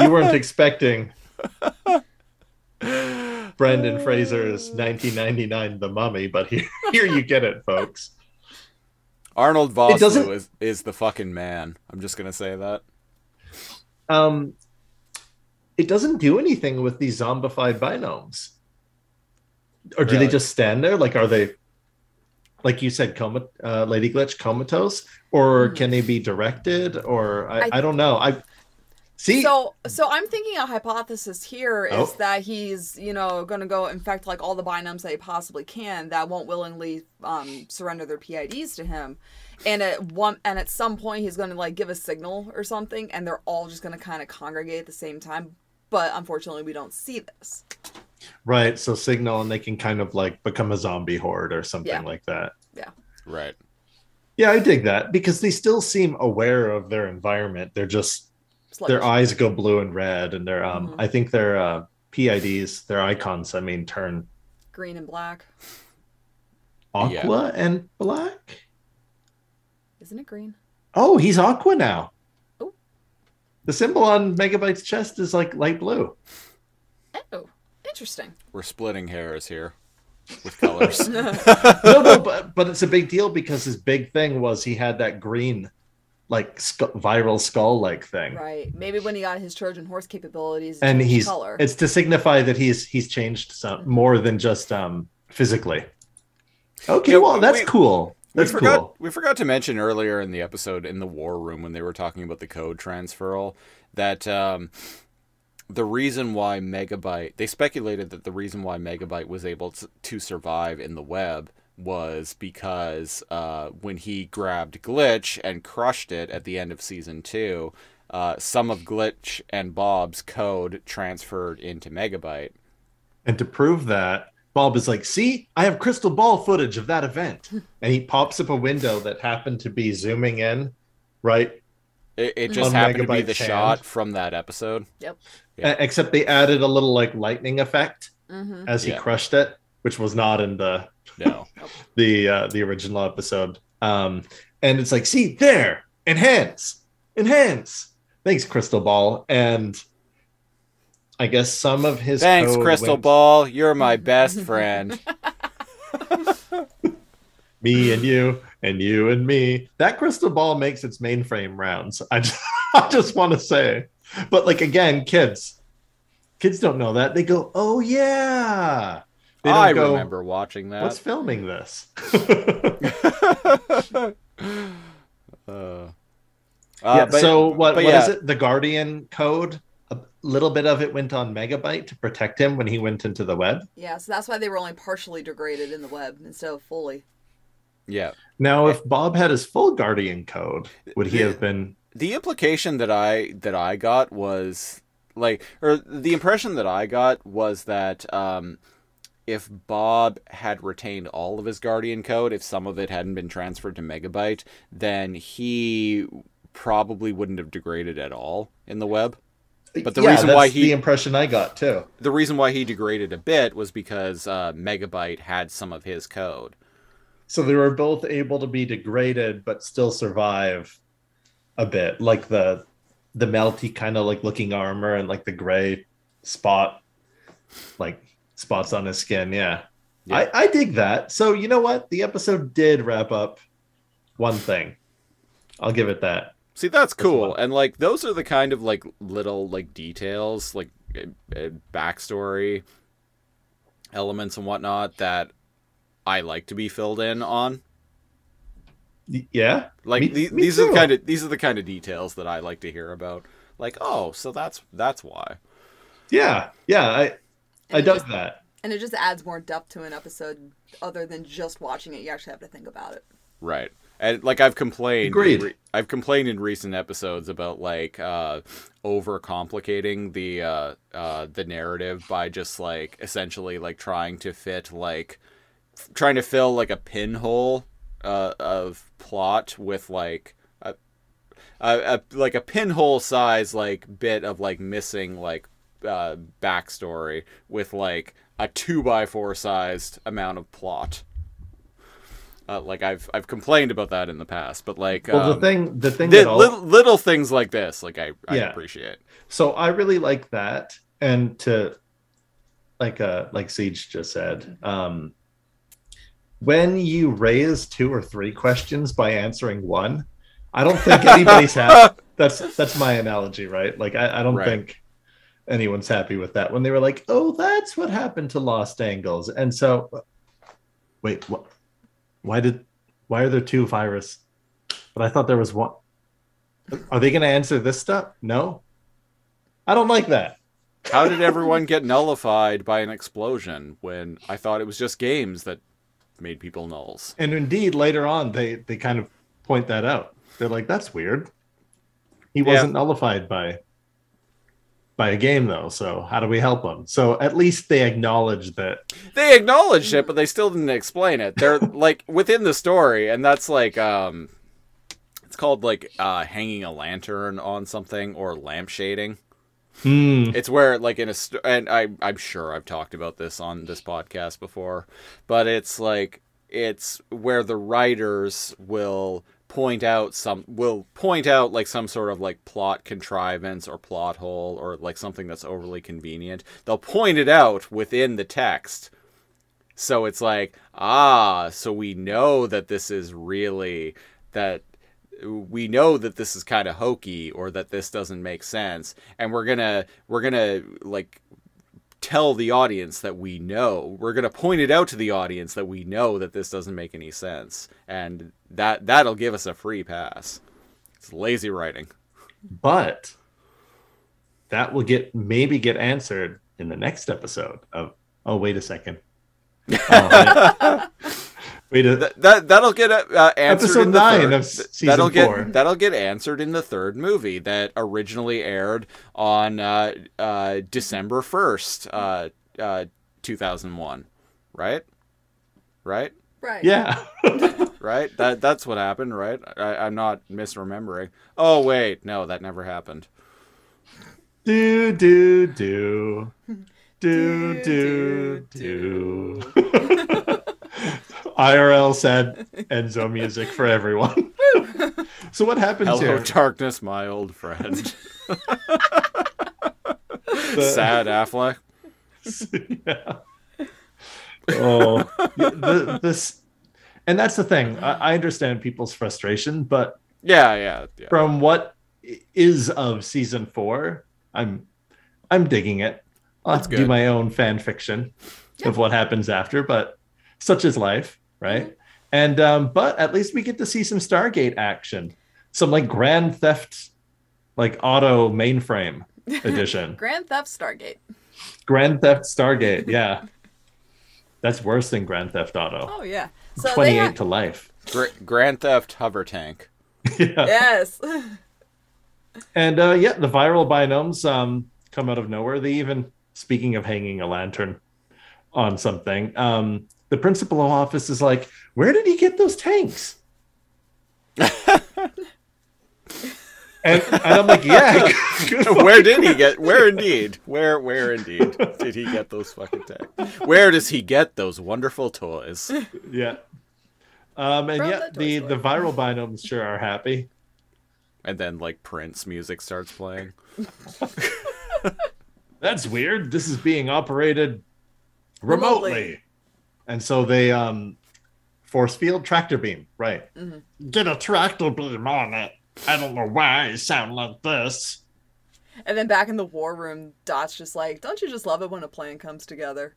Speaker 6: you weren't expecting Brendan Fraser's 1999 The Mummy, but here, *laughs* here you get it, folks.
Speaker 2: Arnold
Speaker 6: It
Speaker 2: Vosloo is, is the fucking man. I'm just gonna say that.
Speaker 6: Um, it doesn't do anything with these zombified binomes. Or do they just stand there? Like, are they, like you said, coma, uh, Lady Glitch, comatose? Or can they be directed? Or I,
Speaker 1: I-
Speaker 6: I, don't know. I see.
Speaker 1: So, so I'm thinking a hypothesis here is
Speaker 6: Oh.
Speaker 1: that he's, you know, going to go infect like all the binomes that he possibly can that won't willingly um, surrender their PIDs to him, and at one and at some point he's going to like give a signal or something, and they're all just going to kind of congregate at the same time. But unfortunately, we don't see this.
Speaker 6: Right. So signal and they can kind of like become a zombie horde or something
Speaker 1: Yeah.
Speaker 6: like that.
Speaker 1: Yeah.
Speaker 2: Right.
Speaker 6: Yeah, I dig that because they still seem aware of their environment. They're just their eyes go blue and red and their um
Speaker 1: Mhm.
Speaker 6: I think their uh PIDs, their icons, I mean turn
Speaker 1: green and black,
Speaker 6: aqua and black.
Speaker 1: Isn't it green?
Speaker 6: Oh, he's aqua now.
Speaker 1: Oh.
Speaker 6: The symbol on Megabyte's chest is like light blue.
Speaker 1: Oh, interesting.
Speaker 2: We're splitting hairs here with colors. *laughs*
Speaker 6: no, no, but but it's a big deal because his big thing was he had that green, like sc- viral skull like thing,
Speaker 1: Right. Maybe when he got his Trojan horse capabilities,
Speaker 6: and he's
Speaker 1: color.
Speaker 6: it's to signify that he's he's changed some more than just um physically. Okay,
Speaker 2: Yeah,
Speaker 6: well that's
Speaker 2: we-
Speaker 6: cool. That's
Speaker 2: we forgot,
Speaker 6: cool.
Speaker 2: We forgot to mention earlier in the episode in the war room when they were talking about the code transferal that um, the reason why Megabyte they speculated that the reason why Megabyte was able to, to survive in the web was because uh, when he grabbed Glitch and crushed it at the end of season two, uh, some of Glitch and Bob's code transferred into Megabyte.
Speaker 6: And to prove that, Bob is like, "See, I have crystal ball footage of that event," and he pops up a window that happened to be zooming in, right?
Speaker 2: It, it just
Speaker 6: On
Speaker 2: happened to be the
Speaker 6: hand.
Speaker 2: shot from that episode.
Speaker 1: yep.
Speaker 2: Yeah.
Speaker 6: Except they added a little like lightning effect
Speaker 1: Mm-hmm.
Speaker 6: as he
Speaker 2: Yeah.
Speaker 6: crushed it, which was not in the
Speaker 2: No. *laughs*
Speaker 6: the uh, the original episode. Um, and it's like, see there, enhance, enhance. Thanks, Crystal Ball. And I guess some of his
Speaker 2: Thanks,
Speaker 6: code
Speaker 2: Crystal
Speaker 6: went-
Speaker 2: Ball. You're my *laughs* best friend. *laughs*
Speaker 6: Me and you, and you and me. That crystal ball makes its mainframe rounds. I just, *laughs* I just want to say, but like again, kids, kids don't know that. They go, "Oh yeah." They don't
Speaker 2: I
Speaker 6: go,
Speaker 2: remember watching that.
Speaker 6: What's filming this?
Speaker 2: Uh,
Speaker 6: yeah,
Speaker 2: uh, but-
Speaker 6: so what?
Speaker 2: but
Speaker 6: What is
Speaker 2: yeah,
Speaker 6: it? The Guardian code. A little bit of it went on Megabyte to protect him when he went into the web.
Speaker 1: Yeah, so that's why they were only partially degraded in the web instead of fully.
Speaker 2: Yeah.
Speaker 6: Now, if Bob had his full Guardian code, would he have been?
Speaker 2: The implication that I that I got was like, or the impression that I got was that um, if Bob had retained all of his Guardian code, if some of it hadn't been transferred to Megabyte, then he probably wouldn't have degraded at all in the web. But the
Speaker 6: Yeah,
Speaker 2: reason
Speaker 6: that's
Speaker 2: why he
Speaker 6: the impression I got too.
Speaker 2: the reason why he degraded a bit was because uh, Megabyte had some of his code.
Speaker 6: So they were both able to be degraded but still survive a bit, like the the melty kind of like looking armor and like the gray spot, like spots on his skin. Yeah,
Speaker 2: Yeah.
Speaker 6: I I dig that. So you know what? The episode did wrap up one thing. I'll give it that.
Speaker 2: See, that's cool,
Speaker 6: one.
Speaker 2: and like those are the kind of like little like details, like uh, uh, backstory elements and whatnot that I like to be filled in on.
Speaker 6: Yeah,
Speaker 2: Like
Speaker 6: Me-
Speaker 2: the-
Speaker 6: me
Speaker 2: these are the kind of these are the kind of details that I like to hear about. Like, oh, so that's that's why.
Speaker 6: yeah, yeah. I I
Speaker 1: it
Speaker 6: dug
Speaker 1: just-
Speaker 6: that.
Speaker 1: And it just adds more depth to an episode other than just watching it. You actually have to think about it.
Speaker 2: Right. And like I've complained,
Speaker 6: Agreed.
Speaker 2: re- I've complained in recent episodes about like uh, overcomplicating the uh, uh, the narrative by just like essentially like trying to fit like f- trying to fill like a pinhole uh, of plot with like a, a, a like a pinhole size like bit of like missing like uh, backstory with like a two by four sized amount of plot. Uh, like I've I've complained about that in the past, but like
Speaker 6: Well,
Speaker 2: um,
Speaker 6: the thing, the thing
Speaker 2: the
Speaker 6: that all,
Speaker 2: little, little things like this, like I, I
Speaker 6: Yeah.
Speaker 2: appreciate.
Speaker 6: so I really like that, and to like uh like Siege just said, um, when you raise two or three questions by answering one, I don't think anybody's *laughs* happy. That's that's my analogy, right? Like I, I don't
Speaker 2: Right.
Speaker 6: think anyone's happy with that when they were like, "Oh, that's what happened to Lost Angles," and so wait, what? Why did? Why are there two virus? But I thought there was one. Are they going to answer this stuff? No. I don't like that.
Speaker 2: How did everyone get nullified by an explosion when I thought it was just games that made people nulls?
Speaker 6: And indeed, later on, they they kind of point that out. They're like, "That's weird." He wasn't nullified by by a game, though. So how do we help them? So at least they acknowledge that.
Speaker 2: They acknowledged it, but they still didn't explain it. They're *laughs* like within the story, and that's like um, it's called like uh, hanging a lantern on something or lampshading.
Speaker 6: Hmm.
Speaker 2: It's where like in a st- and I I'm sure I've talked about this on this podcast before, but it's like it's where the writers will point out some will point out like some sort of like plot contrivance or plot hole or like something that's overly convenient. They'll point it out within the text. So it's like, ah, so we know that this is really that we know that this is kind of hokey or that this doesn't make sense and we're gonna we're gonna like tell the audience that we know we're gonna point it out to the audience that we know that this doesn't make any sense and that that'll give us a free pass it's lazy writing
Speaker 6: But that will get maybe get answered in the next episode of. Oh, wait a second. Oh, *laughs* wait
Speaker 2: that, that that'll get uh, answered
Speaker 6: Episode
Speaker 2: in the
Speaker 6: nine
Speaker 2: third,
Speaker 6: of season
Speaker 2: that'll
Speaker 6: four.
Speaker 2: get that'll get answered in the third movie that originally aired on uh, uh, December first, uh, uh, two thousand one, right? Right?
Speaker 1: Right.
Speaker 6: yeah. *laughs*
Speaker 2: Right? That that's what happened, right? I, I'm not misremembering. Oh wait, no, that never happened.
Speaker 6: Do do do *laughs* do do do do. *laughs* IRL said *laughs* Enzo music for everyone. *laughs* so what happens
Speaker 2: Hello,
Speaker 6: here?
Speaker 2: darkness, my old friend. *laughs*
Speaker 6: The-
Speaker 2: Sad Affleck.
Speaker 6: yeah. Oh, the, this, and that's the thing. I, I understand people's frustration, but
Speaker 2: Yeah, yeah, yeah.
Speaker 6: from what is of season four, I'm, I'm digging it. I'll
Speaker 2: That's
Speaker 6: do
Speaker 2: good.
Speaker 6: my own fan fiction of what happens after, but such is life, right? And um, but at least we get to see some Stargate action, some like Grand Theft, like auto mainframe *laughs* edition.
Speaker 1: Grand Theft Stargate.
Speaker 6: Grand Theft Stargate, yeah. That's worse than Grand Theft Auto.
Speaker 1: Oh yeah. So
Speaker 6: 28
Speaker 1: ha-
Speaker 6: to life.
Speaker 2: Gra- Grand Theft Hover Tank. *laughs*
Speaker 6: yeah.
Speaker 1: yes. *laughs*
Speaker 6: And uh, yeah, the viral binomes um, come out of nowhere. They even, speaking of hanging a lantern on something. Um, the principal office is like, "Where did he get those tanks?" and, and I'm like, "Yeah, good *laughs*
Speaker 2: where did he get? Where indeed? Where where indeed did he get those fucking tanks? Where does he get those wonderful toys?
Speaker 6: yeah." Um, and
Speaker 1: From
Speaker 6: yeah,
Speaker 1: the toy
Speaker 6: the
Speaker 1: store.
Speaker 6: the viral binomes sure are happy.
Speaker 2: And then like Prince music starts playing. *laughs*
Speaker 6: That's weird. This is being operated remotely.
Speaker 1: Remotely.
Speaker 6: And so they um force field tractor beam, right. Get a tractor beam on it. I don't know why it sound like this.
Speaker 1: And then back in the war room, Dot's just like, "Don't you just love it when a plan comes together?"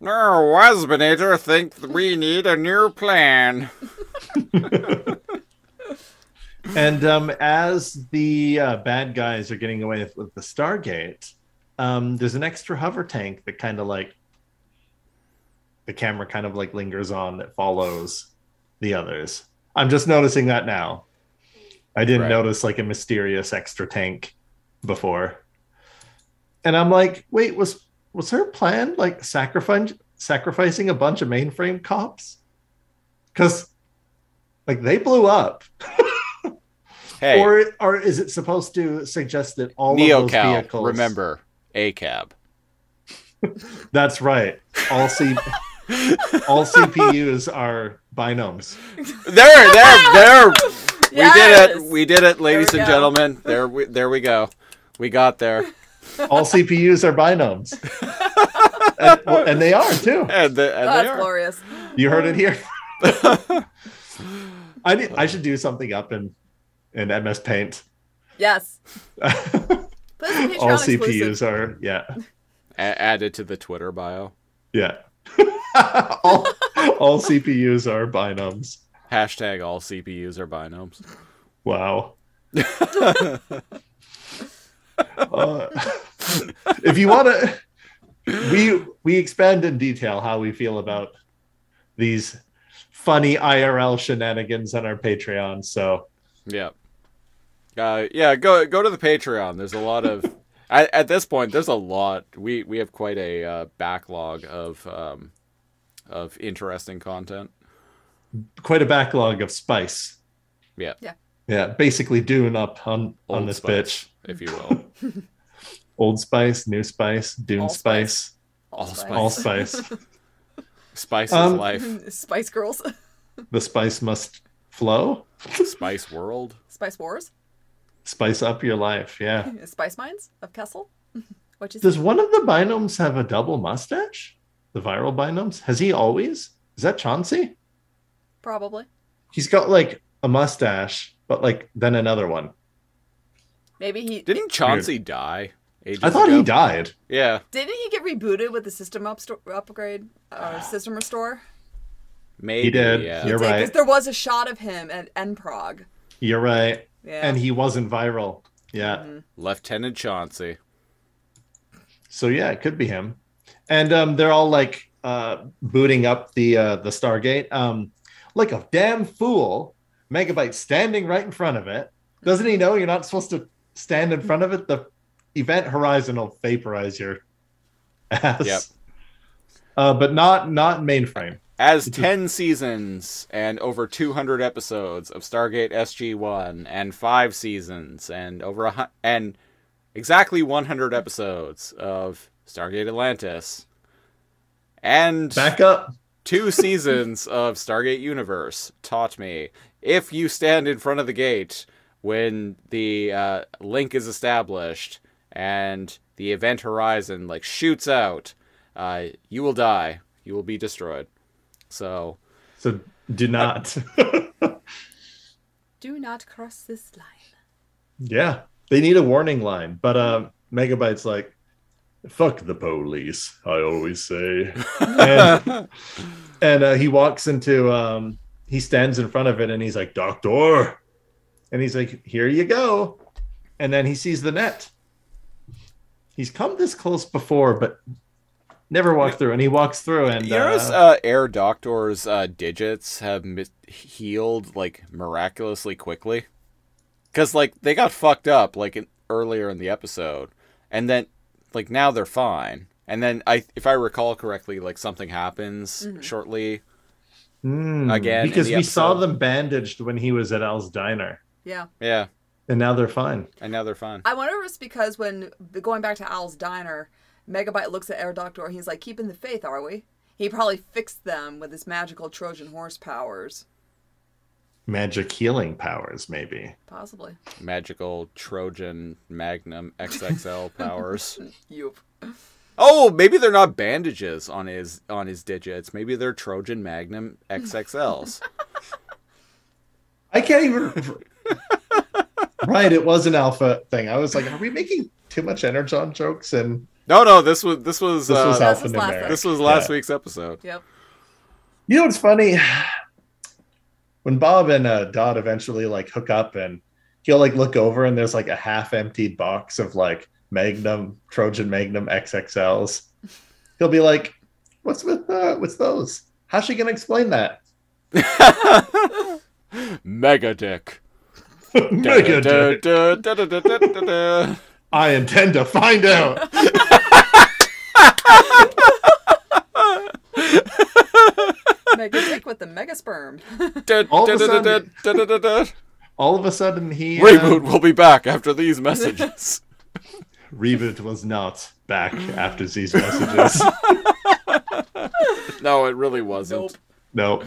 Speaker 2: No, Waspinator think we need a new plan. *laughs*
Speaker 6: And um as the uh, bad guys are getting away with, with the Stargate, um there's an extra hover tank that kind of like the camera kind of like lingers on that follows the others. I'm just noticing that now. I didn't
Speaker 2: Right.
Speaker 6: notice like a mysterious extra tank before. And I'm like, wait, was was her plan like sacrifice sacrificing a bunch of mainframe cops? Cuz like they blew up. *laughs*
Speaker 2: Hey,
Speaker 6: Or or is it supposed to suggest that all of those vehicles
Speaker 2: remember a cab. *laughs*
Speaker 6: That's right. All C all CPUs are binomes.
Speaker 2: There, there, there. We did it. We did it, ladies and
Speaker 1: go.
Speaker 2: gentlemen. There, we, there we go. We got there,
Speaker 6: All CPUs are binomes. and, and they are too.
Speaker 2: and, the, and
Speaker 1: Oh,
Speaker 2: they
Speaker 1: that's
Speaker 2: are.
Speaker 1: glorious.
Speaker 6: You heard it here. *laughs* I need, I should do something up in in MS Paint.
Speaker 1: Yes. *laughs* But it's
Speaker 6: all
Speaker 1: exclusive.
Speaker 6: CPUs are yeah.
Speaker 2: A- added to the Twitter bio.
Speaker 6: Yeah. *laughs* *laughs* all, all CPUs are binomes.
Speaker 2: Hashtag all CPUs are binomes.
Speaker 6: Wow. *laughs* Uh, if you want to, we we expand in detail how we feel about these funny IRL shenanigans on our Patreon. So
Speaker 2: Yeah. Uh, yeah, go go to the Patreon. There's a lot of at, at this point. There's a lot. We we have quite a uh, backlog of um, of interesting content.
Speaker 6: quite a backlog of spice.
Speaker 2: Yeah,
Speaker 1: Yeah.
Speaker 6: Yeah, basically doing up on on this
Speaker 2: Spice,
Speaker 6: bitch.
Speaker 2: if you will. *laughs*
Speaker 6: Old Spice, New Spice, Dune
Speaker 1: All
Speaker 6: Spice,
Speaker 1: Spice.
Speaker 2: All
Speaker 1: Spice.
Speaker 6: All Spice. *laughs*
Speaker 2: Spice
Speaker 6: Um,
Speaker 2: is life. *laughs*
Speaker 1: Spice Girls.
Speaker 6: the spice must flow.
Speaker 2: Spice World.
Speaker 1: Spice Wars.
Speaker 6: Spice up your life. Yeah.
Speaker 1: Spice Mines of Kessel. What you
Speaker 6: Does one of the binomes have a double mustache? The viral binomes? Has he always? Is that Chauncey?
Speaker 1: Probably.
Speaker 6: He's got like a mustache, but like then another one.
Speaker 1: Maybe he
Speaker 2: Didn't Chauncey die?
Speaker 6: I thought
Speaker 2: ago?
Speaker 6: he died.
Speaker 2: Yeah,
Speaker 1: didn't he get rebooted with the system upsto- upgrade or system restore?
Speaker 2: maybe.
Speaker 6: He did.
Speaker 2: Yeah.
Speaker 6: You're
Speaker 1: Because
Speaker 6: right.
Speaker 1: there was a shot of him at NProg.
Speaker 6: You're right.
Speaker 1: Yeah.
Speaker 6: And he wasn't viral. Yeah. Mm-hmm.
Speaker 2: Lieutenant Chauncey.
Speaker 6: So yeah, it could be him. And um, they're all like uh, booting up the uh, the Stargate. Um, like a damn fool, Megabyte standing right in front of it. Doesn't he know you're not supposed to stand in front of it? The event horizon will vaporize your ass.
Speaker 2: Yep.
Speaker 6: Uh, but not not mainframe.
Speaker 2: As 10 seasons and over 200 episodes of Stargate SG-1 and 5 seasons and over a and exactly 100 episodes of Stargate Atlantis and
Speaker 6: Back up.
Speaker 2: two *laughs* seasons of Stargate Universe taught me if you stand in front of the gate when the uh, link is established and the event horizon like shoots out, uh, you will die. You will be destroyed. So
Speaker 6: So do not. *laughs*
Speaker 1: Do not cross this line.
Speaker 6: yeah, they need a warning line. But um, Megabyte's like, "Fuck the police." I always say. *laughs* and and uh, he walks into um he stands in front of it and he's like doctor! And he's like here you go. And then he sees the net. He's come this close before but never walked through. And he walks through and
Speaker 2: notice
Speaker 6: uh,
Speaker 2: uh, Herr Doktor's uh, digits have mi- healed like miraculously quickly, because like they got fucked up like in, earlier in the episode, and then like now they're fine, And then I, if I recall correctly, like something happens shortly.
Speaker 6: Hmm,
Speaker 2: Again,
Speaker 6: because
Speaker 2: the
Speaker 6: we saw them bandaged when he was at Al's diner,
Speaker 1: Yeah.
Speaker 2: Yeah,
Speaker 6: and now they're fine.
Speaker 2: and now they're fine.
Speaker 1: I wonder if it's because when going back to Al's diner, Megabyte looks at Herr Doktor and he's like, "Keeping the faith, are we?" He probably fixed them with his magical Trojan horse powers,
Speaker 6: Magic healing powers, maybe.
Speaker 1: possibly.
Speaker 2: Magical Trojan Magnum XXL *laughs* powers.
Speaker 1: Yup.
Speaker 2: Oh, maybe they're not bandages on his on his digits. Maybe they're Trojan Magnum XXLs. *laughs*
Speaker 6: I can't even. right, it was an alpha thing. I was like, are we making too much energon jokes? And
Speaker 2: no, no, this was this was
Speaker 6: this
Speaker 2: uh,
Speaker 6: was
Speaker 1: This was last
Speaker 2: this was last
Speaker 6: Yeah.
Speaker 2: week's episode.
Speaker 1: Yep.
Speaker 6: You know what's funny? When Bob and uh, Dot eventually like hook up, and he'll like look over, and there's like a half-emptied box of like Magnum Trojan Magnum XXLs. He'll be like, "What's with uh, what's those? How's she gonna explain that?" *laughs*
Speaker 2: Mega dick. *laughs*
Speaker 6: Mega dick. I intend to find out. *laughs*
Speaker 1: Mega dick with the mega sperm.
Speaker 6: All of a sudden- All of a sudden, he uh,
Speaker 2: Reboot will be back after these messages. *laughs*
Speaker 6: Reboot was not back after these messages. *laughs*
Speaker 2: no, it really wasn't.
Speaker 1: Nope.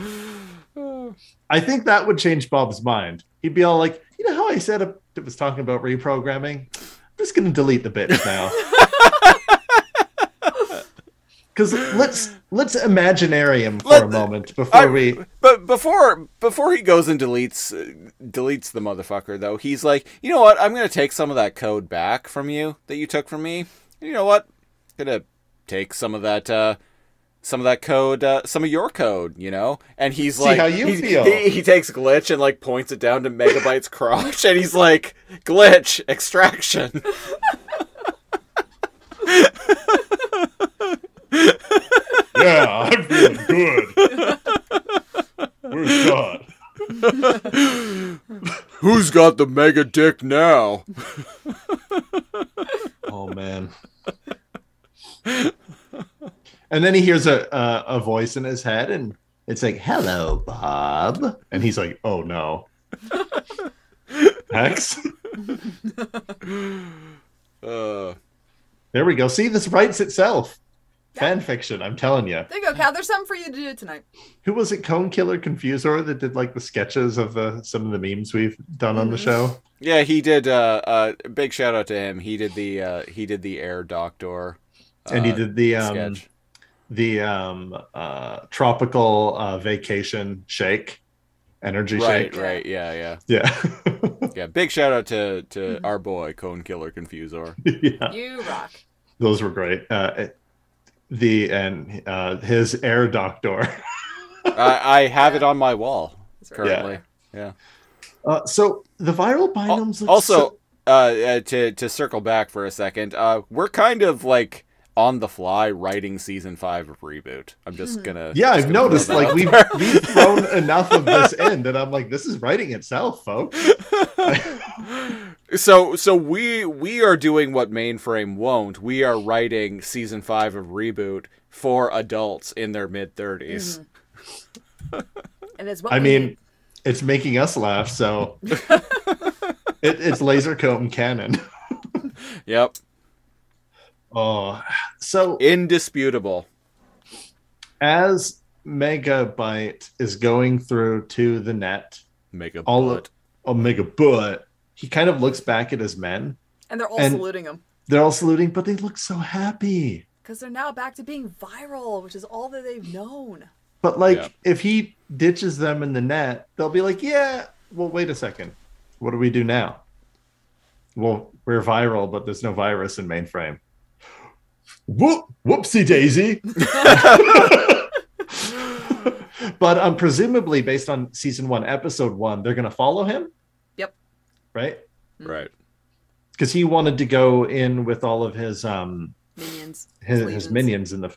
Speaker 6: no. I think that would change Bob's mind. He'd be all like, you know how I said it was talking about reprogramming? I'm just gonna delete the bits now. *laughs* Because let's *gasps* let's imaginarium for
Speaker 2: Let-
Speaker 6: a moment before
Speaker 2: I-
Speaker 6: we
Speaker 2: But before before he goes and deletes deletes the motherfucker though, he's like, you know what? I'm gonna take some of that code back from you that you took from me. You know what? I'm gonna take some of that uh, some of that code, uh, some of your code, you know. And he's
Speaker 6: See
Speaker 2: like,
Speaker 6: how you
Speaker 2: he,
Speaker 6: feel.
Speaker 2: He, he takes glitch and like points it down to Megabyte's *laughs* crotch, and he's like, glitch extraction. *laughs* *laughs* *laughs*
Speaker 6: Yeah, I'm feeling good. Where's God? *laughs*
Speaker 2: Who's got the mega dick now? *laughs*
Speaker 6: Oh man. and then he hears a, a a voice in his head, and it's like, "Hello, Bob," and he's like, "Oh no." Hex.
Speaker 2: Uh,
Speaker 6: There we go. See, this writes itself. Fan fiction. I'm telling you.
Speaker 1: There you go, Cal. There's something for you to do tonight.
Speaker 6: Who was it? Cone Killer Confusor that did like the sketches of the some of the memes we've done on the
Speaker 1: Mm-hmm.
Speaker 6: show.
Speaker 2: Yeah, he did. Uh, uh, big shout out to him. He did the uh, he did the Herr Doktor.
Speaker 6: and he
Speaker 2: uh,
Speaker 6: did the um
Speaker 2: sketch.
Speaker 6: the um uh tropical uh vacation shake energy
Speaker 2: Right,
Speaker 6: shake.
Speaker 2: right, yeah, yeah,
Speaker 6: Yeah. *laughs*
Speaker 2: yeah. Big shout out to to
Speaker 1: Mm-hmm.
Speaker 2: our boy Cone Killer Confusor. *laughs*
Speaker 6: yeah.
Speaker 1: You rock.
Speaker 6: Those were great. Uh the and uh his Herr Doktor. *laughs*
Speaker 2: I, I have it on my wall currently. Yeah.
Speaker 6: Uh so the viral binomes look
Speaker 2: Also,
Speaker 6: so-
Speaker 2: uh, uh, to to circle back for a second, uh, we're kind of like on the fly writing season five of reboot. I'm just hmm. gonna.
Speaker 6: yeah,
Speaker 2: just
Speaker 6: I've
Speaker 2: gonna
Speaker 6: noticed like we've we've thrown enough of this in that I'm like, this is writing itself, folks. *laughs*
Speaker 2: So so we we are doing what mainframe won't. We are writing season five of reboot for adults in their mid 30s mm-hmm.
Speaker 1: And it's what
Speaker 6: I
Speaker 1: we
Speaker 6: mean,
Speaker 1: need.
Speaker 6: it's making us laugh, so *laughs* it, it's laser coat and cannon.
Speaker 2: Yep,
Speaker 6: Oh, so
Speaker 2: indisputable.
Speaker 6: as Megabyte is going through to the net,
Speaker 2: Make a
Speaker 6: all
Speaker 2: butt.
Speaker 6: of oh, Omega Butt, he kind of looks back at his men.
Speaker 1: and they're all
Speaker 6: and-
Speaker 1: saluting him
Speaker 6: They're all saluting, but they look so happy.
Speaker 1: because they're now back to being viral, which is all that they've known.
Speaker 6: But like,
Speaker 2: Yeah.
Speaker 6: if he ditches them in the net, they'll be like, "Yeah, well, wait a second. What do we do now?" Well, we're viral, but there's no virus in mainframe. Whoop, whoopsie daisy. *laughs* but um, presumably, based on season one, episode one, they're gonna follow him,
Speaker 1: Yep.
Speaker 6: right?
Speaker 2: Right.
Speaker 6: Because he wanted to go in with all of his um
Speaker 1: Minions.
Speaker 6: his, his minions in the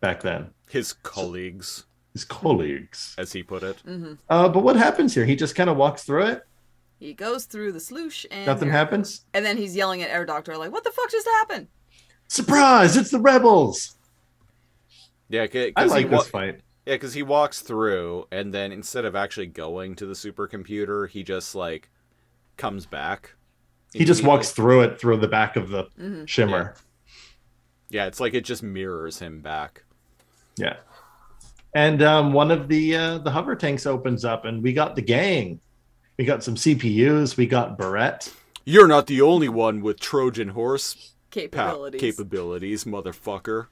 Speaker 6: back then,
Speaker 2: His colleagues,
Speaker 6: his colleagues.
Speaker 2: as he put it.
Speaker 6: Uh, but what happens here? He just kind of walks through it.
Speaker 1: He goes through the sloosh and
Speaker 6: Nothing happens.
Speaker 1: And then he's yelling at Herr Doktor like, "What the fuck just happened?"
Speaker 6: Surprise! It's the rebels.
Speaker 2: Yeah, because
Speaker 6: I like
Speaker 2: he wa-
Speaker 6: this fight.
Speaker 2: Yeah, because he walks through, and then instead of actually going to the supercomputer, he just like comes back.
Speaker 6: He just walks through it through the back of the shimmer.
Speaker 2: Yeah, it's like it just mirrors him back.
Speaker 6: Yeah. And um, one of the uh, the hover tanks opens up, and we got the gang. We got some CPUs. We got Barrett.
Speaker 2: You're not the only one with Trojan horse pa-
Speaker 1: Capabilities.
Speaker 2: capabilities, motherfucker.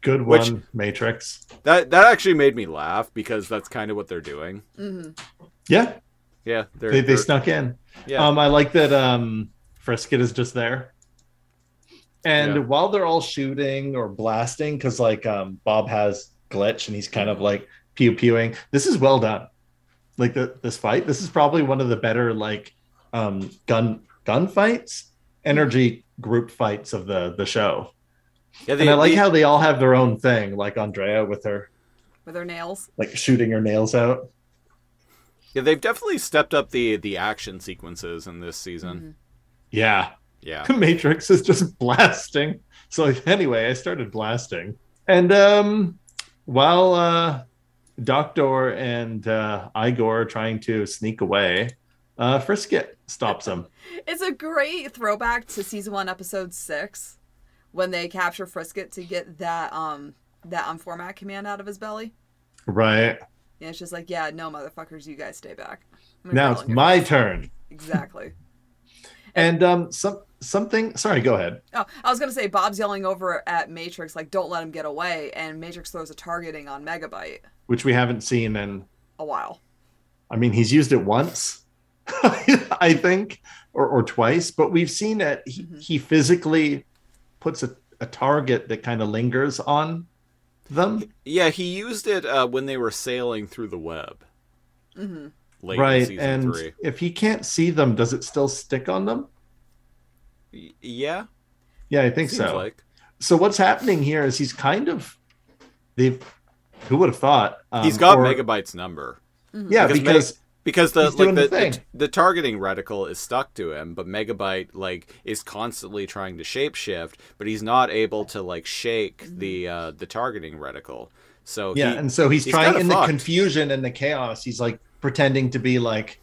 Speaker 6: Good
Speaker 2: Which-
Speaker 6: one, Matrix.
Speaker 2: That that actually made me laugh because that's kind of what they're doing.
Speaker 6: Yeah,
Speaker 2: Yeah, they're,
Speaker 6: they, they
Speaker 2: they're-
Speaker 6: snuck in.
Speaker 2: Yeah,
Speaker 6: Um, I like that um, Frisket is just there. And
Speaker 2: Yeah.
Speaker 6: while they're all shooting or blasting, because like um, Bob has glitch and he's kind of like pew pewing. This is well done. Like the this fight, this is probably one of the better like um, gun gun fights, energy group fights of the the show.
Speaker 2: yeah.
Speaker 6: and I like how they all have their own thing, like AndrAIa with her
Speaker 1: with her nails.
Speaker 6: like shooting her nails out.
Speaker 2: yeah they've definitely stepped up the the action sequences in this season.
Speaker 1: Mm-hmm.
Speaker 6: Yeah,
Speaker 2: Yeah,
Speaker 6: Matrix is just *laughs* blasting. So anyway, I started blasting, and um, while uh, Doctor and uh, Igor are trying to sneak away, uh, Frisket stops him. *laughs*
Speaker 1: It's a great throwback to season one, episode six, when they capture Frisket to get that um that unformat command out of his belly.
Speaker 6: Right
Speaker 1: And it's just like, yeah, no, motherfuckers, you guys stay back.
Speaker 6: Now it's my
Speaker 1: face.
Speaker 6: turn,
Speaker 1: Exactly. *laughs*
Speaker 6: and um, some something. Sorry, go ahead.
Speaker 1: Oh, I was gonna say Bob's yelling over at Matrix like, "Don't let him get away," and Matrix throws a targeting on Megabyte.
Speaker 6: Which we haven't seen in.
Speaker 1: A while.
Speaker 6: I mean, he's used it once, *laughs* I think, or, or twice, but we've seen it. He, he physically puts a, a target that kind of lingers on them.
Speaker 2: yeah. He used it uh, when they were sailing through the web.
Speaker 1: Mm-hmm.
Speaker 2: Late in
Speaker 6: right.
Speaker 2: season
Speaker 6: And
Speaker 2: three.
Speaker 6: if he can't see them, does it still stick on them?
Speaker 2: Y- Yeah,
Speaker 6: Yeah, I think
Speaker 2: seems
Speaker 6: so.
Speaker 2: like.
Speaker 6: So what's happening here is he's kind of they've who would have thought um,
Speaker 2: He's got
Speaker 6: or-
Speaker 2: Megabyte's number.
Speaker 6: Yeah,
Speaker 2: Because
Speaker 6: because,
Speaker 2: Meg- because the
Speaker 6: He's
Speaker 2: like the,
Speaker 6: the
Speaker 2: the, the targeting reticle is stuck to him, but Megabyte like is constantly trying to shapeshift, but he's not able to like shake the uh the targeting reticle. So
Speaker 6: yeah,
Speaker 2: he-
Speaker 6: and so he's,
Speaker 2: he's
Speaker 6: trying in
Speaker 2: fucked.
Speaker 6: the confusion and the chaos. He's like pretending to be like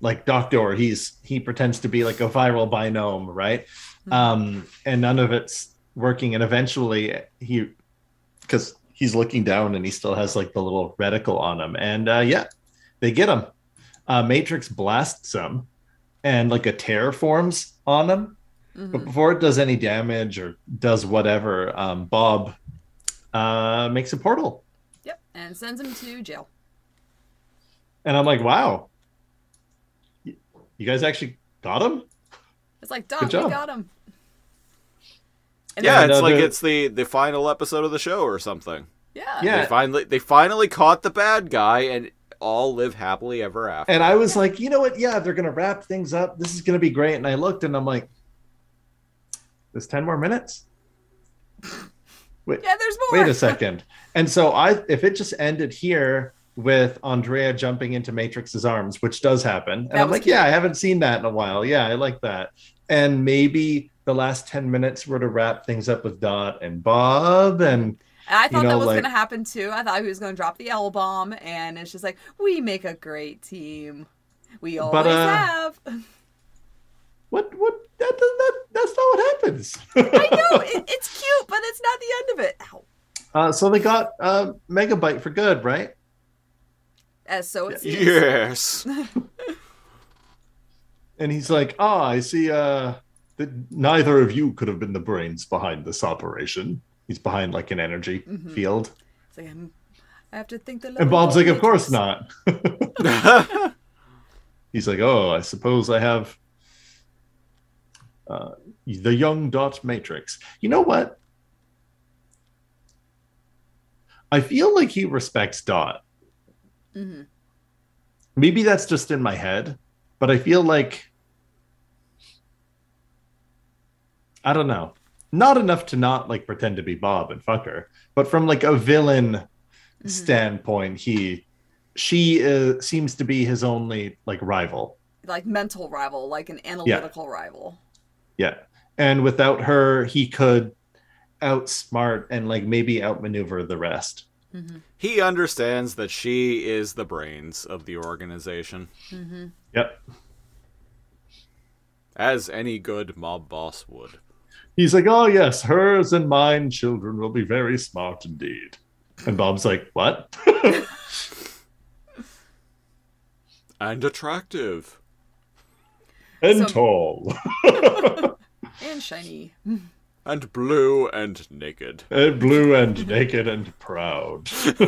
Speaker 6: like Doctor. He's he pretends to be like a viral binome, right? Um, and none of it's working. And eventually he because he's looking down and he still has like the little reticle on him. And uh, yeah, they get him. Uh, Matrix blasts him, and like a tear forms on him. But before it does any damage or does whatever, um, Bob uh, makes a portal.
Speaker 1: Yep. And sends him to jail.
Speaker 6: And I'm like, wow, you guys actually got him?
Speaker 1: It's like, Doc, we
Speaker 6: job.
Speaker 1: got him. And
Speaker 2: yeah, it's like it's the the final episode of the show or something.
Speaker 1: yeah.
Speaker 6: Yeah.
Speaker 2: They finally they finally caught the bad guy and all live happily ever after.
Speaker 6: And I was like, you know what? Yeah, they're gonna wrap things up. This is gonna be great. And I looked and I'm like, there's 10 more minutes. Wait,
Speaker 1: Yeah, there's more.
Speaker 6: wait a second. And so I if it just ended here with AndrAIa jumping into Matrix's arms, which does happen. And
Speaker 1: That
Speaker 6: I'm like,
Speaker 1: cute.
Speaker 6: yeah, I haven't seen that in a while. Yeah, I like that. And maybe the last 10 minutes were to wrap things up with Dot and Bob and
Speaker 1: And I thought
Speaker 6: know,
Speaker 1: that was
Speaker 6: like-
Speaker 1: going to happen too. I thought he was going to drop the L bomb, and it's just like, we make a great team. We always
Speaker 6: But, uh,
Speaker 1: have. *laughs*
Speaker 6: what what that, that that's not what happens.
Speaker 1: I know, *laughs* it, it's cute, but it's not the end of it. Ow.
Speaker 6: Uh, so they got uh, Megabyte for good, right?
Speaker 1: As so it seems.
Speaker 2: yes. *laughs*
Speaker 6: And he's like, "Ah, I see. Uh, that neither of you could have been the brains behind this operation." He's behind like an energy
Speaker 1: Mm-hmm.
Speaker 6: field,
Speaker 1: It's like, I'm- I have to think the.
Speaker 6: and Bob's like, "Of course not." *laughs* he's like, "Oh, I suppose I have uh, the young dot matrix." You know what? I feel like he respects Dot.
Speaker 1: Mhm.
Speaker 6: Maybe that's just in my head, but I feel like I don't know. Not enough to not like pretend to be Bob and fuck her, but from like a villain mm-hmm. standpoint, he she uh, seems to be his only like rival.
Speaker 1: Like mental rival, like an analytical rival.
Speaker 6: Yeah. And without her, he could outsmart and like maybe outmaneuver the rest. Mm-hmm.
Speaker 2: He understands that she is the brains of the organization, mm-hmm.
Speaker 6: Yep.
Speaker 2: as any good mob boss would.
Speaker 6: He's like, oh yes, hers and mine children will be very smart indeed. And Bob's like, what? *laughs*
Speaker 2: And attractive.
Speaker 6: and
Speaker 1: So-
Speaker 6: tall. *laughs*
Speaker 1: And shiny.
Speaker 2: And blue and naked.
Speaker 6: and blue and naked and proud. *laughs*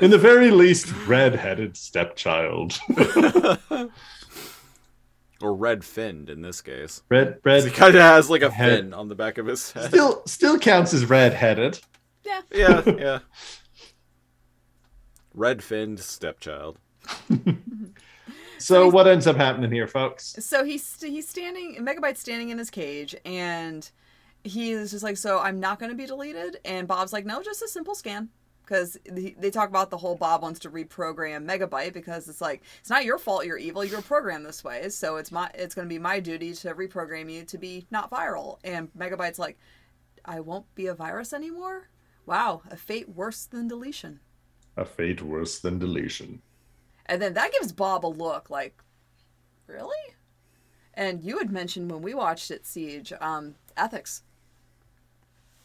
Speaker 6: In the very least, red-headed stepchild.
Speaker 2: Or red finned in this case.
Speaker 6: red,
Speaker 2: He
Speaker 6: red.
Speaker 2: kind of has like a
Speaker 6: Head.
Speaker 2: fin on the back of his head.
Speaker 6: Still, still counts as red-headed.
Speaker 1: Yeah.
Speaker 2: Yeah, yeah. *laughs* Red finned stepchild. *laughs*
Speaker 6: So what ends up happening here, folks?
Speaker 1: So he's he's standing, Megabyte's standing in his cage, and he's just like, "So I'm not going to be deleted." And Bob's like, "No, just a simple scan." Because they talk about the whole Bob wants to reprogram Megabyte because it's like it's not your fault you're evil you're programmed this way so it's my it's going to be my duty to reprogram you to be not viral and Megabyte's like I won't be a virus anymore wow a fate worse than deletion
Speaker 6: A fate worse than deletion.
Speaker 1: And then that gives Bob a look like, really? And you had mentioned when we watched it, Siege, um, ethics.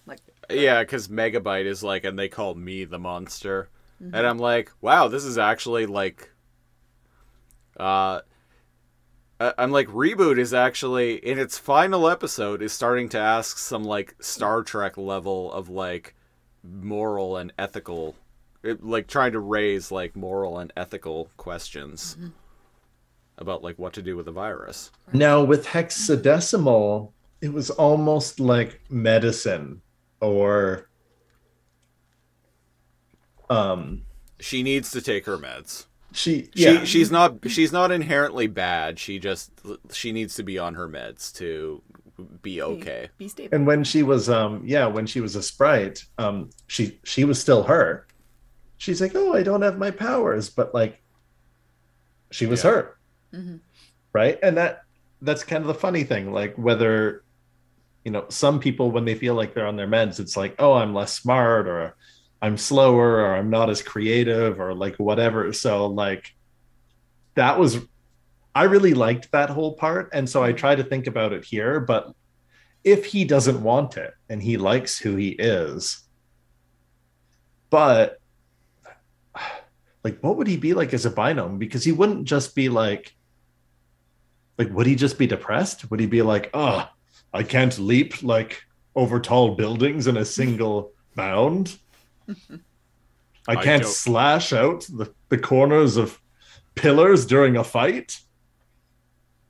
Speaker 1: Like,
Speaker 2: Yeah, because Megabyte is like, and they call me the monster.
Speaker 1: Mm-hmm.
Speaker 2: And I'm like, wow, this is actually like. Uh, I'm like, Reboot is actually, in its final episode, is starting to ask some like Star Trek level of like moral and ethical. It, like trying to raise like moral and ethical questions
Speaker 1: Mm-hmm.
Speaker 2: about like what to do with the virus.
Speaker 6: Now with hexadecimal, it was almost like medicine or um
Speaker 2: She needs to take her meds.
Speaker 6: she
Speaker 2: She
Speaker 6: yeah
Speaker 2: she's not she's not inherently bad. She just she needs to be on her meds to be
Speaker 1: be-
Speaker 2: okay.
Speaker 1: Be stable.
Speaker 6: and when she was um yeah when she was a sprite um she she was still her she's like oh i don't have my powers but like she was
Speaker 2: Yeah.
Speaker 6: her right and that that's kind of the funny thing like whether you know some people when they feel like they're on their meds it's like oh i'm less smart or i'm slower or i'm not as creative or like whatever. So like that was i really liked that whole part and so i mm-hmm. try to think about it here but if he doesn't want it and he likes who he is but like what would he be like as a binome because he wouldn't just be like like would he just be depressed? Would he be like oh i can't leap like over tall buildings in a single *laughs* bound *laughs* i
Speaker 2: I
Speaker 6: can't
Speaker 2: don't-
Speaker 6: slash out the, the corners of pillars during a fight.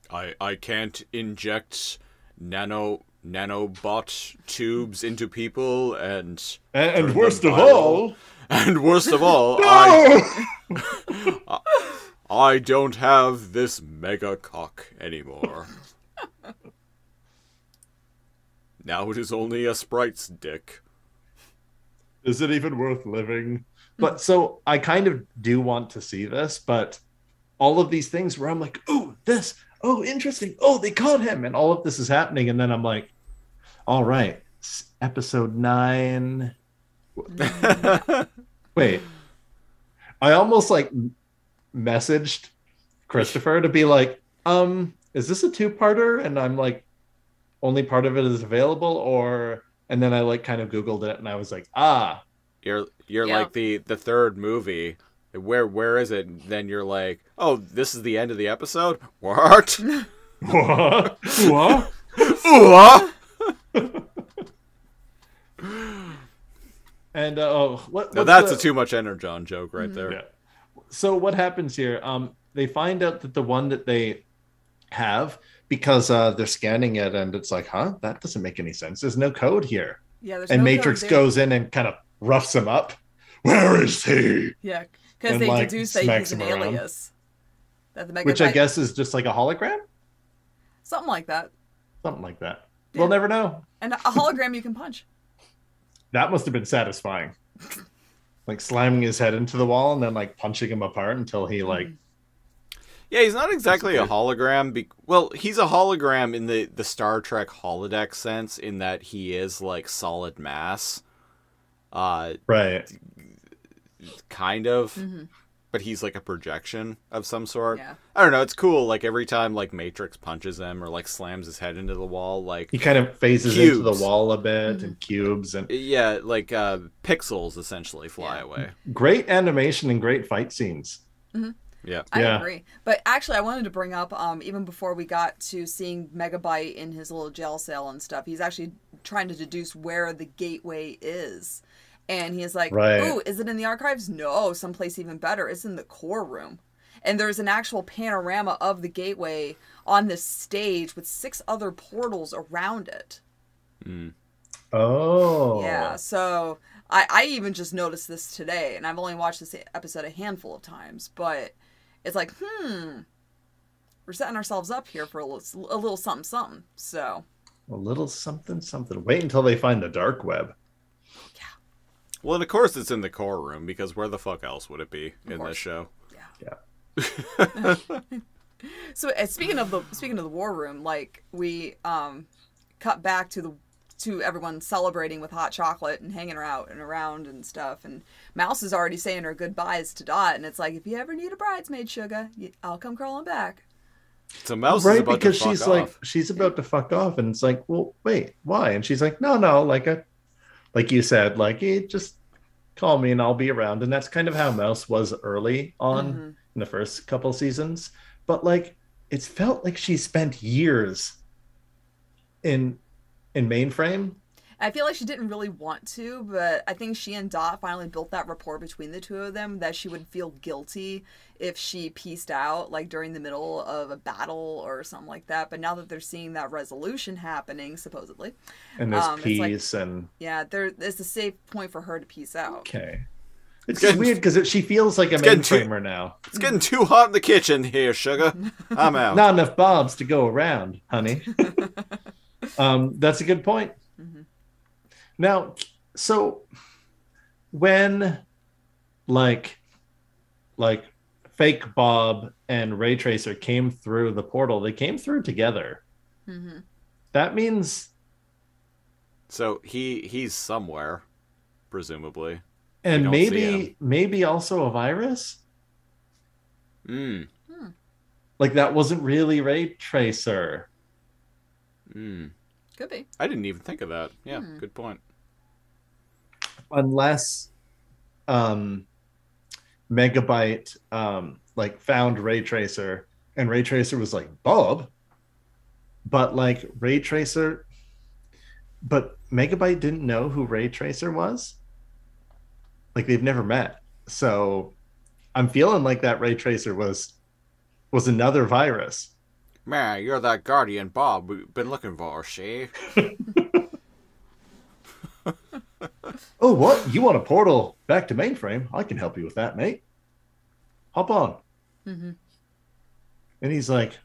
Speaker 2: I I can't inject nano nanobot tubes into people and
Speaker 6: and, *laughs* and worst of all
Speaker 2: and worst of all I I don't have this mega cock anymore. Now it is only a sprite's dick.
Speaker 6: is it even worth living? But so I kind of do want to see this, but all of these things where I'm like, oh, this, oh, interesting. Oh, they caught him, and all of this is happening, and then I'm like, all right, episode nine. *laughs* Wait, I almost like messaged Christopher to be like, um, is this a two-parter? And I'm like, only part of it is available, or and then I like kind of Googled it, and I was like, ah,
Speaker 2: You're you're
Speaker 1: Yeah.
Speaker 2: like the the third movie. Where where is it? Then you're like, oh, this is the end of the episode. What?
Speaker 6: what? what?
Speaker 2: What?
Speaker 6: And uh, oh, what?
Speaker 2: No, that's
Speaker 6: the-
Speaker 2: a too much energon joke right there.
Speaker 6: Yeah. So what happens here? Um, they find out that the one that they have because uh, they're scanning it, and it's like, huh, that doesn't make any sense. There's no code here.
Speaker 1: Yeah, there's
Speaker 6: and
Speaker 1: no
Speaker 6: Matrix goes in and kind of roughs him up. Where is he?
Speaker 1: Yeah, because they
Speaker 6: like,
Speaker 1: that
Speaker 6: smacks
Speaker 1: he's an
Speaker 6: around.
Speaker 1: alias. That the Megabyte,
Speaker 6: Which I guess is just like a hologram,
Speaker 1: something like that.
Speaker 6: something like that. We'll never know.
Speaker 1: And a hologram you can punch.
Speaker 6: That must have been satisfying. like slamming his head into the wall and then like punching him apart until he like
Speaker 2: Yeah, he's not exactly a hologram. Be- well, he's a hologram in the the Star Trek holodeck sense, in that he is like solid mass, uh,
Speaker 6: Right.
Speaker 2: kind of. But he's like a projection of some sort.
Speaker 1: Yeah.
Speaker 2: I don't know. It's cool. Like every time like Matrix punches him or like slams his head into the wall, like
Speaker 6: He kind of phases into the wall a bit and cubes and
Speaker 2: yeah, like uh, pixels essentially fly
Speaker 1: Yeah.
Speaker 2: away.
Speaker 6: great animation and great fight scenes.
Speaker 2: Yeah.
Speaker 1: I
Speaker 6: Yeah.
Speaker 1: agree. But actually, I wanted to bring up, um, even before we got to seeing Megabyte in his little jail cell and stuff, he's actually trying to deduce where the gateway is. And he's like,
Speaker 6: Right.
Speaker 1: Ooh, is it in the archives? No, someplace even better. It's in the core room. And there's an actual panorama of the gateway on this stage with six other portals around it.
Speaker 6: Oh.
Speaker 1: Yeah, so I, I even just noticed this today, and I've only watched this episode a handful of times, but it's like, hmm, we're setting ourselves up here for a little, a little something, something. So,
Speaker 6: A little something something. Wait until they find the dark web. Yeah.
Speaker 2: Well, and of course it's in the core room because where the fuck else would it be in
Speaker 1: course.
Speaker 2: this show?
Speaker 6: Yeah. Yeah.
Speaker 1: so uh, speaking of the speaking of the war room, like we um cut back to the to everyone celebrating with hot chocolate and hanging out and around and stuff, and Mouse is already saying her goodbyes to Dot, and it's like, if you ever need a bridesmaid, sugar, I'll come crawling back.
Speaker 2: So Mouse is
Speaker 6: right,
Speaker 2: about
Speaker 6: because
Speaker 2: to fuck
Speaker 6: she's
Speaker 2: off.
Speaker 6: like she's about to fuck off, and it's like, well, wait, why? And she's like, no, no, like a, like you said, like hey, just call me and I'll be around. And that's kind of how Mouse was early on
Speaker 1: Mm-hmm.
Speaker 6: in the first couple seasons. But like, it's felt like she spent years in in mainframe.
Speaker 1: I feel like she didn't really want to, but I think she and Dot finally built that rapport between the two of them that she would feel guilty if she pieced out, like during the middle of a battle or something like that. But now that they're seeing that resolution happening, supposedly,
Speaker 6: And there's
Speaker 1: Um, it's like-
Speaker 6: peace and
Speaker 1: yeah, there is a safe point for her to piece out.
Speaker 6: okay. It's
Speaker 2: getting-
Speaker 6: weird because she feels like a
Speaker 2: getting too-
Speaker 6: mainframer now.
Speaker 2: It's getting too hot in the kitchen here, sugar. I'm *laughs* out.
Speaker 6: Not enough bobs to go around, honey. *laughs* um, that's a good point. Now, so when like like fake Bob and Ray Tracer came through the portal, they came through together. That means
Speaker 2: So he he's somewhere, presumably.
Speaker 6: and maybe maybe also a virus?
Speaker 2: Mm.
Speaker 6: Like that wasn't really Ray Tracer.
Speaker 2: Mm.
Speaker 1: Could be.
Speaker 2: I didn't even think of that. Yeah,
Speaker 1: Hmm.
Speaker 2: good point.
Speaker 6: unless um megabyte um like found ray tracer and ray tracer was like bob but like ray tracer but megabyte didn't know who ray tracer was like they've never met so i'm feeling like that ray tracer was was another virus
Speaker 2: Man, you're that guardian Bob we've been looking for, see? *laughs*
Speaker 6: oh what? You want a portal back to mainframe? I can help you with that mate. Hop on. And he's like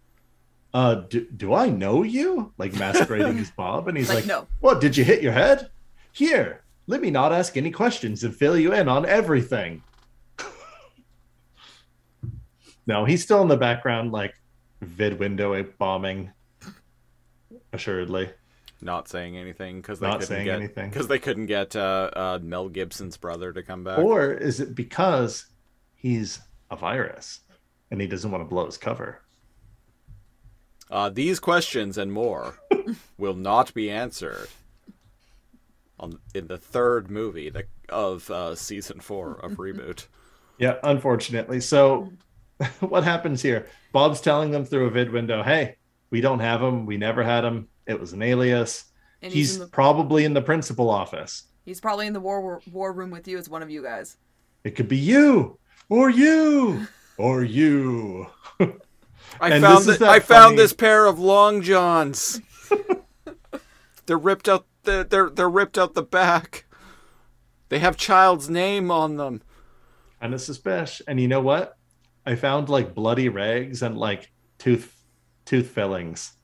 Speaker 6: uh do, do i know you? Like masquerading *laughs* as bob. And he's
Speaker 1: Like,
Speaker 6: like,
Speaker 1: no.
Speaker 6: what did you hit your head? Here let me not ask any questions and fill you in on everything. *laughs* No he's still in the background like vid window a bombing assuredly
Speaker 2: Not saying anything because they
Speaker 6: Not
Speaker 2: couldn't
Speaker 6: saying
Speaker 2: get
Speaker 6: anything.
Speaker 2: because they couldn't get uh, uh, Mel Gibson's brother to come back.
Speaker 6: Or is it because he's a virus and he doesn't want to blow his cover?
Speaker 2: Uh, these questions and more *laughs* will not be answered on in the third movie that, of uh, season four of reboot. *laughs*
Speaker 6: Yeah, unfortunately. So *laughs* what happens here? Bob's telling them through a vid window, hey, we don't have him. We never had him. It was an alias.
Speaker 1: And he's
Speaker 6: he's
Speaker 1: in the-
Speaker 6: probably in the principal office.
Speaker 1: He's probably in the war, war war room with you. as one of you guys.
Speaker 6: It could be you or you *laughs* or you.
Speaker 2: I
Speaker 6: And
Speaker 2: found
Speaker 6: this is
Speaker 2: thi-
Speaker 6: that
Speaker 2: I found this pair of long johns. *laughs* they're ripped out. They're, they're they're ripped out the back. They have child's name on them.
Speaker 6: kind of suspicious. And you know what? I found like bloody rags and like tooth tooth fillings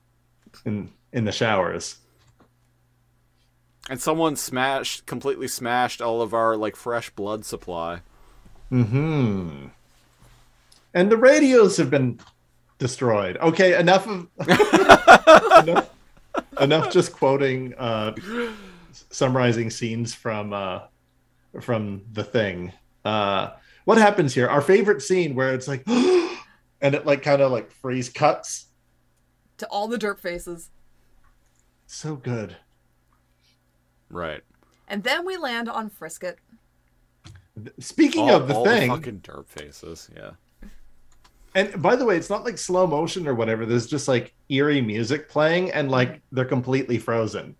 Speaker 6: in in the showers.
Speaker 2: And someone smashed, completely smashed all of our like fresh blood supply.
Speaker 6: Mm-hmm. And the radios have been destroyed. Okay, enough of *laughs* enough, enough just quoting uh summarizing scenes from uh from the thing. Uh what happens here? Our favorite scene where it's like *gasps* and it like kind of like freeze cuts.
Speaker 1: To all the derp faces.
Speaker 6: So good.
Speaker 2: Right.
Speaker 1: And then we land on Frisket.
Speaker 6: Speaking
Speaker 2: all,
Speaker 6: of the
Speaker 2: all
Speaker 6: thing,
Speaker 2: the fucking derp faces. Yeah.
Speaker 6: and by the way, it's not like slow motion or whatever. There's just like eerie music playing, and like they're completely frozen.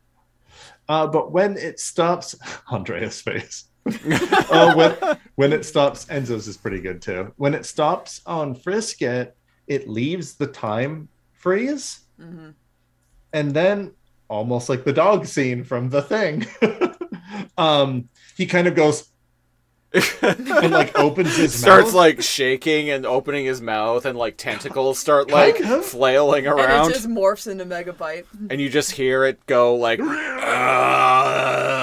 Speaker 6: Uh, but when it stops, *laughs* AndrAIa's face. *laughs* uh, when, when it stops, Enzo's is pretty good too. When it stops on Frisket, it leaves the time freeze,
Speaker 1: hmm
Speaker 6: and then almost like the dog scene from the thing, *laughs* um, he kind of goes and like *laughs* opens his
Speaker 2: starts
Speaker 6: mouth.
Speaker 2: like shaking and opening his mouth and like tentacles start like
Speaker 6: Kind of.
Speaker 2: flailing
Speaker 1: And
Speaker 2: around
Speaker 1: it just morphs into Megabyte.
Speaker 2: and you just hear it go like "Ah."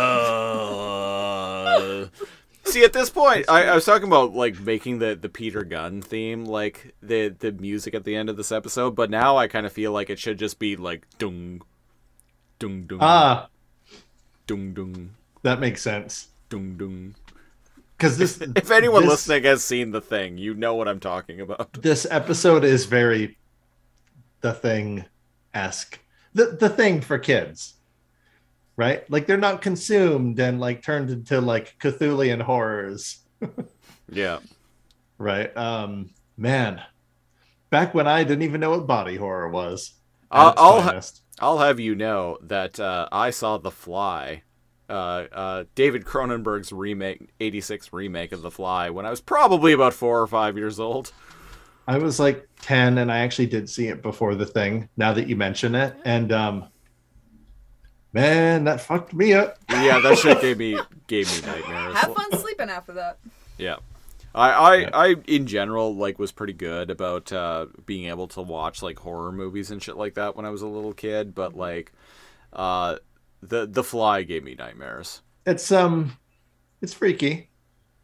Speaker 2: See at this point I, I was talking about like making the the peter gunn theme like the the music at the end of this episode but now i kind of feel like it should just be like dung dung dung.
Speaker 6: Ah,
Speaker 2: dung dung.
Speaker 6: That makes sense.
Speaker 2: dung dung.
Speaker 6: Because this,
Speaker 2: if anyone
Speaker 6: this-
Speaker 2: listening has seen the thing you know what i'm talking about.
Speaker 6: This episode is very the thing esque the the thing for kids right? Like they're not consumed and like turned into like cthulian horrors. *laughs*
Speaker 2: Yeah.
Speaker 6: Right? Um man. Back when i didn't even know what body horror was
Speaker 2: I'll- I'll ha- I'll have you know that uh, I saw The Fly, uh, uh, David Cronenberg's remake, '86 remake of The Fly, when I was probably about four or five years old.
Speaker 6: i was like 10 and i actually did see it before the thing now that you mention it. And um man that fucked me up
Speaker 2: Yeah, that shit gave me *laughs* gave me nightmares.
Speaker 1: Have fun sleeping after that.
Speaker 2: Yeah. I, I,
Speaker 6: Yeah.
Speaker 2: I in general like was pretty good about uh, being able to watch like horror movies and shit like that when I was a little kid, but like uh, the the Fly gave me nightmares.
Speaker 6: it's um it's freaky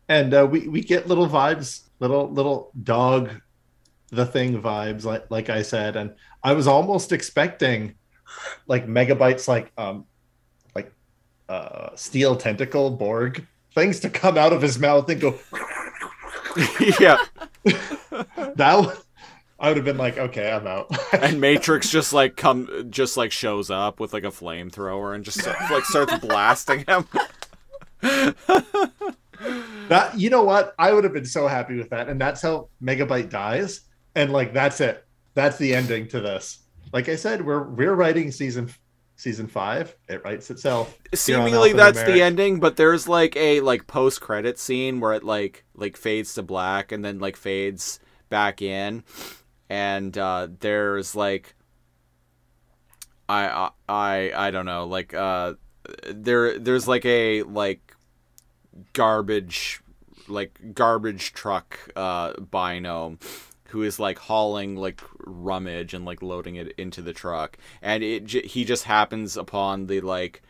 Speaker 6: and uh, we we get little vibes little little dog the thing vibes like like i said and i was almost expecting like megabytes like um like uh steel tentacle borg things to come out of his mouth and go *laughs*
Speaker 2: yeah, *laughs*
Speaker 6: that would- i would have been like okay i'm out. *laughs*
Speaker 2: And Matrix just like come just like shows up with like a flamethrower and just like starts blasting him.
Speaker 6: that you know what? I would have been so happy with that and that's how megabyte dies and like that's it. That's the ending to this like i said we're we're writing season season five. It writes itself
Speaker 2: Seemingly that's the ending, but there's like a like post credit scene where it like like fades to black and then like fades back in, and uh, there's like I I I I don't know like uh there there's like a like garbage like garbage truck uh binome who is like hauling like rummage and like loading it into the truck. And it j- he just happens upon the like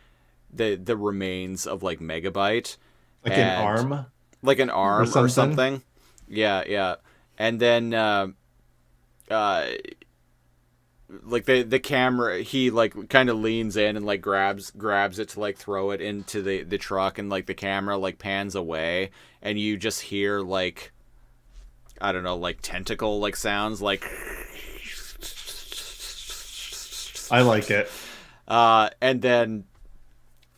Speaker 2: the the remains of like megabyte
Speaker 6: like an arm?
Speaker 2: Like an arm or something,
Speaker 6: something?
Speaker 2: yeah yeah. And then uh uh like the the camera he like kind of leans in and like grabs grabs it to like throw it into the the truck and like the camera like pans away. And you just hear like i don't know like tentacle like sounds like
Speaker 6: i like it.
Speaker 2: Uh, and then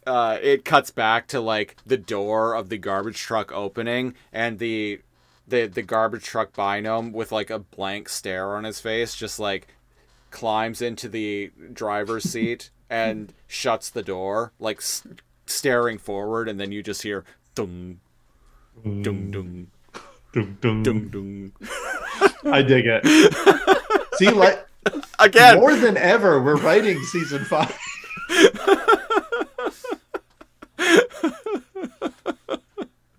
Speaker 2: uh, it cuts back to like the door of the garbage truck opening and the the the garbage truck binome with like a blank stare on his face just like climbs into the driver's *laughs* seat and shuts the door like s- staring forward and then you just hear dung dung dung
Speaker 6: Dum.
Speaker 2: dung dung *laughs*
Speaker 6: i dig it see like
Speaker 2: again
Speaker 6: more than ever we're writing season five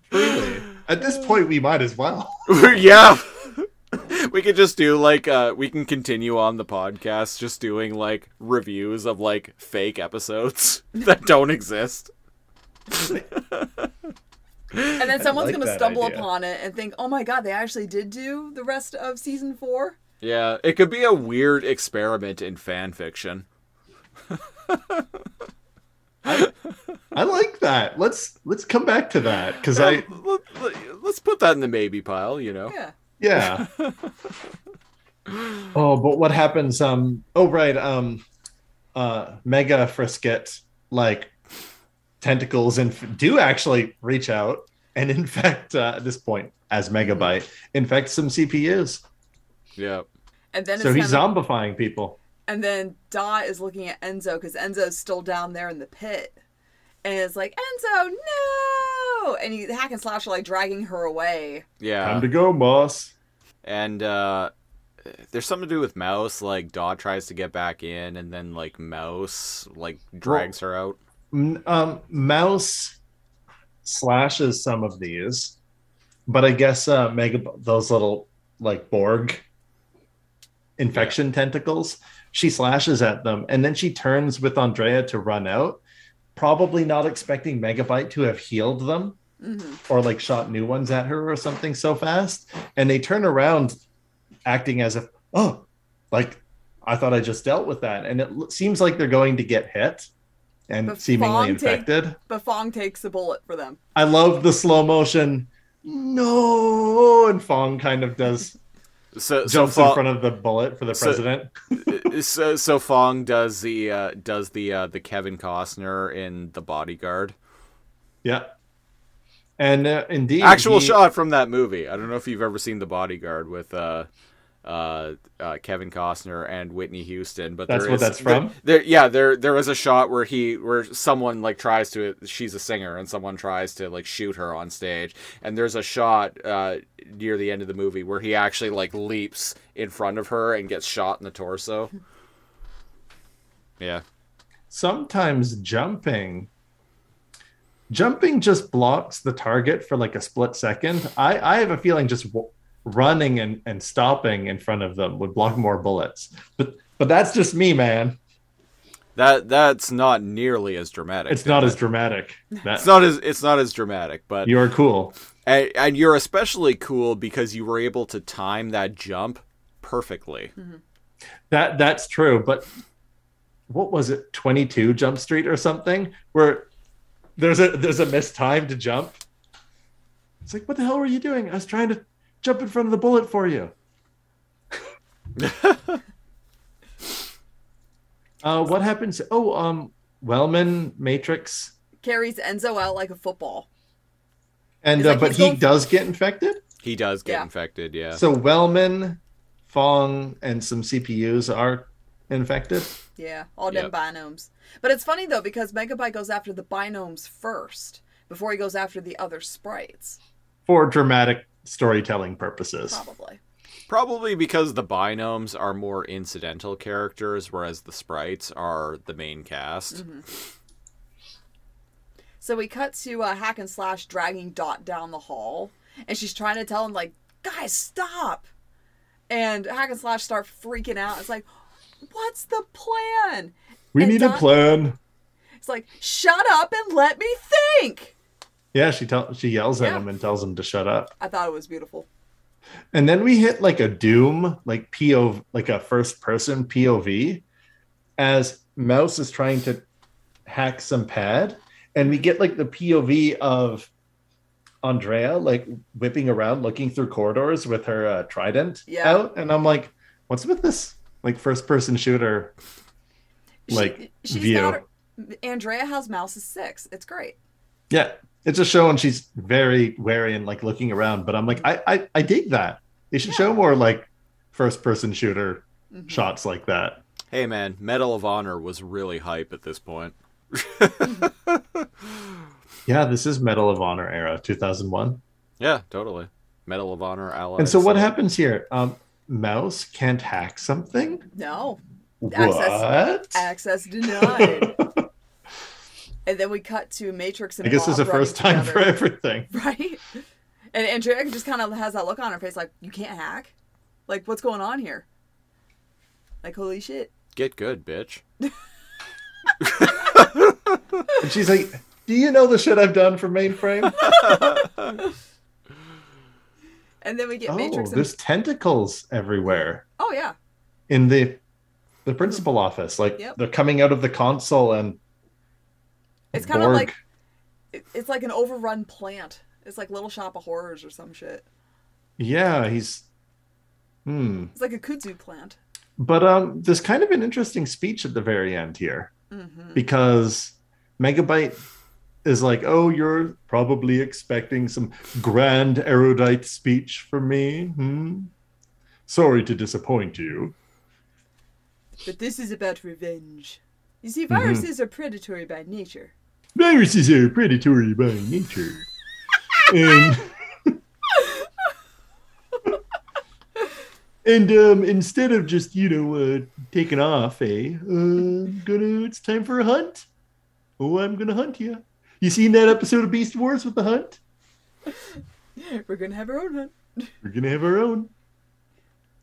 Speaker 6: Truly. at this point we might as well *laughs*
Speaker 2: yeah. We could just do like uh we can continue on the podcast just doing like reviews of like fake episodes *laughs* that don't exist.
Speaker 1: And then someone's
Speaker 6: like
Speaker 1: gonna stumble
Speaker 6: idea.
Speaker 1: upon it and think, "Oh my god, they actually did do the rest of season four."
Speaker 2: Yeah, it could be a weird experiment in fan fiction.
Speaker 6: I like that. Let's let's come back to that because I
Speaker 2: Let, us put that in the maybe pile, you know.
Speaker 1: Yeah.
Speaker 6: yeah. *laughs* oh, but what happens? Um. Oh, right. Um. Uh. Mega Frisket like tentacles and f- do actually reach out and *laughs* infect uh, at this point as Megabyte infect some CPUs.
Speaker 2: Yeah.
Speaker 1: And then
Speaker 6: So he's
Speaker 1: kind of-
Speaker 6: zombifying people.
Speaker 1: And then Dot is looking at Enzo because Enzo's still down there in the pit. And it's like, Enzo, no! And he, Hack and Slash are like dragging her away.
Speaker 2: Yeah.
Speaker 6: Time to go, boss.
Speaker 2: and uh there's something to do with Mouse, like Dot tries to get back in and then like Mouse like drags her out.
Speaker 6: Um, Mouse slashes some of these, but I guess uh, Mega those little like Borg infection tentacles. She slashes at them, and then she turns with AndrAIa to run out, probably not expecting Megabyte to have healed them or like shot new ones at her or something so fast. And they turn around, acting as if, oh, like I thought I just dealt with that, and it seems like they're going to get hit and
Speaker 1: But
Speaker 6: seemingly
Speaker 1: Phong take-
Speaker 6: infected.
Speaker 1: Phong takes the bullet for them.
Speaker 6: I love the slow motion. No, and Phong kind of does
Speaker 2: So so,
Speaker 6: jumps in front of the bullet for the
Speaker 2: So-
Speaker 6: president.
Speaker 2: so so Phong does the uh does the uh the Kevin Costner in The Bodyguard.
Speaker 6: yeah, and uh, indeed,
Speaker 2: Actual
Speaker 6: he-
Speaker 2: shot from that movie. I don't know if you've ever seen The Bodyguard with uh uh, Kevin Costner and Whitney Houston, but
Speaker 6: That's
Speaker 2: there
Speaker 6: what
Speaker 2: is-
Speaker 6: that's
Speaker 2: there-
Speaker 6: from?
Speaker 2: There, yeah, there there was a shot where he where someone like tries to she's a singer and someone tries to like shoot her on stage, and there's a shot uh, near the end of the movie where he actually like leaps in front of her and gets shot in the torso. Yeah,
Speaker 6: sometimes jumping jumping just blocks the target for like a split second i i have a feeling just w- running and and stopping in front of them would block more bullets but but that's just me man
Speaker 2: that that's not nearly as dramatic.
Speaker 6: it's not
Speaker 2: Dan.
Speaker 6: as dramatic *laughs* that,
Speaker 2: It's not as it's not as dramatic, but
Speaker 6: you're cool
Speaker 2: and, and you're especially cool because you were able to time that jump perfectly. Mm-hmm.
Speaker 6: that that's true but what was it 22 jump street or something where there's a there's a missed time to jump it's like what the hell were you doing i was trying to jump in front of the bullet for you *laughs* uh what happens oh um Welman matrix
Speaker 1: Carries Enzo out like a football.
Speaker 6: and uh,
Speaker 1: like
Speaker 6: but he
Speaker 1: going-
Speaker 6: does get infected
Speaker 2: He does get
Speaker 1: Yeah.
Speaker 2: infected, yeah.
Speaker 6: so Welman Phong and some cpus are infected
Speaker 1: Yeah, all them
Speaker 2: Yep.
Speaker 1: binomes. But it's funny though because Megabyte goes after the binomes first before he goes after the other sprites.
Speaker 6: for dramatic storytelling purposes
Speaker 1: Probably.
Speaker 2: Probably because the binomes are more incidental characters, whereas the sprites are the main cast.
Speaker 1: So we cut to uh, Hack and Slash dragging Dot down the hall, and she's trying to tell him like, "Guys, stop!" And Hack and Slash start freaking out. It's like, "What's the plan?"
Speaker 6: we
Speaker 1: And
Speaker 6: need a plan
Speaker 1: It's like, "Shut up and let me think."
Speaker 6: Yeah, she tell she yells at him and tells him to shut up.
Speaker 1: I thought it was beautiful.
Speaker 6: And then we hit like a doom, like POV, like a first person POV, as Mouse is trying to hack some pad, and we get like the POV of AndrAIa like whipping around, looking through corridors with her uh, trident
Speaker 1: Yeah.
Speaker 6: out, and I'm like, what's with this like first person shooter? Like,
Speaker 1: she's
Speaker 6: view.
Speaker 1: got her, AndrAIa has Mouse Mouse's six. It's great.
Speaker 6: Yeah, it's a show, and she's very wary and like looking around. But I'm like, I I, I dig that. They should show more like first person shooter
Speaker 1: Mm-hmm.
Speaker 6: shots like that.
Speaker 2: Hey man, Medal of Honor was really hype at this point. *laughs*
Speaker 6: Yeah, this is Medal of Honor era, 2001.
Speaker 2: Yeah, totally. Medal of Honor allies.
Speaker 6: And so what happens here? Um, Mouse can't hack something.
Speaker 1: No, Access-
Speaker 6: What?
Speaker 1: access denied. *laughs* and then we cut to Matrix and
Speaker 6: I guess
Speaker 1: Bob
Speaker 6: it's the first time for everything. *laughs*
Speaker 1: right? And AndrAIa just kind of has that look on her face, like you can't hack. Like what's going on here? Like holy shit!
Speaker 2: Get good, bitch. *laughs*
Speaker 6: And she's like, "Do you know the shit I've done for mainframe? *laughs*
Speaker 1: And then we get
Speaker 6: oh,
Speaker 1: Matrix and
Speaker 6: there's tentacles everywhere.
Speaker 1: oh Oh yeah.
Speaker 6: in the the principal office. Like
Speaker 1: Yep.
Speaker 6: they're coming out of the console and
Speaker 1: It's kind of like it's like an overrun plant. It's like Little Shop of Horrors or some shit.
Speaker 6: yeah, he's hmm.
Speaker 1: It's like a kudzu plant.
Speaker 6: But um, there's kind of an interesting speech at the very end here
Speaker 1: hmm
Speaker 6: because Megabyte is like, "Oh, you're probably expecting some grand erudite speech from me. Hmm? Sorry to disappoint you."
Speaker 1: But this is about revenge. You see,
Speaker 6: Mm-hmm.
Speaker 1: viruses are predatory by nature.
Speaker 6: Viruses are predatory by nature. and *laughs* and um, instead of just you know uh, taking off, eh? Uh, gonna it's time for a hunt. Oh, I'm gonna hunt you. You seen that episode of Beast Wars with the hunt?
Speaker 1: We're gonna have our own hunt.
Speaker 6: We're gonna have our own.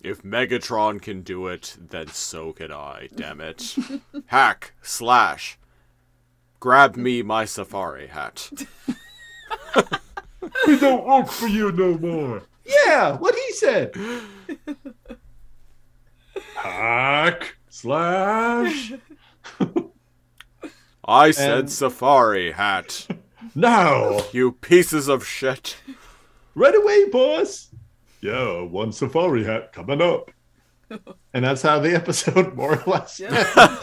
Speaker 2: If Megatron can do it, then so can I, damn it. Hack, slash, grab me my safari hat.
Speaker 6: We don't work for you no more. Yeah, what he said. Hack slash
Speaker 2: I said
Speaker 6: And-
Speaker 2: safari hat.
Speaker 6: now.
Speaker 2: You pieces of shit.
Speaker 6: Right away, boss. Yeah, one safari hat coming up. And that's how the episode more or less.
Speaker 1: Yeah.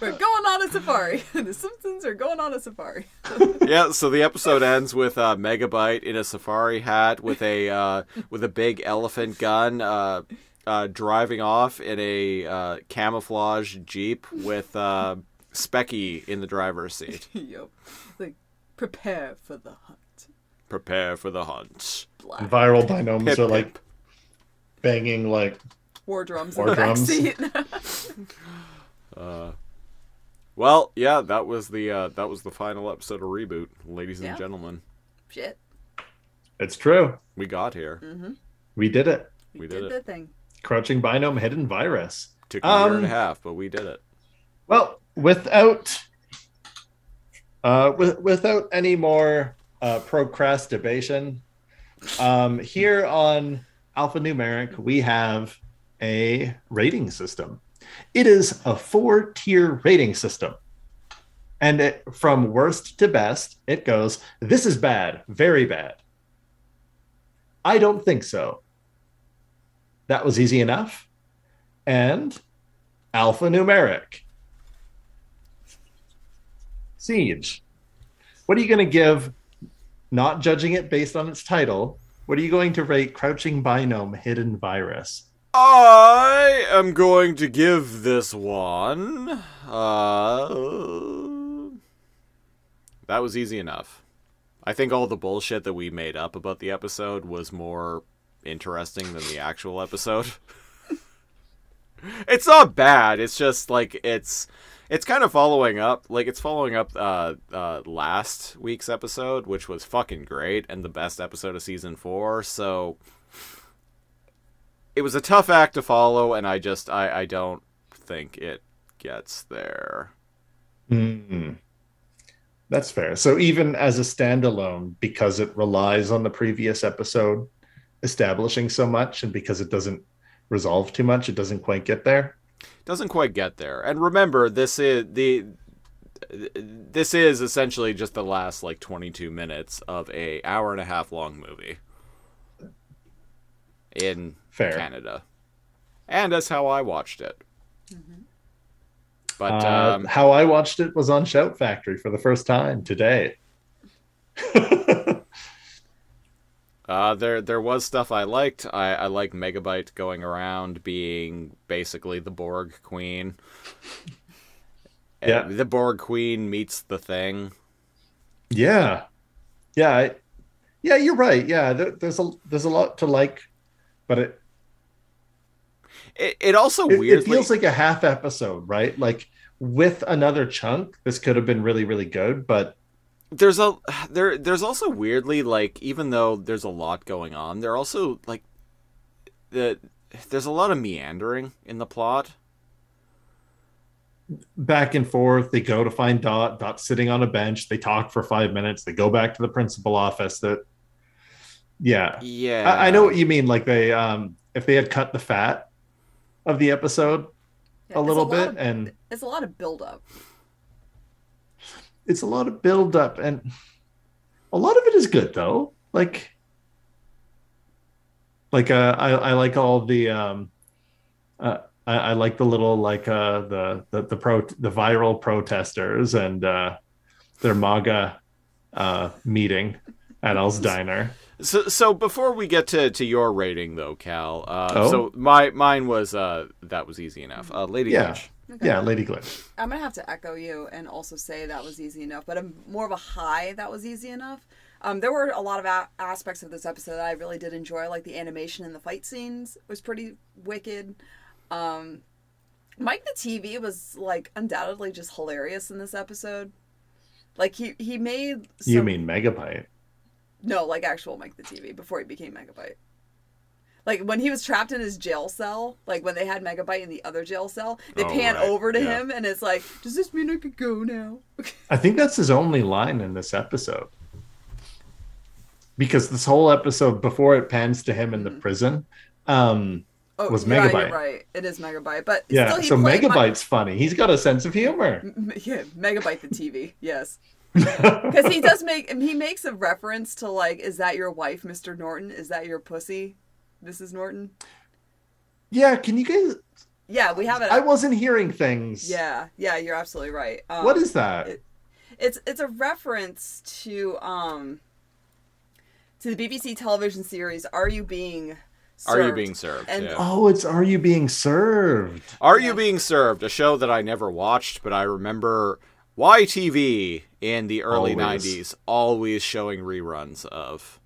Speaker 1: We're going on a safari. *laughs* the Simpsons are going on a safari. *laughs*
Speaker 2: Yeah, so the episode ends with uh, Megabyte in a safari hat with a uh, with a big elephant gun, uh, uh, driving off in a uh, camouflage jeep with uh, Specky in the driver's seat. *laughs*
Speaker 1: yep. Like, prepare for the hunt.
Speaker 2: Prepare for the hunt.
Speaker 1: Black
Speaker 6: Viral binomes
Speaker 2: Hip,
Speaker 6: are like
Speaker 2: hip.
Speaker 6: banging like
Speaker 1: war drums
Speaker 6: War
Speaker 1: in the
Speaker 6: drums.
Speaker 1: Backseat.
Speaker 2: Well, yeah, that was the uh, that was the final episode of reboot, ladies and
Speaker 1: Yeah.
Speaker 2: gentlemen.
Speaker 1: Shit.
Speaker 6: it's true.
Speaker 2: We got here.
Speaker 6: We did it.
Speaker 1: We,
Speaker 2: We
Speaker 1: did,
Speaker 2: did
Speaker 1: the thing.
Speaker 6: Crouching binome hidden virus.
Speaker 2: Took a year and
Speaker 6: Um,
Speaker 2: a half, but we did it.
Speaker 6: Well, without uh with, without any more uh procrastination, um here on alphanumeric we have a rating system. It is a four-tier rating system. And it, from worst to best, it goes this is bad, very bad. I don't think so. That was easy enough. And alphanumeric. Siege. What are you going to give, not judging it based on its title, what are you going to rate Crouching Binome Hidden Virus?
Speaker 2: I am going to give this one. Uh, that was easy enough. I think all the bullshit that we made up about the episode was more interesting than the actual episode. it's not bad. It's just like it's it's kind of following up like it's following up uh uh last week's episode which was fucking great and the best episode of season 4 so it was a tough act to follow and i just i i don't think it gets there
Speaker 6: Hmm. That's fair. So even as a standalone, because it relies on the previous episode establishing so much, and because it doesn't resolve too much, it doesn't quite get there.
Speaker 2: doesn't quite get there and remember this is the this is essentially just the last like 22 minutes of a hour and a half long movie in
Speaker 6: Fair.
Speaker 2: canada and that's how i watched it but
Speaker 6: Uh,
Speaker 2: um,
Speaker 6: how I watched it was on Shout Factory for the first time today. *laughs*
Speaker 2: Uh, there there was stuff I liked. I, I like Megabyte going around being basically the Borg Queen.
Speaker 6: Yeah.
Speaker 2: The Borg Queen meets the Thing.
Speaker 6: yeah, yeah, I, yeah. You're right. Yeah, there, there's a there's a lot to like, but it
Speaker 2: It, it also
Speaker 6: it, it feels like a half episode, right? Like with another chunk, this could have been really really good, but
Speaker 2: there's a there there's also weirdly like even though there's a lot going on, there also like the there's a lot of meandering in the plot.
Speaker 6: back and forth. They go to find Dot. Dot sitting on a bench. They talk for five minutes. They go back to the principal office. That, yeah,
Speaker 2: Yeah,
Speaker 6: I, I know what you mean. Like they, um, if they had cut the fat of the episode
Speaker 1: Yeah,
Speaker 6: a little
Speaker 1: lot
Speaker 6: bit
Speaker 1: of-
Speaker 6: and
Speaker 1: it's a lot of build up.
Speaker 6: it's a lot of build up and a lot of it is good though like like uh i, I like all the um uh I, I like the little like uh the the the pro the viral protesters and uh their maga uh meeting at Al's *laughs* diner
Speaker 2: So, so before we get to, to your rating though, Cal. Uh,
Speaker 6: Oh.
Speaker 2: So my mine was uh, that was easy enough. Uh, Lady
Speaker 6: Yeah.
Speaker 2: Glitch.
Speaker 6: yeah lady glitch
Speaker 1: I'm gonna have to echo you and also say that was easy enough, but I'm more of a high that was easy enough. Um, there were a lot of a- aspects of this episode that I really did enjoy, like the animation and the fight scenes was pretty wicked. Um, Mike the TV was like undoubtedly just hilarious in this episode. Like he he made
Speaker 6: you mean megabyte
Speaker 1: no like actual Mike the TV before he became Megabyte. Like when he was trapped in his jail cell, like when they had Megabyte in the other jail cell, they
Speaker 6: Oh,
Speaker 1: pan
Speaker 6: right,
Speaker 1: over to
Speaker 6: yeah.
Speaker 1: him and it's like, does this mean I could go now?
Speaker 6: I think that's his only line in this episode. Because this whole episode before it pans to him in the prison, um,
Speaker 1: Oh,
Speaker 6: Was Megabyte.
Speaker 1: you're right. It is Megabyte, but
Speaker 6: yeah.
Speaker 1: still he
Speaker 6: So
Speaker 1: played my-
Speaker 6: Megabyte's funny. He's got a sense of humor.
Speaker 1: Yeah, Megabyte the TV. Yes, *laughs* because he does make he makes a reference to like, is that your wife, Mister Norton? Is that your pussy, Mrs. Norton?
Speaker 6: yeah. Can you guys?
Speaker 1: Yeah, we have it.
Speaker 6: I wasn't hearing things.
Speaker 1: yeah, yeah, you're absolutely right. Um,
Speaker 6: What is that?
Speaker 1: it- it's it's a reference to um to the BBC television series Are You Being
Speaker 2: Are you being served?
Speaker 1: And-
Speaker 2: yeah.
Speaker 6: oh, it's Are You Being Served?
Speaker 2: Are You Being Served? A show that I never watched, but I remember YTV in the early
Speaker 6: Always.
Speaker 2: 90s always showing reruns of.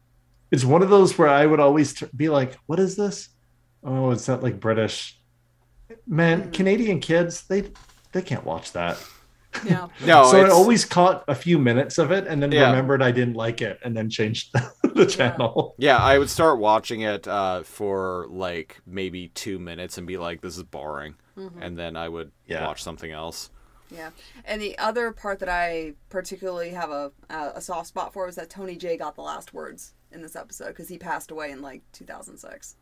Speaker 6: It's one of those where I would always t- be like, "What is this? Oh, it's not like British." Man, Canadian kids they they can't watch that.
Speaker 1: Yeah. *laughs*
Speaker 2: No,
Speaker 6: so I always caught a few minutes of it and then
Speaker 2: Yeah.
Speaker 6: remembered I didn't like it and then changed *laughs* the channel.
Speaker 2: yeah, I would start watching it uh, for like maybe two minutes and be like, "This is boring," and then I would
Speaker 6: Yeah.
Speaker 2: watch something else.
Speaker 1: Yeah, and the other part that I particularly have a a, a soft spot for was that Tony Jay got the last words in this episode because he passed away in like 2006.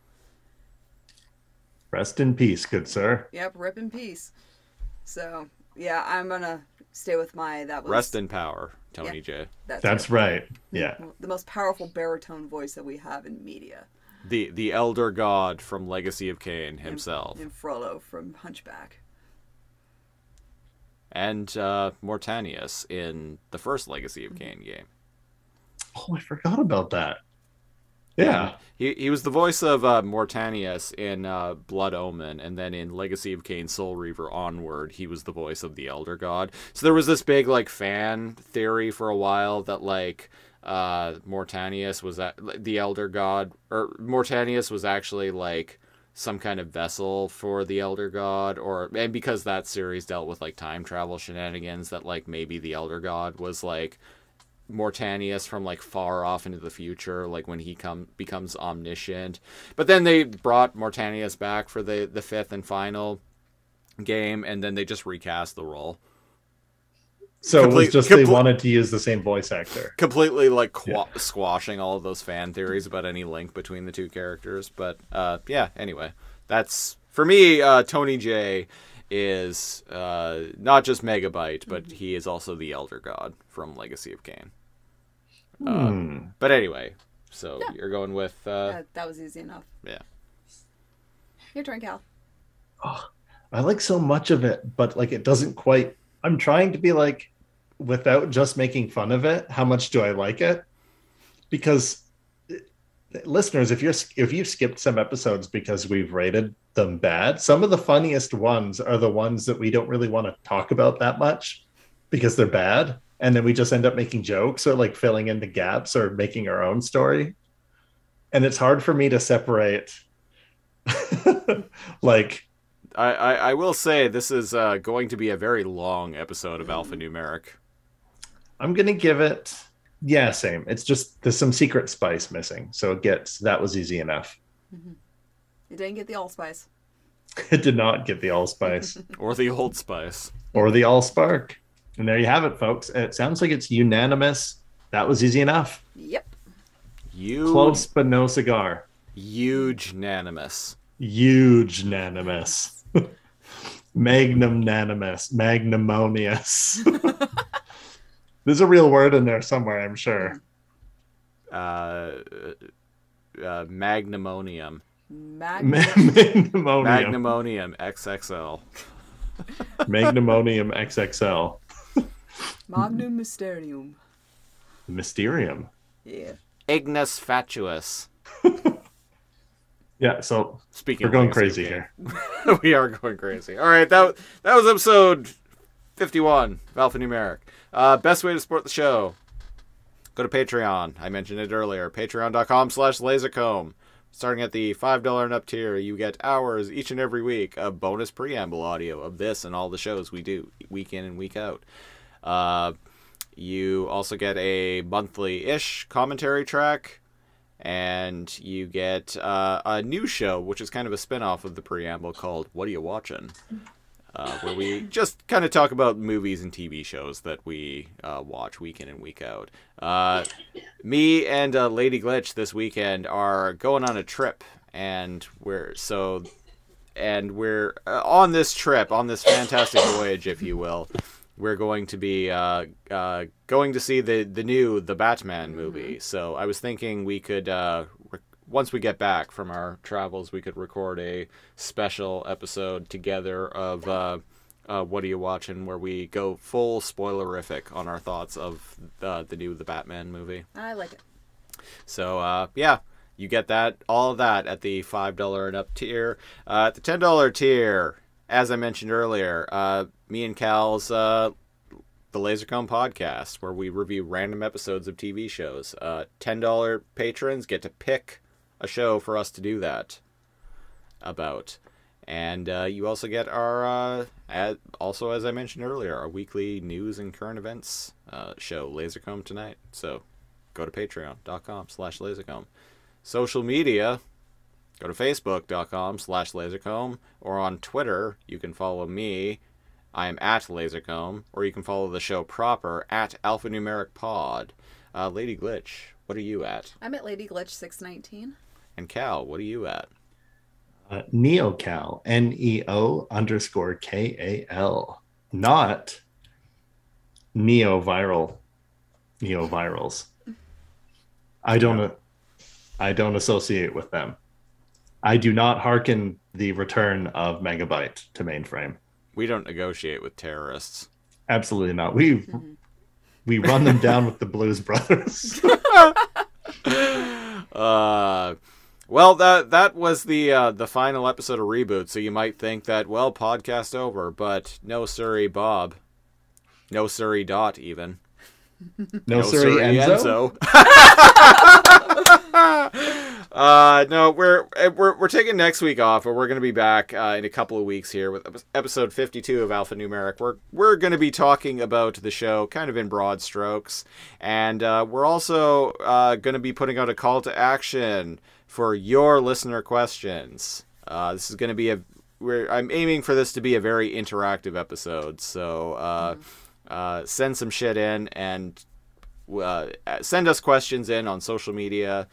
Speaker 6: Rest in peace, good sir.
Speaker 1: Yep, rip in peace. So yeah, I'm gonna stay with my that was
Speaker 2: Rest in power, Tony
Speaker 1: Yeah.
Speaker 2: Jay.
Speaker 1: that's,
Speaker 6: That's right. Yeah.
Speaker 1: the most powerful baritone voice that we have in media.
Speaker 2: The the elder god from Legacy of Kain himself,
Speaker 1: And Frollo from Hunchback.
Speaker 2: And uh, Mortanius in the first Legacy of Kain game.
Speaker 6: Oh, I forgot about that. Yeah.
Speaker 2: He, he was the voice of uh, Mortanius in uh, Blood Omen, and then in Legacy of Kain Soul Reaver Onward, he was the voice of the Elder God. So there was this big like fan theory for a while that like uh, Mortanius was that the Elder God, or Mortanius was actually like some kind of vessel for the Elder God, or and because that series dealt with like time travel shenanigans, that like maybe the Elder God was like Mortanius from like far off into the future, like when he come becomes omniscient. But then they brought Mortanius back for the the fifth and final game, and then they just recast the role
Speaker 6: So it was just they wanted to use the same voice actor.
Speaker 2: completely like qua squashing all of those fan theories about any link between the two characters. But uh, yeah, anyway, that's for me. Uh, Tony Jay is uh, not just Megabyte, but he is also the Elder God from Legacy of Kain.
Speaker 6: Hmm.
Speaker 2: But anyway, so you're going with uh,
Speaker 1: That, that was easy enough.
Speaker 2: yeah.
Speaker 1: Your turn, Cal.
Speaker 6: I like so much of it, but like it doesn't quite. I'm trying to be like, without just making fun of it, how much do I like it? Because listeners, if you're if you've skipped some episodes because we've rated them bad, some of the funniest ones are the ones that we don't really want to talk about that much because they're bad, and then we just end up making jokes or like filling in the gaps or making our own story. And it's hard for me to separate *laughs* like
Speaker 2: I, I, I will say this is uh, going to be a very long episode of Alphanumeric.
Speaker 6: I'm gonna give it yeah, same. It's just there's some secret spice missing. So it gets that was easy enough. Mm-hmm.
Speaker 1: You didn't get the allspice.
Speaker 6: It *laughs* did not get the allspice *laughs*
Speaker 2: Or the Old Spice.
Speaker 6: or the allspark. And there you have it, folks. It sounds like it's unanimous. That was easy enough.
Speaker 1: Yep.
Speaker 2: You
Speaker 6: Close but no cigar.
Speaker 2: Huge unanimous.
Speaker 6: Huge unanimous. *laughs* Magnum unanimous. Magnumonious. There's a real word in there somewhere, I'm sure.
Speaker 2: Uh, uh, magnumonium.
Speaker 1: Mag-
Speaker 6: Magnumonium.
Speaker 2: Magnumonium XXL.
Speaker 6: Magnumonium XXL.
Speaker 1: Magnum Mysterium.
Speaker 6: Mysterium.
Speaker 1: Yeah.
Speaker 2: Ignis fatuus. *laughs*
Speaker 6: Yeah, so
Speaker 2: Speaking
Speaker 6: we're going crazy here. *laughs*
Speaker 2: we are going crazy. All right, that that was episode 51 of Alphanumeric. Uh, best way to support the show: go to Patreon. I mentioned it earlier. Patreon.com/slash LaserComb. Starting at the five dollar and up tier, you get hours each and every week of bonus preamble audio of this and all the shows we do week in and week out. Uh, you also get a monthly-ish commentary track and you get uh, a new show, which is kind of a spin-off of the preamble called "What Are You Watching," uh, where we *laughs* just kind of talk about movies and TV shows that we uh, watch week in and week out. Uh, me and uh, Lady Glitch this weekend are going on a trip, and we're so, and we're uh, on this trip, on this fantastic voyage, if you will. We're going to be uh, uh, going to see the the new the Batman movie. So I was thinking we could uh, re- once we get back from our travels, we could record a special episode together of uh, uh, what are you watching, where we go full spoilerific on our thoughts of uh, the new the Batman movie.
Speaker 1: I like it.
Speaker 2: So uh, yeah, you get that all of that at the five dollar and up tier. Uh, at the ten dollar tier, as I mentioned earlier, uh, me and Cal's uh, the Lasercomb podcast, where we review random episodes of TV shows. Uh, ten dollar patrons get to pick a show for us to do that about. And uh, you also get our, uh, ad, also as I mentioned earlier, our weekly news and current events uh, show, Lasercomb Tonight. So go to patreon.com slash lasercomb. Social media, go to facebook.com slash lasercomb, or on Twitter, you can follow me. I am at lasercomb, or you can follow the show proper at alphanumeric pod. Uh, Lady Glitch, what are you at?
Speaker 1: I'm at Lady Glitch 619.
Speaker 2: And Cal, what are you at?
Speaker 6: Uh, Neocal. N E O underscore K A L. Not neoviral. Neovirals. I don't. I don't associate with them. I do not hearken the return of Megabyte to mainframe.
Speaker 2: We don't negotiate with terrorists.
Speaker 6: Absolutely not. We we run them down with the Blues Brothers. *laughs* *laughs*
Speaker 2: Uh, well, that that was the uh, the final episode of reboot. So you might think that well, podcast over, but no, sorry, Bob. No, sorry, Dot even. *laughs*
Speaker 6: No, sorry, Enzo. *laughs* *laughs*
Speaker 2: uh, no, we're we're we're taking next week off, but we're going to be back uh, in a couple of weeks here with episode 52 of Alphanumeric. We're we're going to be talking about the show kind of in broad strokes, and uh, we're also uh, going to be putting out a call to action for your listener questions. Uh, this is going to be a we're I'm aiming for this to be a very interactive episode, so uh, uh, send some shit in and uh, send us questions in on social media,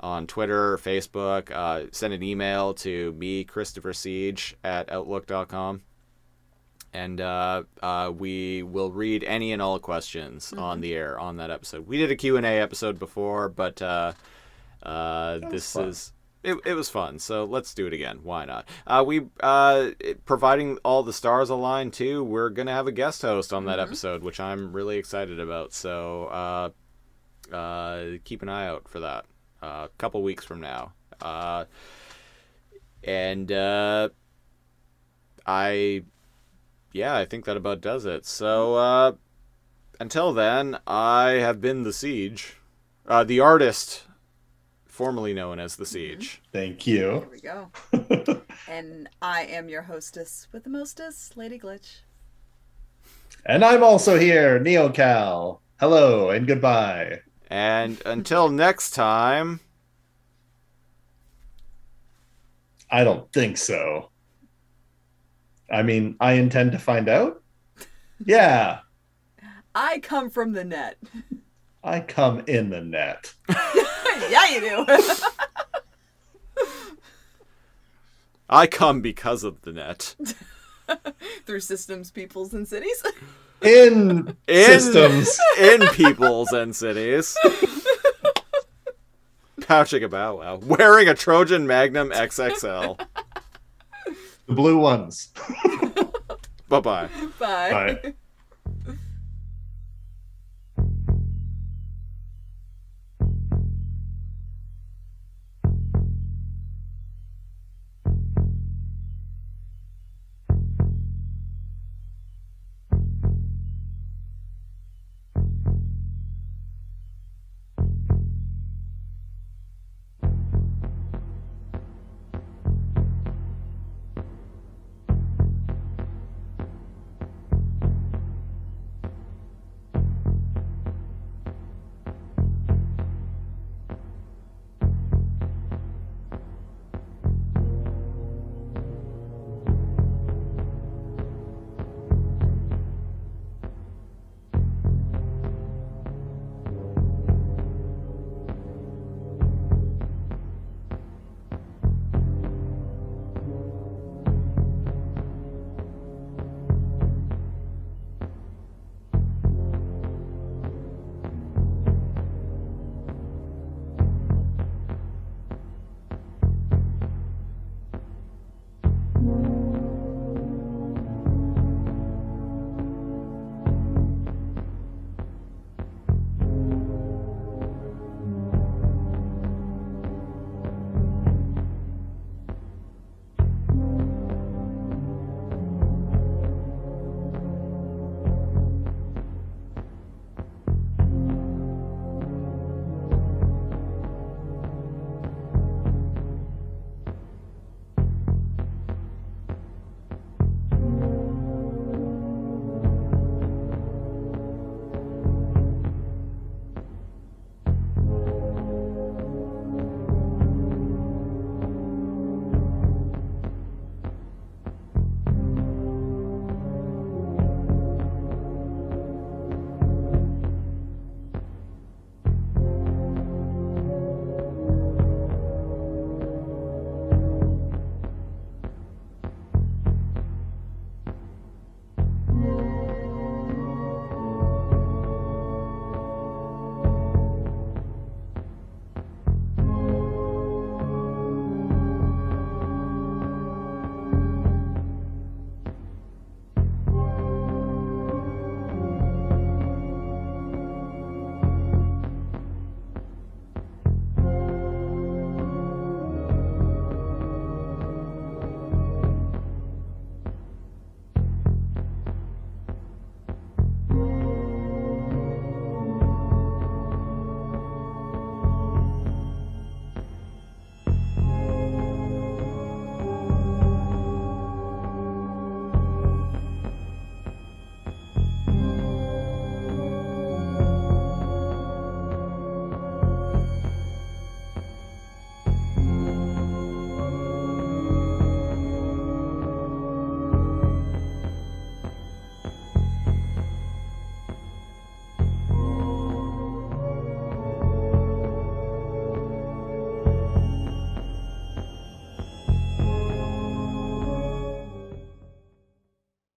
Speaker 2: on Twitter, Facebook. Uh, send an email to me, Christopher Siege, at outlook.com. And uh, uh, we will read any and all questions on the air on that episode. We did a Q&A episode before, but uh, this
Speaker 6: fun.
Speaker 2: is... It, it was fun, so let's do it again. Why not? Uh, we uh, providing all the stars align too. We're gonna have a guest host on that episode, which I'm really excited about. So uh, uh, keep an eye out for that. Uh, a couple weeks from now, uh, and uh, I, yeah, I think that about does it. So uh, until then, I have been the siege, uh, the artist, formerly known as the mm-hmm. siege.
Speaker 6: Thank you.
Speaker 1: Here we go. *laughs* and I am your hostess with the mostest, Lady Glitch.
Speaker 6: And I'm also here, Neocal. Hello and goodbye.
Speaker 2: And until next time,
Speaker 6: I don't think so. I mean, I intend to find out. *laughs* Yeah,
Speaker 1: I come from the net. *laughs*
Speaker 6: I come in the net. *laughs*
Speaker 1: yeah, you do. *laughs*
Speaker 2: I come because of the net. *laughs*
Speaker 1: Through systems, peoples, and cities.
Speaker 6: In,
Speaker 2: In
Speaker 6: systems.
Speaker 2: in peoples and cities. Pouching a bow wow. Wearing a Trojan Magnum XXL.
Speaker 6: The blue ones.
Speaker 2: Bye bye.
Speaker 1: Bye.
Speaker 6: Bye.